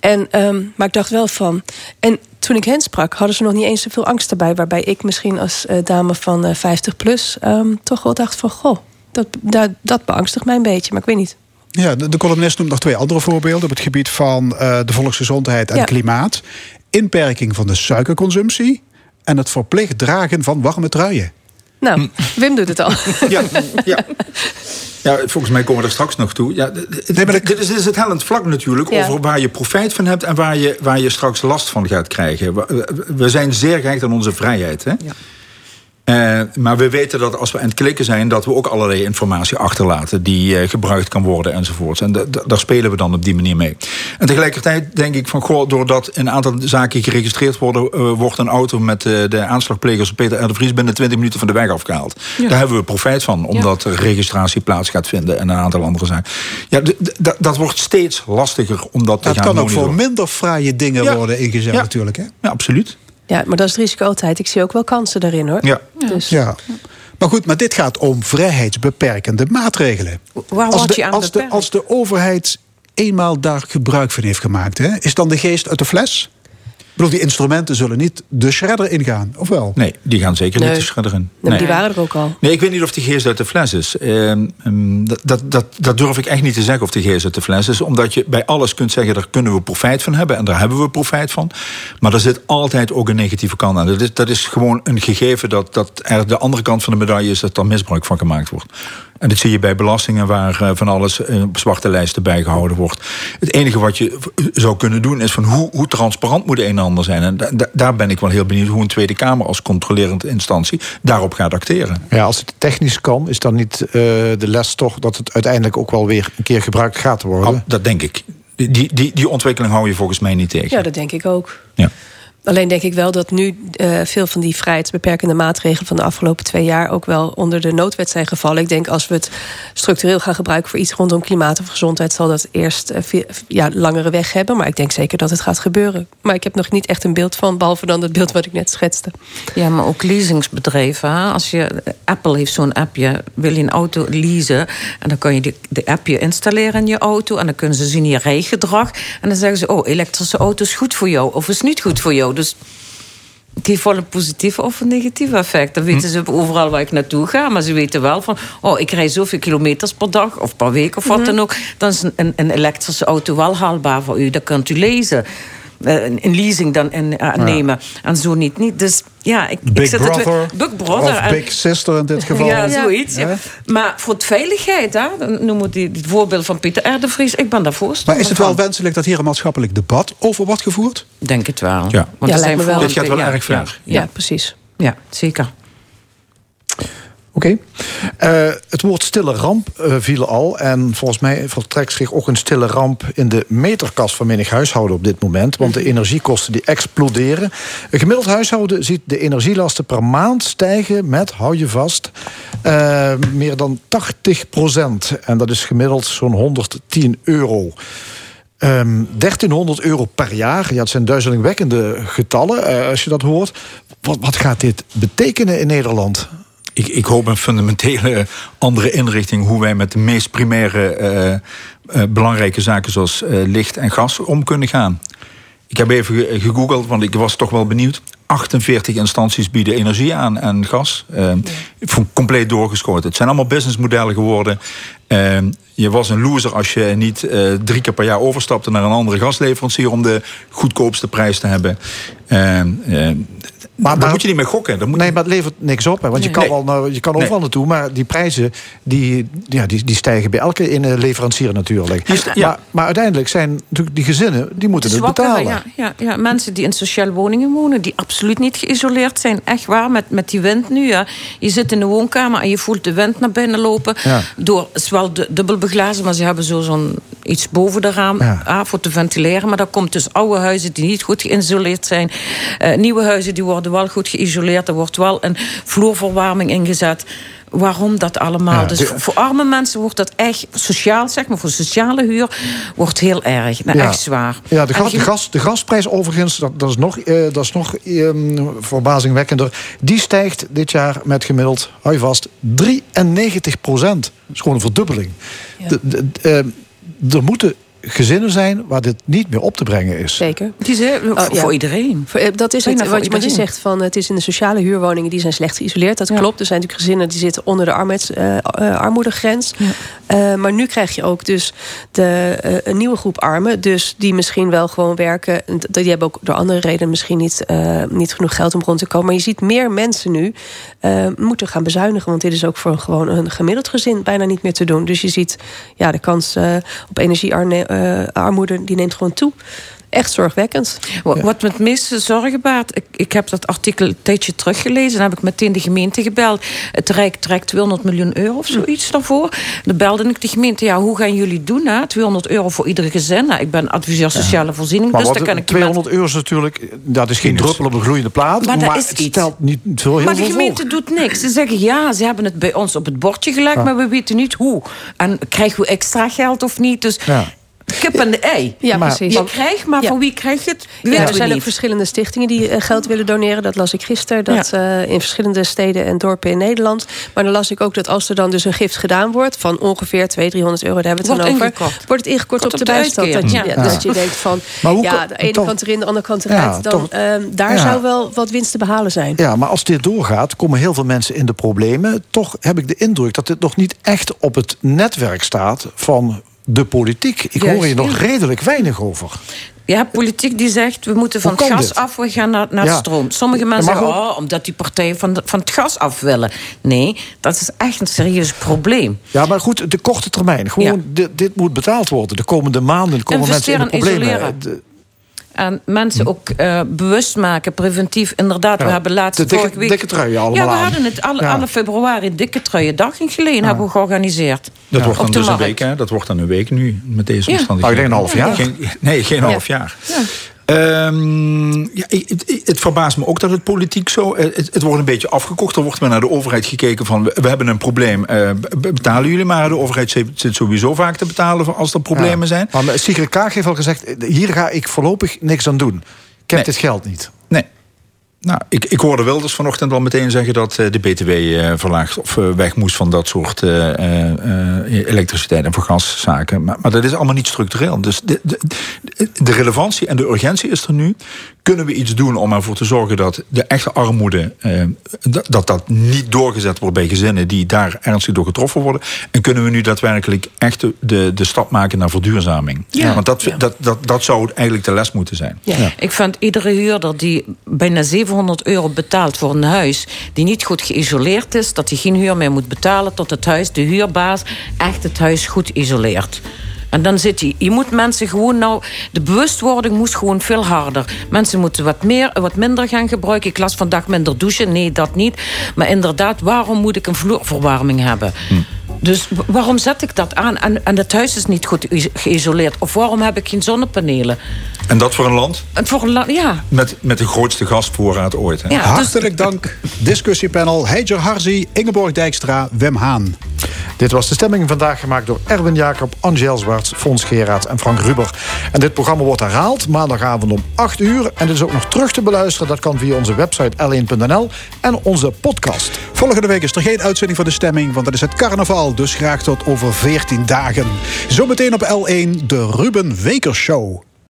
En, ehm, maar ik dacht wel van... En toen ik hen sprak, hadden ze nog niet eens zoveel angst erbij. Waarbij ik misschien als dame van eh, 50 plus... ehm, toch wel dacht van, goh, dat, dat, dat beangstigt mij een beetje. Maar ik weet niet. Ja, de, de columnist noemt nog twee andere voorbeelden op het gebied van eh, de volksgezondheid en Ja. klimaat. Inperking van de suikerconsumptie en het verplicht dragen van warme truien. Nou, Wim doet het al. Ja, ja. Ja, volgens mij komen we er straks nog toe. Ja, d- d- dit, is, dit is het hellend vlak natuurlijk Ja. over waar je profijt van hebt en waar je, waar je straks last van gaat krijgen. We, zijn zeer gehecht aan onze vrijheid. Hè? Eh, maar we weten dat als we aan het klikken zijn, dat we ook allerlei informatie achterlaten die eh, gebruikt kan worden enzovoorts. En da- da- daar spelen we dan op die manier mee. En tegelijkertijd denk ik van, goh, doordat een aantal zaken geregistreerd worden, eh, wordt een auto met eh, de aanslagplegers Peter R. de Vries binnen 20 minuten van de weg afgehaald. Ja. Daar hebben we profijt van, omdat er registratie plaats gaat vinden en een aantal andere zaken. Ja, dat- dat wordt steeds lastiger om dat te Het gaan kan ook voor minder fraaie dingen Ja. worden ingezet Ja. natuurlijk. Hè? Ja, absoluut. Ja, maar dat is het risico altijd. Ik zie ook wel kansen daarin hoor. Ja. Dus, Ja. Maar goed, maar dit gaat om vrijheidsbeperkende maatregelen. Waar als, de, je aan als, de, als de overheid eenmaal daar gebruik van heeft gemaakt, hè, is dan de geest uit de fles? Ik bedoel, die instrumenten zullen niet de shredder ingaan, of wel? Nee, die gaan zeker Nee. niet de shredder in. Nee, die waren er ook al. Nee, ik weet niet of de geest uit de fles is. Ehm, ehm, dat, dat, dat, dat durf ik echt niet te zeggen of de geest uit de fles is. Omdat je bij alles kunt zeggen, daar kunnen we profijt van hebben. En daar hebben we profijt van. Maar er zit altijd ook een negatieve kant aan. Dat is, dat is gewoon een gegeven dat, dat er de andere kant van de medaille is... dat er misbruik van gemaakt wordt. En dat zie je bij belastingen waar eh, van alles eh, op zwarte lijsten bijgehouden wordt. Het enige wat je v- zou kunnen doen is van hoe, hoe transparant moet een en ander zijn. En da- da- daar ben ik wel heel benieuwd hoe een Tweede Kamer als controlerende instantie daarop gaat acteren. Ja, als het technisch kan, is dan niet eh, de les toch dat het uiteindelijk ook wel weer een keer gebruikt gaat worden? Oh, dat denk ik. Die, die, die ontwikkeling hou je volgens mij niet tegen. Ja, dat denk ik ook. Ja. Alleen denk ik wel dat nu eh, veel van die vrijheidsbeperkende maatregelen van de afgelopen twee jaar ook wel onder de noodwet zijn gevallen. Ik denk als we het structureel gaan gebruiken voor iets rondom klimaat of gezondheid, zal dat eerst eh, vi- ja, langere weg hebben. Maar ik denk zeker dat het gaat gebeuren. Maar ik heb nog niet echt een beeld van, behalve dan het beeld wat ik net schetste. Ja, maar ook leasingsbedrijven. Als je, Apple heeft zo'n appje, wil je een auto leasen... en dan kan je de, de appje installeren in je auto... en dan kunnen ze zien je rijgedrag. En dan zeggen ze, oh, elektrische auto is goed voor jou... of is niet goed voor jou. Dus het heeft wel een positief of een negatief effect. Dan weten ze overal waar ik naartoe ga. Maar ze weten wel van, oh, ik rij zoveel kilometers per dag... of per week of wat Mhm. dan ook. Dan is een, een elektrische auto wel haalbaar voor u. Dat kunt u lezen. Eh, een leasing dan in, eh, nemen. En zo niet. niet. Dus ja, ik, ik Big zit het Brother, weer- Big Brother. of en- Big Sister in dit geval. Ja, zoiets. Ja. Maar voor het veiligheid, hè, dan noemen we die, die voorbeeld van Pieter R. de Vries. Ik ben daar voorstander Maar is het wel van. wenselijk dat hier een maatschappelijk debat over wordt gevoerd? Denk het wel. Ja. Want Ja, er zijn wel. Dit gaat wel ja, erg ver. Ja, Ja, precies. ja, zeker. Oké. Eh, het woord stille ramp eh, viel al. En volgens mij vertrekt zich ook een stille ramp in de meterkast van menig huishouden op dit moment. Want de energiekosten die exploderen. Een gemiddeld huishouden ziet de energielasten per maand stijgen met, hou je vast, eh, meer dan 80 procent. En dat is gemiddeld zo'n 110 euro. Ehm 1300 euro per jaar. Ja, het zijn duizelingwekkende getallen als je dat hoort. Wat, wat gaat dit betekenen in Nederland? Ik, ik hoop een fundamentele andere inrichting hoe wij met de meest primaire eh, eh, belangrijke zaken zoals eh, licht en gas om kunnen gaan. Ik heb even ge- gegoogeld, want ik was toch wel benieuwd. 48 instanties bieden energie aan en gas. Eh, voor- Compleet doorgeschoten. Het zijn allemaal businessmodellen geworden. Eh, je was een loser als je niet drie keer per jaar overstapte naar een andere gasleverancier om de goedkoopste prijs te hebben. Eh, eh, Maar, daar moet je niet mee gokken. Dan moet Nee, maar het levert niks op. Hè, want je kan, Nee. wel, nou, je kan Nee. overal naartoe, maar die prijzen die, ja, die, die stijgen bij elke in een leverancier natuurlijk. ja. Maar, maar uiteindelijk zijn natuurlijk die gezinnen, die moeten het betalen. Ja, ja, ja, mensen die in sociale woningen wonen, die absoluut niet geïsoleerd zijn. Echt waar, met, met die wind nu. Ja. Je zit in de woonkamer en je voelt de wind naar binnen lopen. Ja. Door, het is wel du- dubbel beglazen, maar ze hebben zo zo'n iets boven de raam Ja. ah, voor te ventileren. Maar dat komt dus oude huizen die niet goed geïsoleerd zijn. Eh, nieuwe huizen die worden wel goed geïsoleerd. Er wordt wel een vloerverwarming ingezet. Waarom dat allemaal? Ja, dus de- voor, arme mensen wordt dat echt sociaal, zeg maar, voor sociale huur, wordt heel erg. Nou, Ja. Echt zwaar. Ja, de, gas, de, je- gas, de gasprijs overigens, dat, dat is nog, eh, dat is nog ehm, verbazingwekkender. Die stijgt dit jaar met gemiddeld, hou je vast, 93 procent. Dat is gewoon een verdubbeling. De, de- ehm, er moeten gezinnen zijn waar dit niet meer op te brengen is. Zeker. Het is Oh, voor, ja. voor iedereen. Eh, Dat is het, wat, je zegt van het is in de sociale huurwoningen die zijn slecht geïsoleerd. Dat klopt. Er zijn natuurlijk gezinnen die zitten onder de eh, eh, armoedegrens. Eh, maar nu krijg je ook dus de, eh, een nieuwe groep armen. Dus die misschien wel gewoon werken. Die hebben ook door andere redenen misschien niet, eh, niet genoeg geld om rond te komen. Maar je ziet meer mensen nu eh, moeten gaan bezuinigen. Want dit is ook voor een, gewoon een gemiddeld gezin bijna niet meer te doen. Dus je ziet ja, de kans eh, op energiearmoede die neemt gewoon toe. Echt zorgwekkend. Wat, wat me het meeste zorgen baart, ik, ik heb dat artikel een tijdje teruggelezen. Dan heb ik meteen de gemeente gebeld. Het Rijk trekt 200 miljoen euro of zoiets daarvoor. Dan belde ik de gemeente, ja, hoe gaan jullie doen? Hè? 200 euro voor iedere gezin. Nou, ik ben adviseur sociale voorziening, Maar dus kan ik die 200 euro is natuurlijk, dat is geen druppel op een gloeiende plaat. Maar Maar, dat is het iets. stelt niet veel heel Maar de gemeente voor. doet niks. Ze zeggen ja, ze hebben het bij ons op het bordje gelegd, Ja. maar we weten niet hoe. En krijgen we extra geld of niet? Dus Ja. Kip en de ei. Ja, Maar- precies. Je krijgt, maar Ja. van wie krijg je het? Ja, er zijn ook verschillende stichtingen die eh, geld willen doneren. Dat las ik gisteren. Dat eh, in verschillende steden en dorpen in Nederland. Maar dan las ik ook dat als er dan dus een gift gedaan wordt... van ongeveer 200, 300 euro, daar hebben we het Wordt dan over... ingekort. wordt het ingekort Kort op de de bijstand. Dat je, ja, dat je denkt van... Maar hoe ja, de ene toch- kant erin, de andere kant Ja, eruit. dan, toch- ehm, daar Ja. zou wel wat winst te behalen zijn. Ja, maar als dit doorgaat, komen heel veel mensen in de problemen. Toch heb ik de indruk dat dit nog niet echt op het netwerk staat van de politiek. Ik hoor hier nog redelijk weinig over. Ja, politiek die zegt, we moeten van het gas dit? af, we gaan naar, naar Ja. stroom. Sommige mensen zeggen, oh, omdat die partijen van, de- van het gas af willen. Nee, dat is echt een serieus probleem. Ja, maar goed, de korte termijn. Gewoon, dit, dit moet betaald worden. De komende maanden komen mensen in problemen. En mensen ook eh, bewust maken, preventief. Inderdaad, Ja, we hebben laatst de dikke- week... dikke truien allemaal Ja, we aan. hadden het alle, Ja. alle februari dikke truiendag in Geleen hebben we georganiseerd. Dat Ja. wordt dan dus een week, hè? Dat wordt dan een week nu met deze Ja. omstandigheden. Nou, ik denk een half jaar. Geen, nee, geen half jaar. Ehm, ja, het, het verbaast me ook dat het politiek zo... eh, Het, het wordt een beetje afgekocht. Er wordt maar naar de overheid gekeken van... we, hebben een probleem, eh, be- betalen jullie maar. De overheid zit, sowieso vaak te betalen als er problemen Ja. zijn. Maar Sigrid Kaag heeft al gezegd, hier ga ik voorlopig niks aan doen. Ik heb dit geld niet. Nou, ik, ik hoorde Wilders vanochtend al meteen zeggen dat eh, de BTW eh, verlaagd of eh, weg moest van dat soort elektriciteit en voor gaszaken. Maar, maar dat is allemaal niet structureel. Dus de, de, de relevantie en de urgentie is er nu. Kunnen we iets doen om ervoor te zorgen dat de echte armoede, dat, dat dat niet doorgezet wordt bij gezinnen die daar ernstig door getroffen worden? En kunnen we nu daadwerkelijk echt de, de, de stap maken naar verduurzaming? Ja. Want dat, dat, dat, dat zou eigenlijk de les moeten zijn. Ik vind iedere huurder die bijna 700 euro betaalt voor een huis... die niet goed geïsoleerd is, dat hij geen huur meer moet betalen... tot het huis, de huurbaas, echt het huis goed isoleert. En dan zit hij. Je moet mensen gewoon nou. De bewustwording moest gewoon veel harder. Mensen moeten wat meer, wat minder gaan gebruiken. Ik las vandaag minder douchen. Nee, dat niet. Maar inderdaad, waarom moet ik een vloerverwarming hebben? Dus waarom zet ik dat aan? En, en het huis is niet goed geïsoleerd. Of waarom heb ik geen zonnepanelen? En dat voor een land En voor een la- ja, met, met de grootste gasvoorraad ooit. Hè? Ja, dus- Hartelijk dank. Discussiepanel Heijer Harzi, Ingeborg Dijkstra, Wim Haan. Dit was de stemming vandaag gemaakt door Erwin Jacob, Angel Zwarts, Fons Geraert en Frank Ruber. En dit programma wordt herhaald maandagavond om 8 uur. En dit is ook nog terug te beluisteren. Dat kan via onze website l1.nl en onze podcast. Volgende week is er geen uitzending van de stemming, want dat is het carnaval. Dus graag tot over 14 dagen. Zometeen op L1 de Ruben Wekers Show.